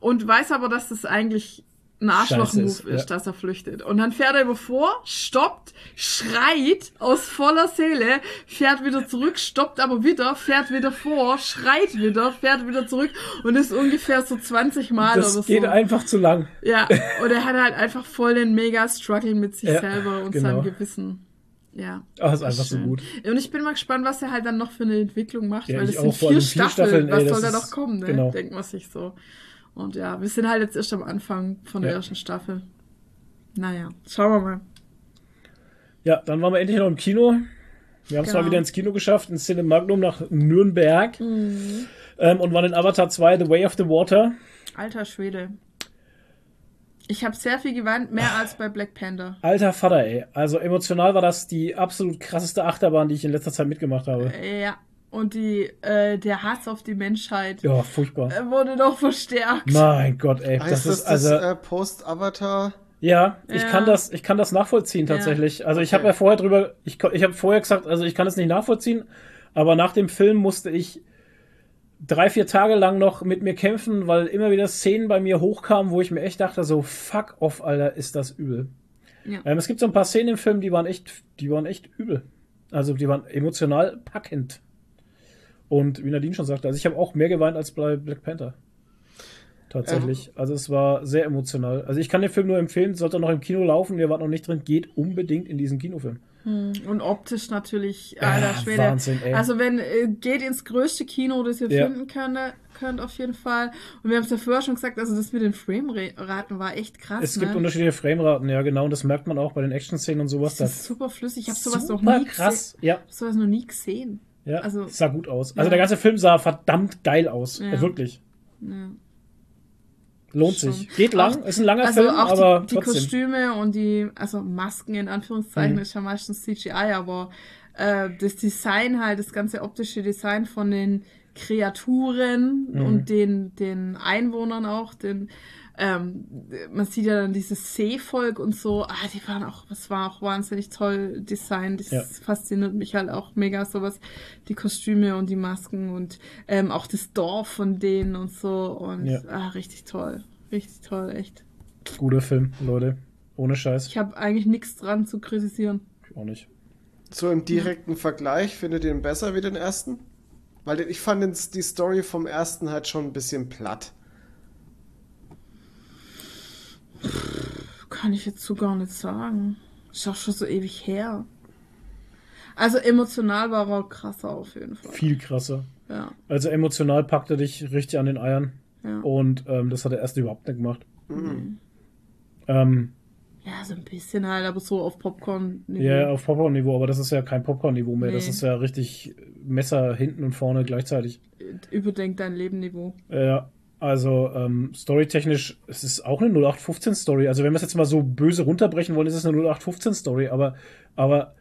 Und weiß aber, dass das eigentlich ein Arschloch-Move ist, ist, ja. dass er flüchtet. Und dann fährt er immer vor, stoppt, schreit aus voller Seele, fährt wieder zurück, stoppt aber wieder, fährt wieder vor, schreit wieder, fährt wieder zurück und ist ungefähr so 20 Mal Das oder geht so. einfach zu lang. Ja, und er hat halt einfach voll den mega Struggle mit sich Ja, selber und genau. seinem Gewissen. Ja. Es ist einfach so schön. gut. Und ich bin mal gespannt, was er halt dann noch für eine Entwicklung macht, Ja, weil es sind vier vier Staffeln. Staffeln, was ey, soll das da noch kommen, ne? genau. Denkt man sich so. Und ja, wir sind halt jetzt erst am Anfang von der Ja. ersten Staffel. Naja, schauen wir mal. Ja, dann waren wir endlich noch im Kino. Wir haben es Genau. mal wieder ins Kino geschafft, ins Cinemagnum nach Nürnberg. Mhm. Ähm, und waren in Avatar 2 The Way of the Water. Alter Schwede. Ich habe sehr viel geweint, mehr als bei Black Panther. Alter Vater, ey. Also emotional war das die absolut krasseste Achterbahn, die ich in letzter Zeit mitgemacht habe. Ja. Und die, äh, der Hass auf die Menschheit Ja, furchtbar. äh, wurde noch verstärkt. Mein Gott, ey. Heißt Das das, ist das also. äh, Post-Avatar? Ja, ich Ja. kann das, ich kann das nachvollziehen tatsächlich. Also ich Okay. habe ja vorher drüber, ich, ich habe vorher gesagt, also ich kann es nicht nachvollziehen, aber nach dem Film musste ich drei, vier Tage lang noch mit mir kämpfen, weil immer wieder Szenen bei mir hochkamen, wo ich mir echt dachte, so fuck off, Alter, ist das übel. Ja. Ähm, es gibt so ein paar Szenen im Film, die waren echt, die waren echt übel. Also die waren emotional packend. Und wie Nadine schon sagte, also ich habe auch mehr geweint als bei Black Panther. Tatsächlich. Also es war sehr emotional. Also ich kann den Film nur empfehlen, sollte noch im Kino laufen, ihr wart noch nicht drin, geht unbedingt in diesen Kinofilm. Und optisch natürlich, alter Ah, Schwede. Wahnsinn, ey. Also wenn, äh, geht ins größte Kino, das ihr Ja. finden könnt, könnt auf jeden Fall. Und wir haben es ja vorher schon gesagt, also das mit den Frame-Raten war echt krass, Es gibt ne? unterschiedliche Frameraten, ja genau, und das merkt man auch bei den Action-Szenen und sowas. Das ist super flüssig. Ich habe sowas noch super nie krass. gesehen. Ja, sowas noch nie gesehen. Ja, Also- sah gut aus. Also Ja. der ganze Film sah verdammt geil aus. Ja. Äh, wirklich. Ja. Lohnt Schon. sich. Geht lang, Auch- ist ein langer Also Film, auch aber die, die trotzdem. Kostüme und die, also Masken in Anführungszeichen Mhm. ist ja meistens CGI, aber äh, das Design halt, das ganze optische Design von den Kreaturen Mhm. und den, den Einwohnern auch, den, ähm, man sieht ja dann dieses Seevolk und so, ah, die waren auch, das war auch wahnsinnig toll designt, das Ja. fasziniert mich halt auch mega, sowas, die Kostüme und die Masken und ähm, auch das Dorf von denen und so und Ja. ah, richtig toll, richtig toll, echt. Guter Film, Leute. Ohne Scheiß. Ich habe eigentlich nichts dran zu kritisieren. Ich auch nicht. So im direkten Vergleich, findet ihr den besser wie den ersten? Weil ich fand die Story vom ersten halt schon ein bisschen platt. Kann ich jetzt so gar nicht sagen. Ist auch schon so ewig her. Also emotional war er krasser auf jeden Fall. Viel krasser. Ja, Also emotional packt er dich richtig an den Eiern. ja. Und ähm, das hat der erste überhaupt nicht gemacht. Mhm. Ähm, Ja, so ein bisschen halt, aber so auf Popcorn-Niveau. ja, auf Popcorn-Niveau, aber das ist ja kein Popcorn-Niveau mehr. Das Nee. ist ja richtig Messer hinten und vorne gleichzeitig. Überdenk dein Leben-Niveau. Ja, also ähm, storytechnisch, es ist auch eine 0815-Story. Also wenn wir es jetzt mal so böse runterbrechen wollen, ist es eine 0815-Story, aber, aber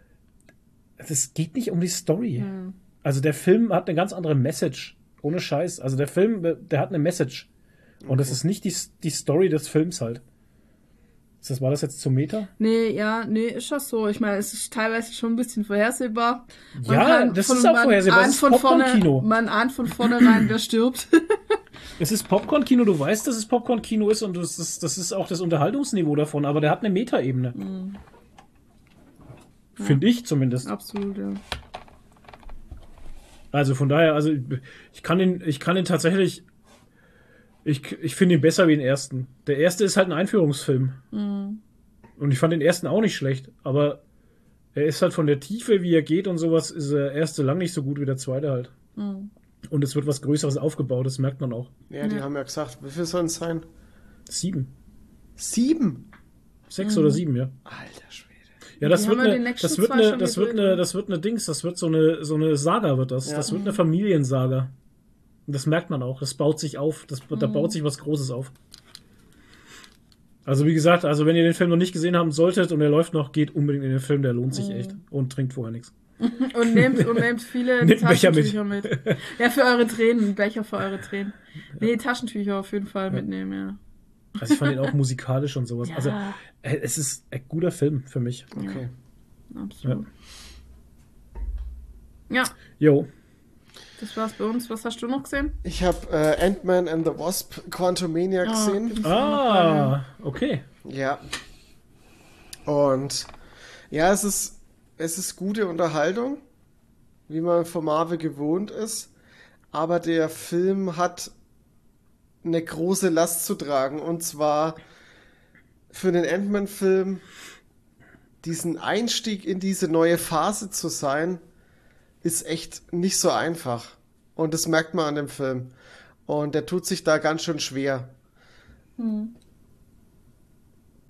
es geht nicht um die Story. Ja. Also der Film hat eine ganz andere Message. Ohne Scheiß. Also der Film, der hat eine Message. Und das ist nicht die, die Story des Films halt. Ist das, war das jetzt zum Meta? Nee, ja, nee, ist das so. Ich meine, es ist teilweise schon ein bisschen vorhersehbar. Man Ja, das von- ist auch vorhersehbar. Das ist Popcorn-Kino. Man ahnt von vornherein, wer stirbt. Es ist Popcorn-Kino, du weißt, dass es Popcorn-Kino ist und das ist, das ist auch das Unterhaltungsniveau davon, aber der hat eine Meta-Ebene. Finde ich zumindest. Absolut, ja. Also von daher, also ich kann den, ich kann den tatsächlich, ich, ich finde ihn besser wie den ersten. Der erste ist halt ein Einführungsfilm. Und ich fand den ersten auch nicht schlecht, aber er ist halt von der Tiefe, wie er geht und sowas, ist der erste lang nicht so gut wie der zweite halt. Und es wird was Größeres aufgebaut, das merkt man auch. Ja, die Ja. haben ja gesagt, wie viel sollen es sein? Sieben. Sieben? Sechs oder sieben, ja. Alter Schwede. Ja, das Die wird eine, die nächsten das wird eine, schon das wird eine, ne? das wird eine Dings, das wird so eine, so eine Saga wird das. Ja. Das wird eine Familiensaga. Und das merkt man auch. Das baut sich auf. Das, Mhm. Da baut sich was Großes auf. Also wie gesagt, also wenn ihr den Film noch nicht gesehen haben solltet und er läuft noch, geht unbedingt in den Film, der lohnt Mhm. sich echt. Und trinkt vorher nichts. Und nehmt, und nehmt viele Nehmt Becher Taschentücher mit. Ja, für eure Tränen. Becher für eure Tränen. Nee, Taschentücher auf jeden Fall mitnehmen, ja. Also ich fand ihn auch musikalisch und sowas. Ja. Also es ist ein guter Film für mich. Okay. Absolut. Ja, Jo. Das war's bei uns. Was hast du noch gesehen? Ich habe äh, Ant-Man and the Wasp Quantumania Ah, gesehen. Ah, okay. Ja. Und ja, es ist, es ist gute Unterhaltung, wie man von Marvel gewohnt ist. Aber der Film hat eine große Last zu tragen. Und zwar für den Ant-Man-Film diesen Einstieg in diese neue Phase zu sein, ist echt nicht so einfach. Und das merkt man an dem Film. Und der tut sich da ganz schön schwer.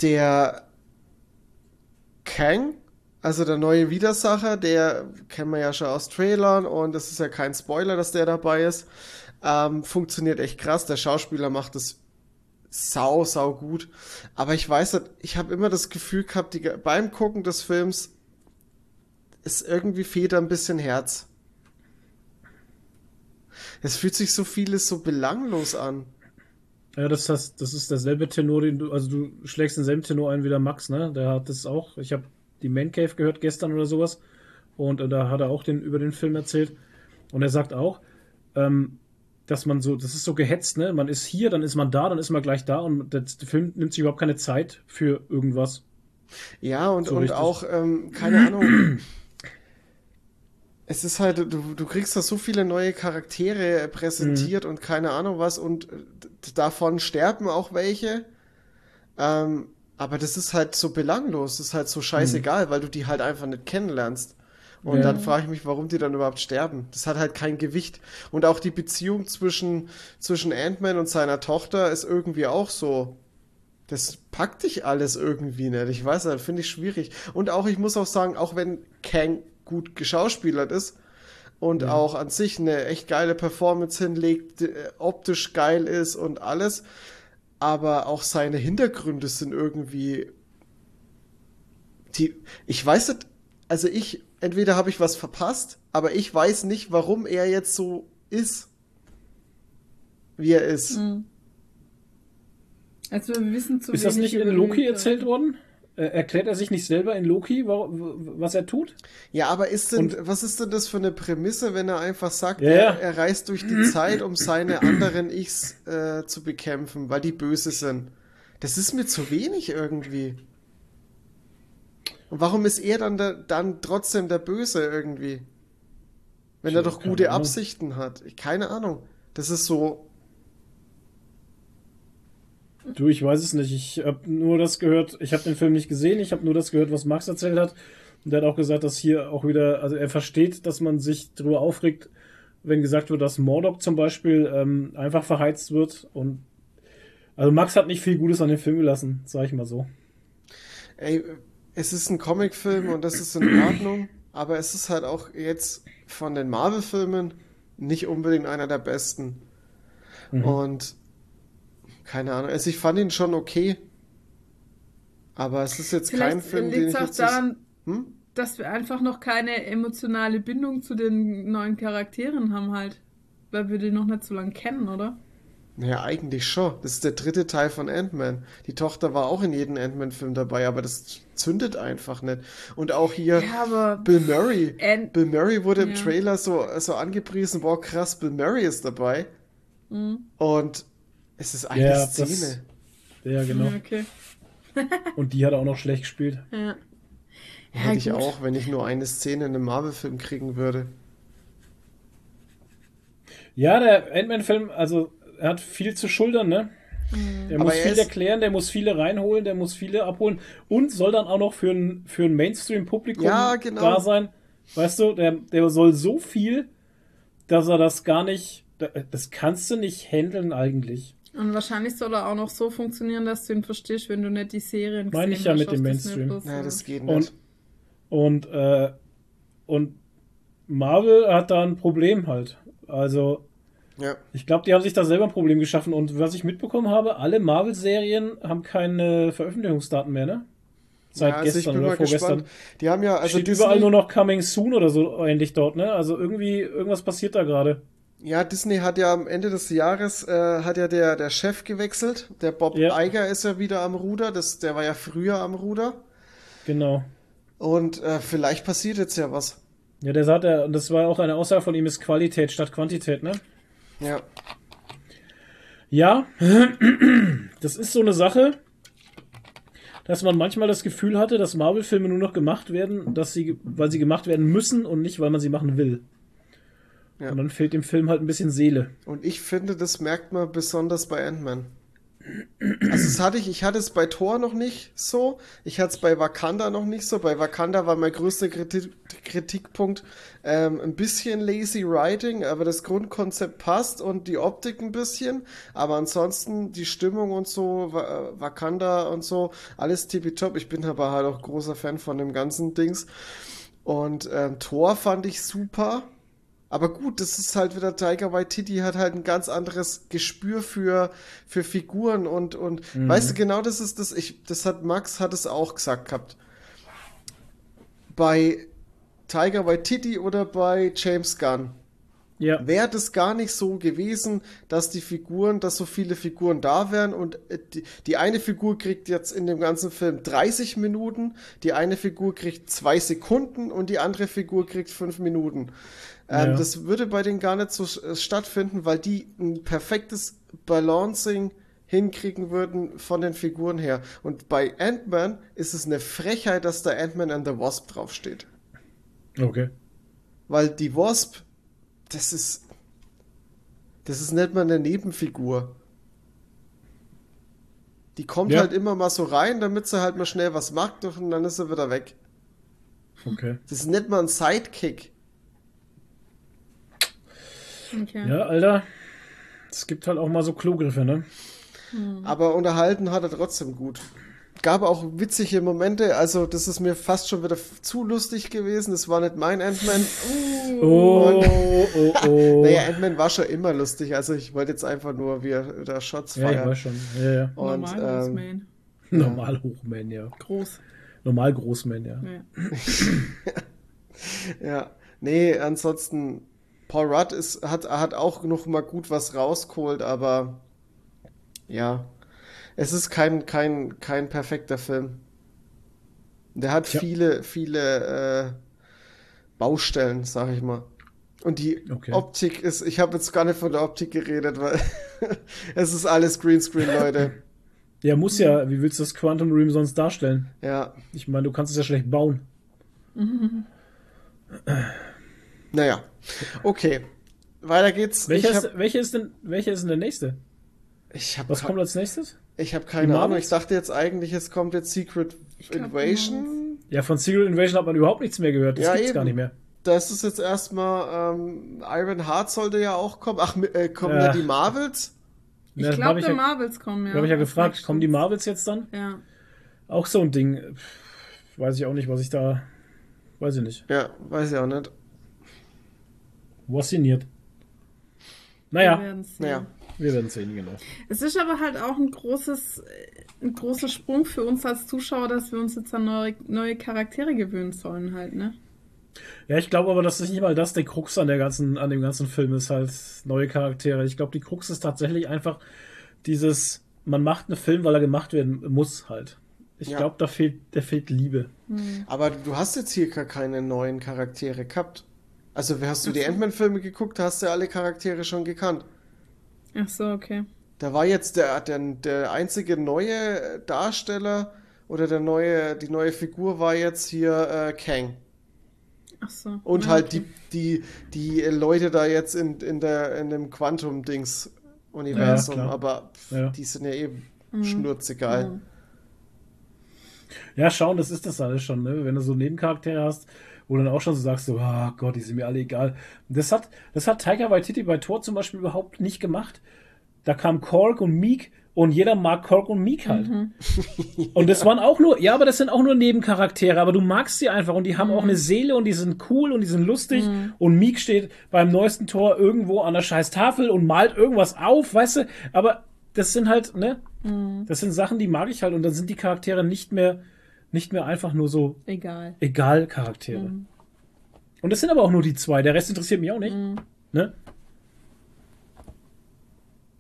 Der Kang, also der neue Widersacher, der kennen wir ja schon aus Trailern und es ist ja kein Spoiler, dass der dabei ist, ähm, funktioniert echt krass. Der Schauspieler macht es sau, sau gut. Aber ich weiß ich habe immer das Gefühl gehabt, die, beim Gucken des Films ist irgendwie fehlt da ein bisschen Herz. Es fühlt sich so vieles so belanglos an. Ja, das, das, das ist derselbe Tenor, den du, also du schlägst denselben Tenor ein wie der Max, ne? Der hat das auch. Ich habe die Man Cave gehört gestern oder sowas. Und äh, da hat er auch den, über den Film erzählt. Und er sagt auch, ähm, dass man so, das ist so gehetzt, ne? Man ist hier, dann ist man da, dann ist man gleich da und der, der Film nimmt sich überhaupt keine Zeit für irgendwas. Ja, und, so und auch, ähm, keine Ahnung. Es ist halt, du, du kriegst da so viele neue Charaktere präsentiert mhm. und keine Ahnung was und äh, davon sterben auch welche. Ähm, aber das ist halt so belanglos, das ist halt so scheißegal, mhm. weil du die halt einfach nicht kennenlernst. Und ja. dann frage ich mich, warum die dann überhaupt sterben. Das hat halt kein Gewicht. Und auch die Beziehung zwischen, zwischen Ant-Man und seiner Tochter ist irgendwie auch so. Das packt dich alles irgendwie nicht. Ich weiß nicht, finde ich schwierig. Und auch, ich muss auch sagen, auch wenn Kang gut geschauspielert ist und ja. auch an sich eine echt geile Performance hinlegt, äh, optisch geil ist und alles, aber auch seine Hintergründe sind irgendwie die, ich weiß nicht, also ich entweder habe ich was verpasst, aber ich weiß nicht, warum er jetzt so ist, wie er ist. Mhm. Also wir wissen zu Ist das nicht in Loki erzählt worden? Äh, erklärt er sich nicht selber in Loki, was er tut? Ja, aber ist denn, Und, was ist denn das für eine Prämisse, wenn er einfach sagt, ja, er, er, reist durch die Zeit, um seine anderen Ichs äh, zu bekämpfen, weil die böse sind? Das ist mir zu wenig irgendwie. Und warum ist er dann, der, dann trotzdem der Böse irgendwie? Wenn er doch gute. Absichten hat. Keine Ahnung. Das ist so. Du, ich weiß es nicht. Ich habe nur das gehört. Ich habe den Film nicht gesehen. Ich habe nur das gehört, was Max erzählt hat. Und der hat auch gesagt, dass hier auch wieder, also er versteht, dass man sich darüber aufregt, wenn gesagt wird, dass Mordok zum Beispiel ähm, einfach verheizt wird. Und also Max hat nicht viel Gutes an den Film gelassen, sag ich mal so. Ey, es ist ein Comicfilm und das ist in Ordnung, aber es ist halt auch jetzt von den Marvel-Filmen nicht unbedingt einer der besten. Mhm. Und keine Ahnung, also ich fand ihn schon okay, aber es ist jetzt Vielleicht kein Film, den ich auch jetzt daran, hm? dass wir einfach noch keine emotionale Bindung zu den neuen Charakteren haben halt, weil wir die noch nicht so lange kennen, oder? Naja, eigentlich schon. Das ist der dritte Teil von Ant-Man. Die Tochter war auch in jedem Ant-Man-Film dabei, aber das zündet einfach nicht. Und auch hier ja, Bill Murray. Ant Bill Murray wurde ja. im Trailer so, so angepriesen, boah, krass, Bill Murray ist dabei. Mhm. Und es ist eine ja, Szene. Das, ja, genau. Okay. Und die hat auch noch schlecht gespielt. Ja. Hätte gut. ich auch, wenn ich nur eine Szene in einem Marvel-Film kriegen würde. Ja, der Ant-Man-Film, also er hat viel zu schultern, ne? Mhm. Der muss viel ist... erklären, der muss viele reinholen, der muss viele abholen und soll dann auch noch für ein, für ein Mainstream-Publikum ja, genau. da sein. Weißt du, der, der soll so viel, dass er das gar nicht, das kannst du nicht handeln eigentlich. Und wahrscheinlich soll er auch noch so funktionieren, dass du ihn verstehst, wenn du nicht die Serien Meine ich ja mit dem Mainstream. Ja, das geht nicht. Und, und, äh, und Marvel hat da ein Problem halt. Also, ja. Ich glaube, die haben sich da selber ein Problem geschaffen. Und was ich mitbekommen habe, alle Marvel-Serien haben keine Veröffentlichungsdaten mehr, ne? Seit ja, also gestern oder vorgestern. Gespannt. Die haben ja, also Steht Disney... überall nur noch Coming Soon oder so ähnlich dort, ne? Also irgendwie, irgendwas passiert da gerade. Ja, Disney hat ja am Ende des Jahres, äh, hat ja der, der Chef gewechselt. Der Bob ja. Iger ist ja wieder am Ruder. Das, der war ja früher am Ruder. Genau. Und äh, vielleicht passiert jetzt ja was. Ja, der sagt ja, das war auch eine Aussage von ihm, ist Qualität statt Quantität, ne? Ja. Ja, das ist so eine Sache, dass man manchmal das Gefühl hatte, dass Marvel-Filme nur noch gemacht werden, dass sie, weil sie gemacht werden müssen und nicht, weil man sie machen will. Ja. Und dann fehlt dem Film halt ein bisschen Seele. Und ich finde, das merkt man besonders bei Ant-Man. Also das hatte ich, ich hatte es bei Thor noch nicht so, ich hatte es bei Wakanda noch nicht so. Bei Wakanda war mein größter Kritik, Kritikpunkt ähm, ein bisschen lazy writing, aber das Grundkonzept passt und die Optik ein bisschen. Aber ansonsten die Stimmung und so, Wakanda und so, alles tippitopp. Ich bin aber halt auch großer Fan von dem ganzen Dings. Und ähm, Thor fand ich super. Aber gut, das ist halt wieder Tiger Waititi hat halt ein ganz anderes Gespür für, für Figuren und, und Mhm. weißt du, genau das ist das, ich, das hat Max hat es auch gesagt gehabt. Bei Tiger Waititi oder bei James Gunn Ja. wäre das gar nicht so gewesen, dass die Figuren, dass so viele Figuren da wären und äh, die, die eine Figur kriegt jetzt in dem ganzen Film 30 Minuten, die eine Figur kriegt zwei Sekunden und die andere Figur kriegt fünf Minuten. Ähm, Ja. Das würde bei denen gar nicht so äh, stattfinden, weil die ein perfektes Balancing hinkriegen würden von den Figuren her. Und bei Ant-Man ist es eine Frechheit, dass da Ant-Man and the Wasp draufsteht. Okay. Weil die Wasp, das ist. Das ist nicht mal eine Nebenfigur. Die kommt Ja. halt immer mal so rein, damit sie halt mal schnell was macht und dann ist sie wieder weg. Okay. Das ist nicht mal ein Sidekick. Okay. Ja, Alter. Es gibt halt auch mal so Klogriffe, ne? Aber unterhalten hat er trotzdem gut. Gab auch witzige Momente, also das ist mir fast schon wieder zu lustig gewesen. Das war nicht mein Ant-Man. Oh, oh, oh. Naja, Ant-Man war schon immer lustig. Also ich wollte jetzt einfach nur, wie er da Shots ja, ich weiß schon. Ja, ja. Und, Normal, ähm, Man. Normal Hochman, ja. Groß. Normal Großman, ja. Ja. Ja, nee, ansonsten, Paul Rudd ist, hat, hat auch noch mal gut was rausgeholt, aber ja, es ist kein, kein, kein perfekter Film. Der hat Ja. viele, viele äh, Baustellen, sag ich mal. Und die Okay. Optik ist, ich habe jetzt gar nicht von der Optik geredet, weil es ist alles Greenscreen, Leute. Ja, muss ja. Wie willst du das Quantum Realm sonst darstellen? Ja, Ich meine, du kannst es ja schlecht bauen. naja. Okay. Weiter geht's. Welcher ich ist, habe welcher ist denn, welcher ist denn der nächste? ich hab Was kommt als nächstes? Ich habe Die keine Ahnung. Ich dachte jetzt eigentlich, es kommt jetzt Secret glaub, Invasion. Ja, von Secret Invasion hat man überhaupt nichts mehr gehört. Das Ja, gibt's eben. gar nicht mehr. Das ist jetzt erstmal ähm, Iron Heart sollte ja auch kommen. Ach, äh, kommen Ja. da die Marvels? Ich Ja, glaube, hab der ja- Marvels kommen, ja. Da habe ich ja gefragt, kommen die Marvels jetzt dann? Ja. Auch so ein Ding. Pff, Weiß ich auch nicht, was ich da. Weiß ich nicht. Ja, weiß ich auch nicht. Was signiert? Wir Naja, werden's sehen. Naja. wir werden sehen, genau. Es ist aber halt auch ein großes, ein großer Sprung für uns als Zuschauer, dass wir uns jetzt an neue, neue Charaktere gewöhnen sollen halt, ne? Ja, ich glaube aber, dass nicht mal das der Krux an der ganzen, an dem ganzen Film ist, halt neue Charaktere. Ich glaube, die Krux ist tatsächlich einfach dieses, man macht einen Film, weil er gemacht werden muss halt. Ich Ja. glaube, da fehlt, da fehlt Liebe. Aber du hast jetzt hier gar keine neuen Charaktere gehabt. Also, hast du die Ant-Man-Filme geguckt, hast du alle Charaktere schon gekannt. Ach so, okay. Da war jetzt der, der, der einzige neue Darsteller oder der neue, die neue Figur war jetzt hier äh, Kang. Ach so. Und Ja, halt okay. die, die, die Leute da jetzt in, in, der, in dem Quantum-Dings-Universum, Ja, aber Ja. die sind ja eben Mhm. schnurzegal. Ja, schauen, das ist das alles schon, ne? Wenn du so Nebencharaktere hast, wo du dann auch schon so sagst, so, ah Gott, die sind mir alle egal. Das hat, das hat Tiger Waititi bei Thor zum Beispiel überhaupt nicht gemacht. Da kam Korg und Meek und jeder mag Korg und Meek halt. Und das waren auch nur, ja, aber das sind auch nur Nebencharaktere, aber du magst sie einfach und die haben auch eine Seele und die sind cool und die sind lustig und Meek steht beim neuesten Tor irgendwo an der scheiß Tafel und malt irgendwas auf, weißt du, aber das sind halt, ne, das sind Sachen, die mag ich halt und dann sind die Charaktere nicht mehr, nicht mehr einfach nur so Egal. egal Charaktere. Und das sind aber auch nur die zwei, der Rest interessiert mich auch nicht, ne?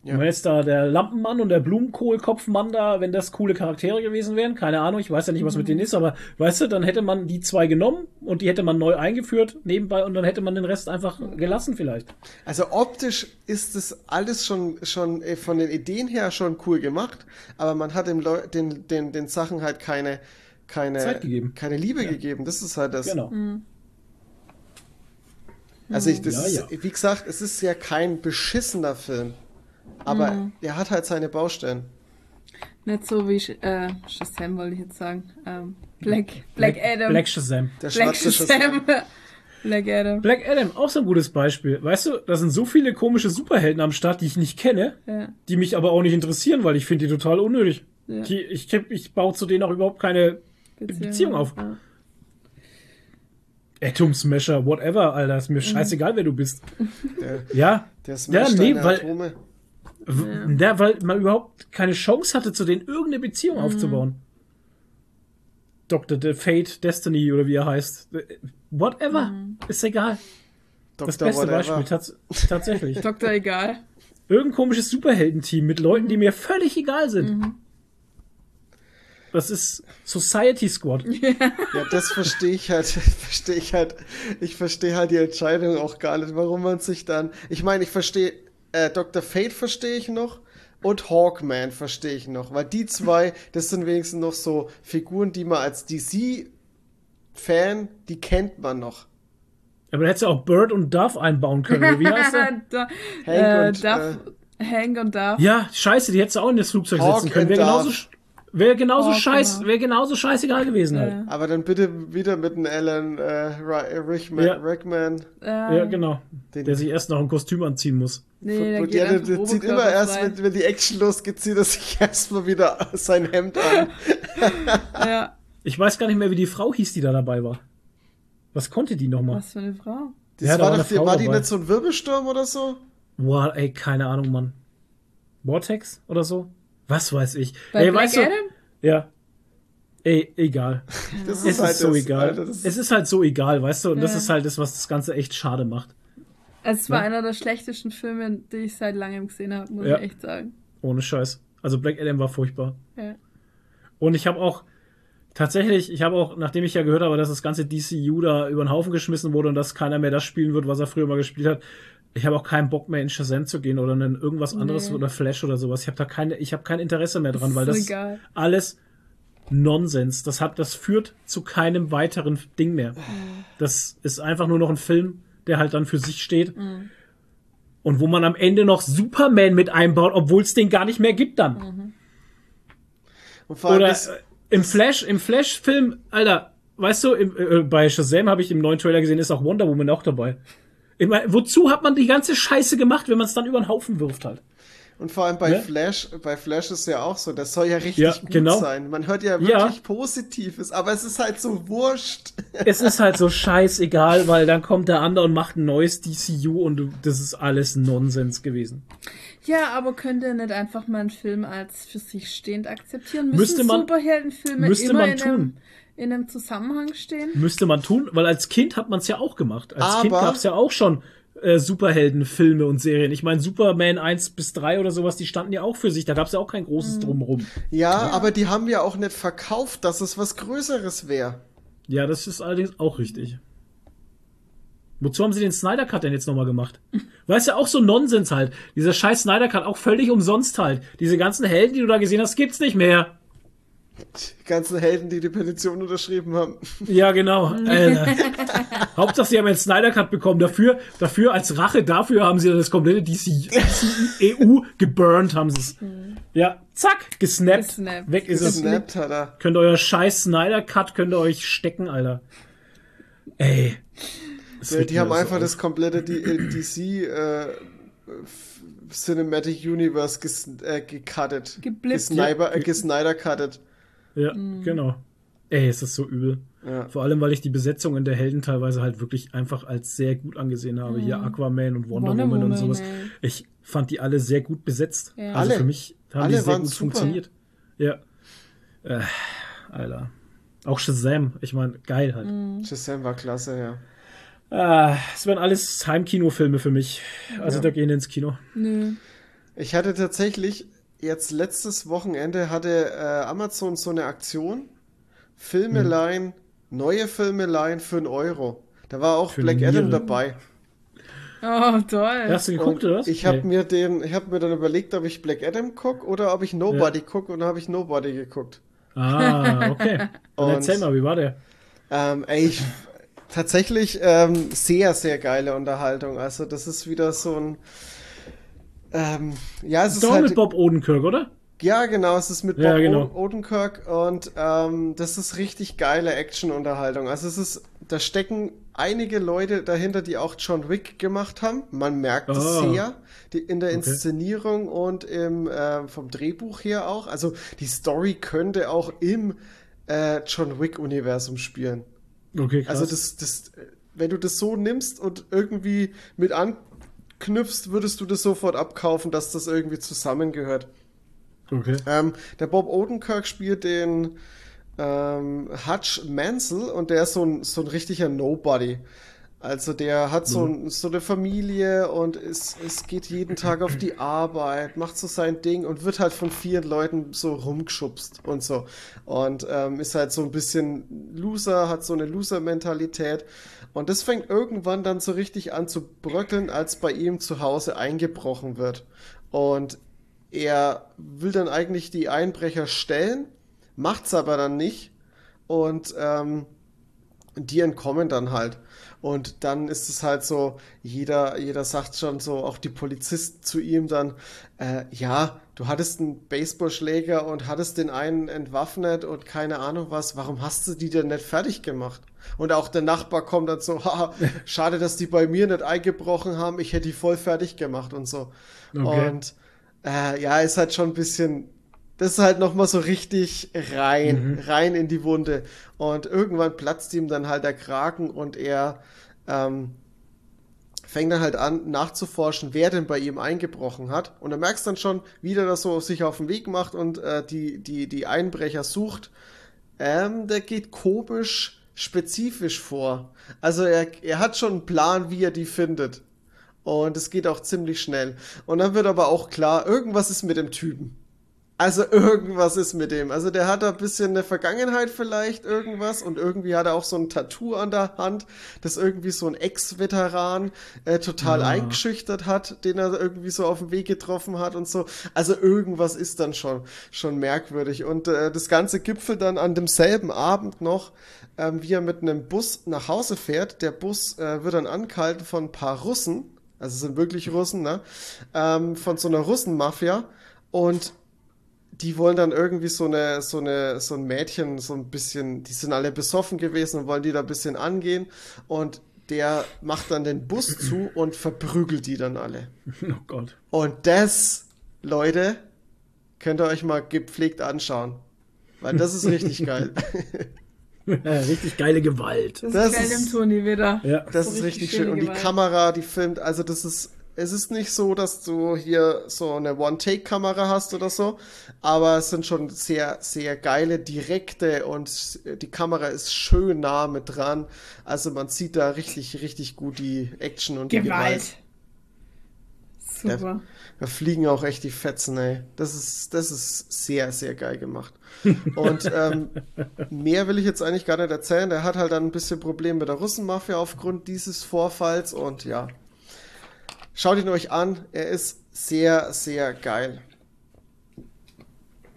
Ja. Und wenn jetzt da der Lampenmann und der Blumenkohlkopfmann da, wenn das coole Charaktere gewesen wären, keine Ahnung, ich weiß ja nicht, was mit denen ist, aber weißt du, dann hätte man die zwei genommen und die hätte man neu eingeführt nebenbei und dann hätte man den Rest einfach gelassen vielleicht. Also optisch ist das alles schon, schon äh, von den Ideen her schon cool gemacht, aber man hat dem Leu den, den, den Sachen halt keine, keine, Zeit gegeben. keine Liebe gegeben. Das ist halt das. Genau. Also ich, das Ja, ist, wie gesagt, es ist ja kein beschissener Film. Aber er hat halt seine Baustellen. Nicht so wie äh, Shazam, wollte ich jetzt sagen. Ähm, Black, Black, Adam. Black Shazam. Der Black schwarze Shazam. Black Adam. Black Adam, auch so ein gutes Beispiel. Weißt du, da sind so viele komische Superhelden am Start, die ich nicht kenne, Ja. die mich aber auch nicht interessieren, weil ich finde die total unnötig. Ja. Die, ich, ich baue zu denen auch überhaupt keine Beziehung auf. Ja. Atom Smasher, whatever, Alter. Ist mir scheißegal, wer du bist. Der, Ja. der Ja, nee, weil- Atome. Ja, weil man überhaupt keine Chance hatte, zu denen irgendeine Beziehung aufzubauen. Dr. De Fate, Destiny oder wie er heißt. Whatever. Ist egal. Das Dr. beste Whatever. Beispiel, tats tatsächlich. Doktor egal. Irgendein komisches Superheldenteam mit Leuten, die mir völlig egal sind. Das ist Society Squad. Ja, das verstehe ich halt, verstehe ich halt, ich verstehe halt die Entscheidung auch gar nicht, warum man sich dann, ich meine, ich verstehe, äh, Dr. Fate verstehe ich noch und Hawkman verstehe ich noch, weil die zwei, das sind wenigstens noch so Figuren, die man als DC-Fan, die kennt man noch. Aber da hättest du auch Bird und Dove einbauen können. Wie heißt der? da, Hank äh, und, Duff, Hank und Duff. Ja, scheiße, die hättest du auch in das Flugzeug Hawk setzen können. Wäre genauso, Dove. Wäre genauso Hawk, scheiß, genau. wäre genauso scheißegal gewesen halt. Ja. Aber dann bitte wieder mit einem Alan äh, Ri- Rickman, Ja. Rickman. Ja, genau. Den- Der sich erst noch ein Kostüm anziehen muss. Nee, der und geht der, der, einfach der zieht immer erst, wenn, wenn die Action losgeht, zieht er sich erstmal wieder sein Hemd an. Ja, Ich weiß gar nicht mehr, wie die Frau hieß, die da dabei war. Was konnte die nochmal? was für eine Frau. Das Ja, da war, war doch, eine die, Frau war die dabei. nicht so ein Wirbelsturm oder so? Boah, ey, keine Ahnung, Mann. Vortex oder so? Was weiß ich. Bei ey, Black weißt du, Adam? ja. Ey, egal. Das Es ist so das, egal. Alter, das es ist halt so egal, weißt du? Und das Ja. ist halt das, was das Ganze echt schade macht. Es war Ja. einer der schlechtesten Filme, die ich seit langem gesehen habe, muss Ja. ich echt sagen. Ohne Scheiß. Also Black Adam war furchtbar. Ja. Und ich habe auch tatsächlich, ich habe auch, nachdem ich ja gehört habe, dass das ganze DCU da über den Haufen geschmissen wurde und dass keiner mehr das spielen wird, was er früher mal gespielt hat, ich habe auch keinen Bock mehr in Shazam zu gehen oder in irgendwas anderes Nee. oder Flash oder sowas. Ich habe da keine, ich habe kein Interesse mehr dran, Ist weil das egal. alles Nonsens. Das hat, das führt zu keinem weiteren Ding mehr. Das ist einfach nur noch ein Film, der halt dann für sich steht. Und wo man am Ende noch Superman mit einbaut, obwohl es den gar nicht mehr gibt dann. Und vor allem Oder äh, im Flash, im Flash-Film, Alter, weißt du, im, äh, bei Shazam habe ich im neuen Trailer gesehen, ist auch Wonder Woman auch dabei. Ich mein, wozu hat man die ganze Scheiße gemacht, wenn man es dann über den Haufen wirft halt? und vor allem bei Ne? Flash, bei Flash ist ja auch so, das soll ja richtig Ja, gut genau. sein. Man hört ja Ja. wirklich Positives, aber es ist halt so wurscht. Es ist halt so scheißegal, weil dann kommt der andere und macht ein neues DCU und das ist alles Nonsens gewesen. Ja, aber könnt ihr nicht einfach mal einen Film als für sich stehend akzeptieren? Müssen Müsste man- Superheldenfilme müsste immer man in, tun. Einem, in einem Zusammenhang stehen? Müsste man tun, weil als Kind hat man es ja auch gemacht. Als Aber- Kind gab es ja auch schon äh, Superheldenfilme und Serien. Ich meine, Superman 1 bis 3 oder sowas, die standen ja auch für sich. Da gab es ja auch kein großes Drumrum. Ja, aber die haben ja auch nicht verkauft, dass es was Größeres wäre. Ja, das ist allerdings auch richtig. Wozu haben sie den Snyder Cut denn jetzt nochmal gemacht? Weißt du, auch so Nonsens halt. Dieser scheiß Snyder Cut, auch völlig umsonst halt. Diese ganzen Helden, die du da gesehen hast, gibt's nicht mehr. Die ganzen Helden, die die Petition unterschrieben haben. Ja, genau. Alter. Hauptsache, sie haben einen Snyder Cut bekommen. Dafür, dafür, als Rache dafür haben sie das komplette DC, DCEU geburnt, haben sie es. Ja, zack, gesnappt. Gesnappt. Weg ist es. Gesnappt hat er. Könnt ihr euer scheiß Snyder Cut, könnt ihr euch stecken, Alter. Ey. Das Die, regt die haben so einfach auf. das komplette äh, DC äh, F- Cinematic Universe ges äh, gecuttet. Geblippt. Gesniper, äh, gesnider-cuttet. Ja, genau. Ey, es ist so übel. Ja. Vor allem, weil ich die Besetzung in der Helden teilweise halt wirklich einfach als sehr gut angesehen habe. Hier Aquaman und Wonder, Wonder Woman, und Woman, sowas. ey. Ich fand die alle sehr gut besetzt. Ja. Also Alle. für mich haben Alle die sehr waren gut super. funktioniert. Ja. Äh, Alter. Auch Shazam, ich meine, geil halt. Mhm. Shazam war klasse, ja. Ah, es wären alles Heimkinofilme für mich. Also Ja. da gehen ins Kino. Nö. Ich hatte tatsächlich jetzt letztes Wochenende hatte äh, Amazon so eine Aktion. Filme Hm. leihen, neue Filme leihen für einen Euro. Da war auch Für Black Adam dabei. Oh, toll. Hast du geguckt, Und oder was? Ich habe Nee. mir den, ich habe mir dann überlegt, ob ich Black Adam guck oder ob ich Nobody guck und dann habe ich Nobody geguckt. Ah, okay. Dann Und- erzähl mal, wie war der? Ähm, ey, ich, tatsächlich ähm, sehr, sehr geile Unterhaltung. Also das ist wieder so ein, ähm, ja, es ist Doch halt, mit Bob Odenkirk, oder? ja genau, es ist mit Bob Ja, genau. Odenkirk und ähm, das ist richtig geile Action-Unterhaltung. Also es ist, da stecken einige Leute dahinter, die auch John Wick gemacht haben. Man merkt es Ah. sehr, die, in der Okay. Inszenierung und im, ähm, vom Drehbuch her auch. Also die Story könnte auch im äh, John Wick-Universum spielen. Okay, krass. Also das, das, wenn du das so nimmst und irgendwie mit anknüpfst, würdest du das sofort abkaufen, dass das irgendwie zusammengehört. okay. Ähm, der Bob Odenkirk spielt den ähm, Hutch Mansell und der ist so ein, so ein richtiger Nobody. Also der hat so, ein, so eine Familie und es, es geht jeden Tag auf die Arbeit, macht so sein Ding und wird halt von vielen Leuten so rumgeschubst und so. Und ähm, ist halt so ein bisschen Loser, hat so eine Loser-Mentalität. Und das fängt irgendwann dann so richtig an zu bröckeln, als bei ihm zu Hause eingebrochen wird. Und er will dann eigentlich die Einbrecher stellen, macht's aber dann nicht. Und ähm, die entkommen dann halt. Und dann ist es halt so, jeder, jeder sagt schon so, auch die Polizisten zu ihm dann, äh, ja, du hattest einen Baseballschläger und hattest den einen entwaffnet und keine Ahnung was, warum hast du die denn nicht fertig gemacht? Und auch der Nachbar kommt dann so, haha, schade, dass die bei mir nicht eingebrochen haben, ich hätte die voll fertig gemacht und so. Okay. Und äh, ja, ist halt schon ein bisschen, das ist halt nochmal so richtig rein, rein in die Wunde. Und irgendwann platzt ihm dann halt der Kragen und er ähm, fängt dann halt an nachzuforschen, wer denn bei ihm eingebrochen hat. Und du merkst dann schon, wie der das so sich auf den Weg macht und äh, die, die, die Einbrecher sucht. Ähm, der geht komisch spezifisch vor. Also er, er hat schon einen Plan, wie er die findet. Und es geht auch ziemlich schnell. Und dann wird aber auch klar, irgendwas ist mit dem Typen. Also irgendwas ist mit dem. Also der hat da ein bisschen eine Vergangenheit vielleicht, irgendwas. Und irgendwie hat er auch so ein Tattoo an der Hand, das irgendwie so ein Ex-Veteran äh, total Ja. eingeschüchtert hat, den er irgendwie so auf dem Weg getroffen hat und so. Also irgendwas ist dann schon, schon merkwürdig. Und äh, das Ganze gipfelt dann an demselben Abend noch, ähm, wie er mit einem Bus nach Hause fährt. Der Bus äh, wird dann angehalten von ein paar Russen. Also es sind wirklich Russen, ne? Ähm, von so einer Russenmafia. Und die wollen dann irgendwie so eine, so eine, so ein Mädchen, so ein bisschen, die sind alle besoffen gewesen und wollen die da ein bisschen angehen und der macht dann den Bus zu und verprügelt die dann alle. Oh Gott. Und das, Leute, könnt ihr euch mal gepflegt anschauen. Weil das ist richtig geil. Richtig geile Gewalt. Das, Das ist geil ist- im Toni wieder. Ja. Das So ist richtig richtig schön. Und die Gewalt. Kamera, die filmt, also das ist, es ist nicht so, dass du hier so eine One-Take-Kamera hast oder so, aber es sind schon sehr, sehr geile, direkte und die Kamera ist schön nah mit dran. Also man sieht da richtig, richtig gut die Action und die Gewalt. Gewalt. Super. Da fliegen auch echt die Fetzen, ey. Das ist, das ist sehr, sehr geil gemacht. Und ähm, mehr will ich jetzt eigentlich gar nicht erzählen. Der hat halt dann ein bisschen Probleme mit der Russenmafia aufgrund dieses Vorfalls und ja. Schaut ihn euch an. Er ist sehr, sehr geil.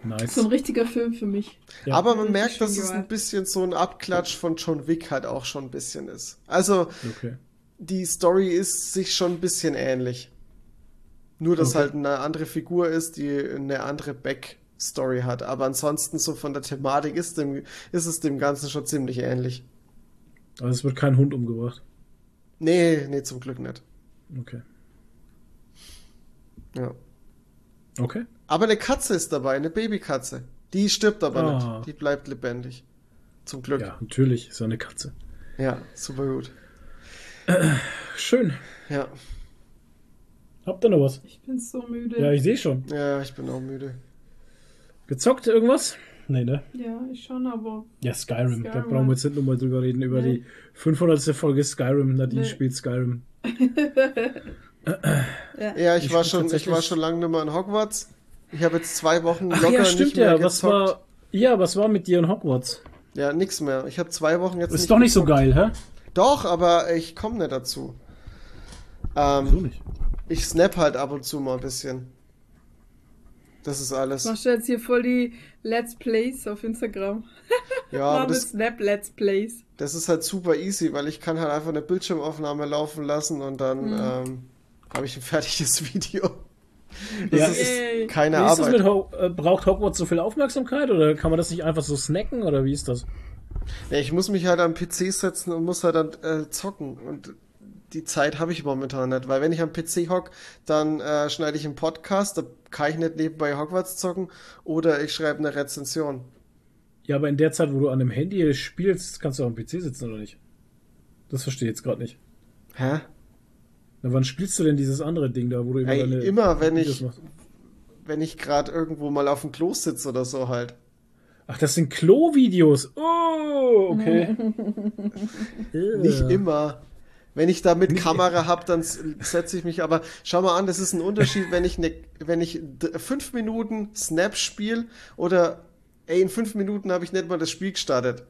Nice. So ein richtiger Film für mich. Ja. Aber man merkt, dass es ein bisschen so ein Abklatsch von John Wick halt auch schon ein bisschen ist. Also, Okay. die Story ist sich schon ein bisschen ähnlich. Nur, dass Okay. halt eine andere Figur ist, die eine andere Backstory hat. Aber ansonsten so von der Thematik ist, dem, ist es dem Ganzen schon ziemlich ähnlich. Aber es wird kein Hund umgebracht. Nee, nee, zum Glück nicht. Okay. Ja. Okay. Aber eine Katze ist dabei, eine Babykatze. Die stirbt aber Ah. nicht. Die bleibt lebendig. Zum Glück. Ja, natürlich. Ist ja eine Katze. ja super gut. Schön. Ja. Habt ihr noch was? Ich bin so müde. Ja, ich sehe schon. Ja, ich bin auch müde. Gezockt irgendwas? Nee, ne? Ja, ich schon, aber Ja, Skyrim. Da Skyrim. brauchen wir jetzt nicht nochmal drüber reden. Über Nee. die 500. Folge Skyrim. Nadine Nee. spielt Skyrim. Ja, ich, Ich war schon, ich war schon lange nicht mehr in Hogwarts. Ich habe jetzt zwei Wochen Ach locker ja, stimmt nicht mehr ja. Was war. Ja, was war mit dir in Hogwarts? Ja, nix mehr. Ich habe zwei Wochen jetzt Ist doch nicht so gezockt. geil, hä? Doch, aber ich komme nicht dazu. So Ähm, nicht. ich snap halt ab und zu mal ein bisschen. Das ist alles. machst du jetzt hier voll die Let's Plays auf Instagram? Ja, das, Snap Let's Plays. das ist halt super easy, weil ich kann halt einfach eine Bildschirmaufnahme laufen lassen und dann Mhm. ähm, habe ich ein fertiges Video. Das Ja. ist keine Wie ist das Arbeit. mit Ho äh, braucht Hogwarts so viel Aufmerksamkeit oder kann man das nicht einfach so snacken oder wie ist das? Ja, ich muss mich halt am PC setzen und muss halt dann äh, zocken. Und die Zeit habe ich momentan nicht, weil wenn ich am PC hock, dann äh, schneide ich einen Podcast, da kann ich nicht nebenbei Hogwarts zocken oder ich schreibe eine Rezension. Ja, aber in der Zeit, wo du an einem Handy spielst, kannst du auch am PC sitzen, oder nicht? Das verstehe ich jetzt gerade nicht. Hä? Na, wann spielst du denn dieses andere Ding da, wo du immer Ey, deine immer, wenn Videos ich, machst? wenn ich gerade irgendwo mal auf dem Klo sitze oder so halt. Ach, das sind Klo-Videos. Oh, okay. Nicht immer. Wenn ich da mit Kamera hab, dann setze ich mich aber. Schau mal an, das ist ein Unterschied, wenn ich, ne, wenn ich fünf Minuten Snap spiele oder ey, in fünf Minuten habe ich nicht mal das Spiel gestartet.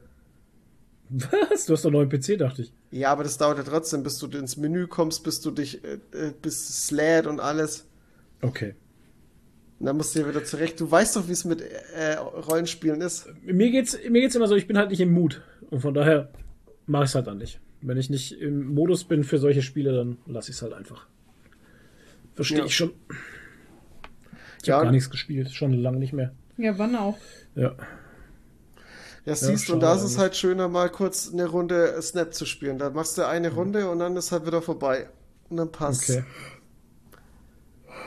Was? Du hast doch einen neuen PC, dachte ich. Ja, aber das dauert ja trotzdem, bis du ins Menü kommst, bis du dich, äh, äh, bis es lädt und alles. Okay. Und dann musst du ja wieder zurecht. Du weißt doch, wie es mit äh, Rollenspielen ist. Mir geht's, mir geht's immer so, ich bin halt nicht im Mut. Und von daher mache ich es halt dann nicht. Wenn ich nicht im Modus bin für solche Spiele, dann lasse ich es halt einfach. Verstehe Ja. ich schon. Ich Ja. habe gar nichts gespielt, schon lange nicht mehr. Ja, wann auch? Ja. Ja, siehst du, und da ist es halt schöner, mal kurz eine Runde Snap zu spielen. Da machst du eine Runde und dann ist halt wieder vorbei. Und dann passt Okay.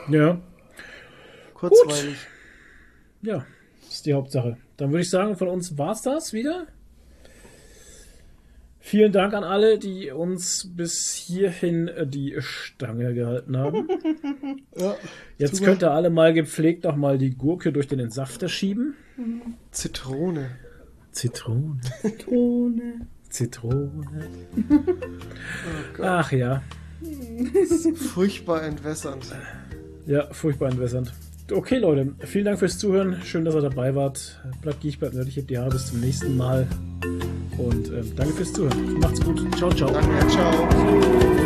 Ja. Kurzweilig. Ja, das ist die Hauptsache. Dann würde ich sagen, von uns war's das wieder. Vielen Dank an alle, die uns bis hierhin äh, die Stange gehalten haben. Ja. Jetzt könnt ihr alle mal gepflegt noch mal die Gurke durch den Entsafter schieben. Zitrone. Zitrone, Tone. Zitrone. Oh. Ach ja, Furchtbar entwässernd. ja, furchtbar entwässernd. Okay, Leute, vielen Dank fürs Zuhören. Schön, dass ihr dabei wart. Bleibt giech, bleibt nördlich, hebt die Haare bis zum nächsten Mal. Und ähm, danke fürs Zuhören. Macht's gut. Ciao, ciao. Danke, ciao.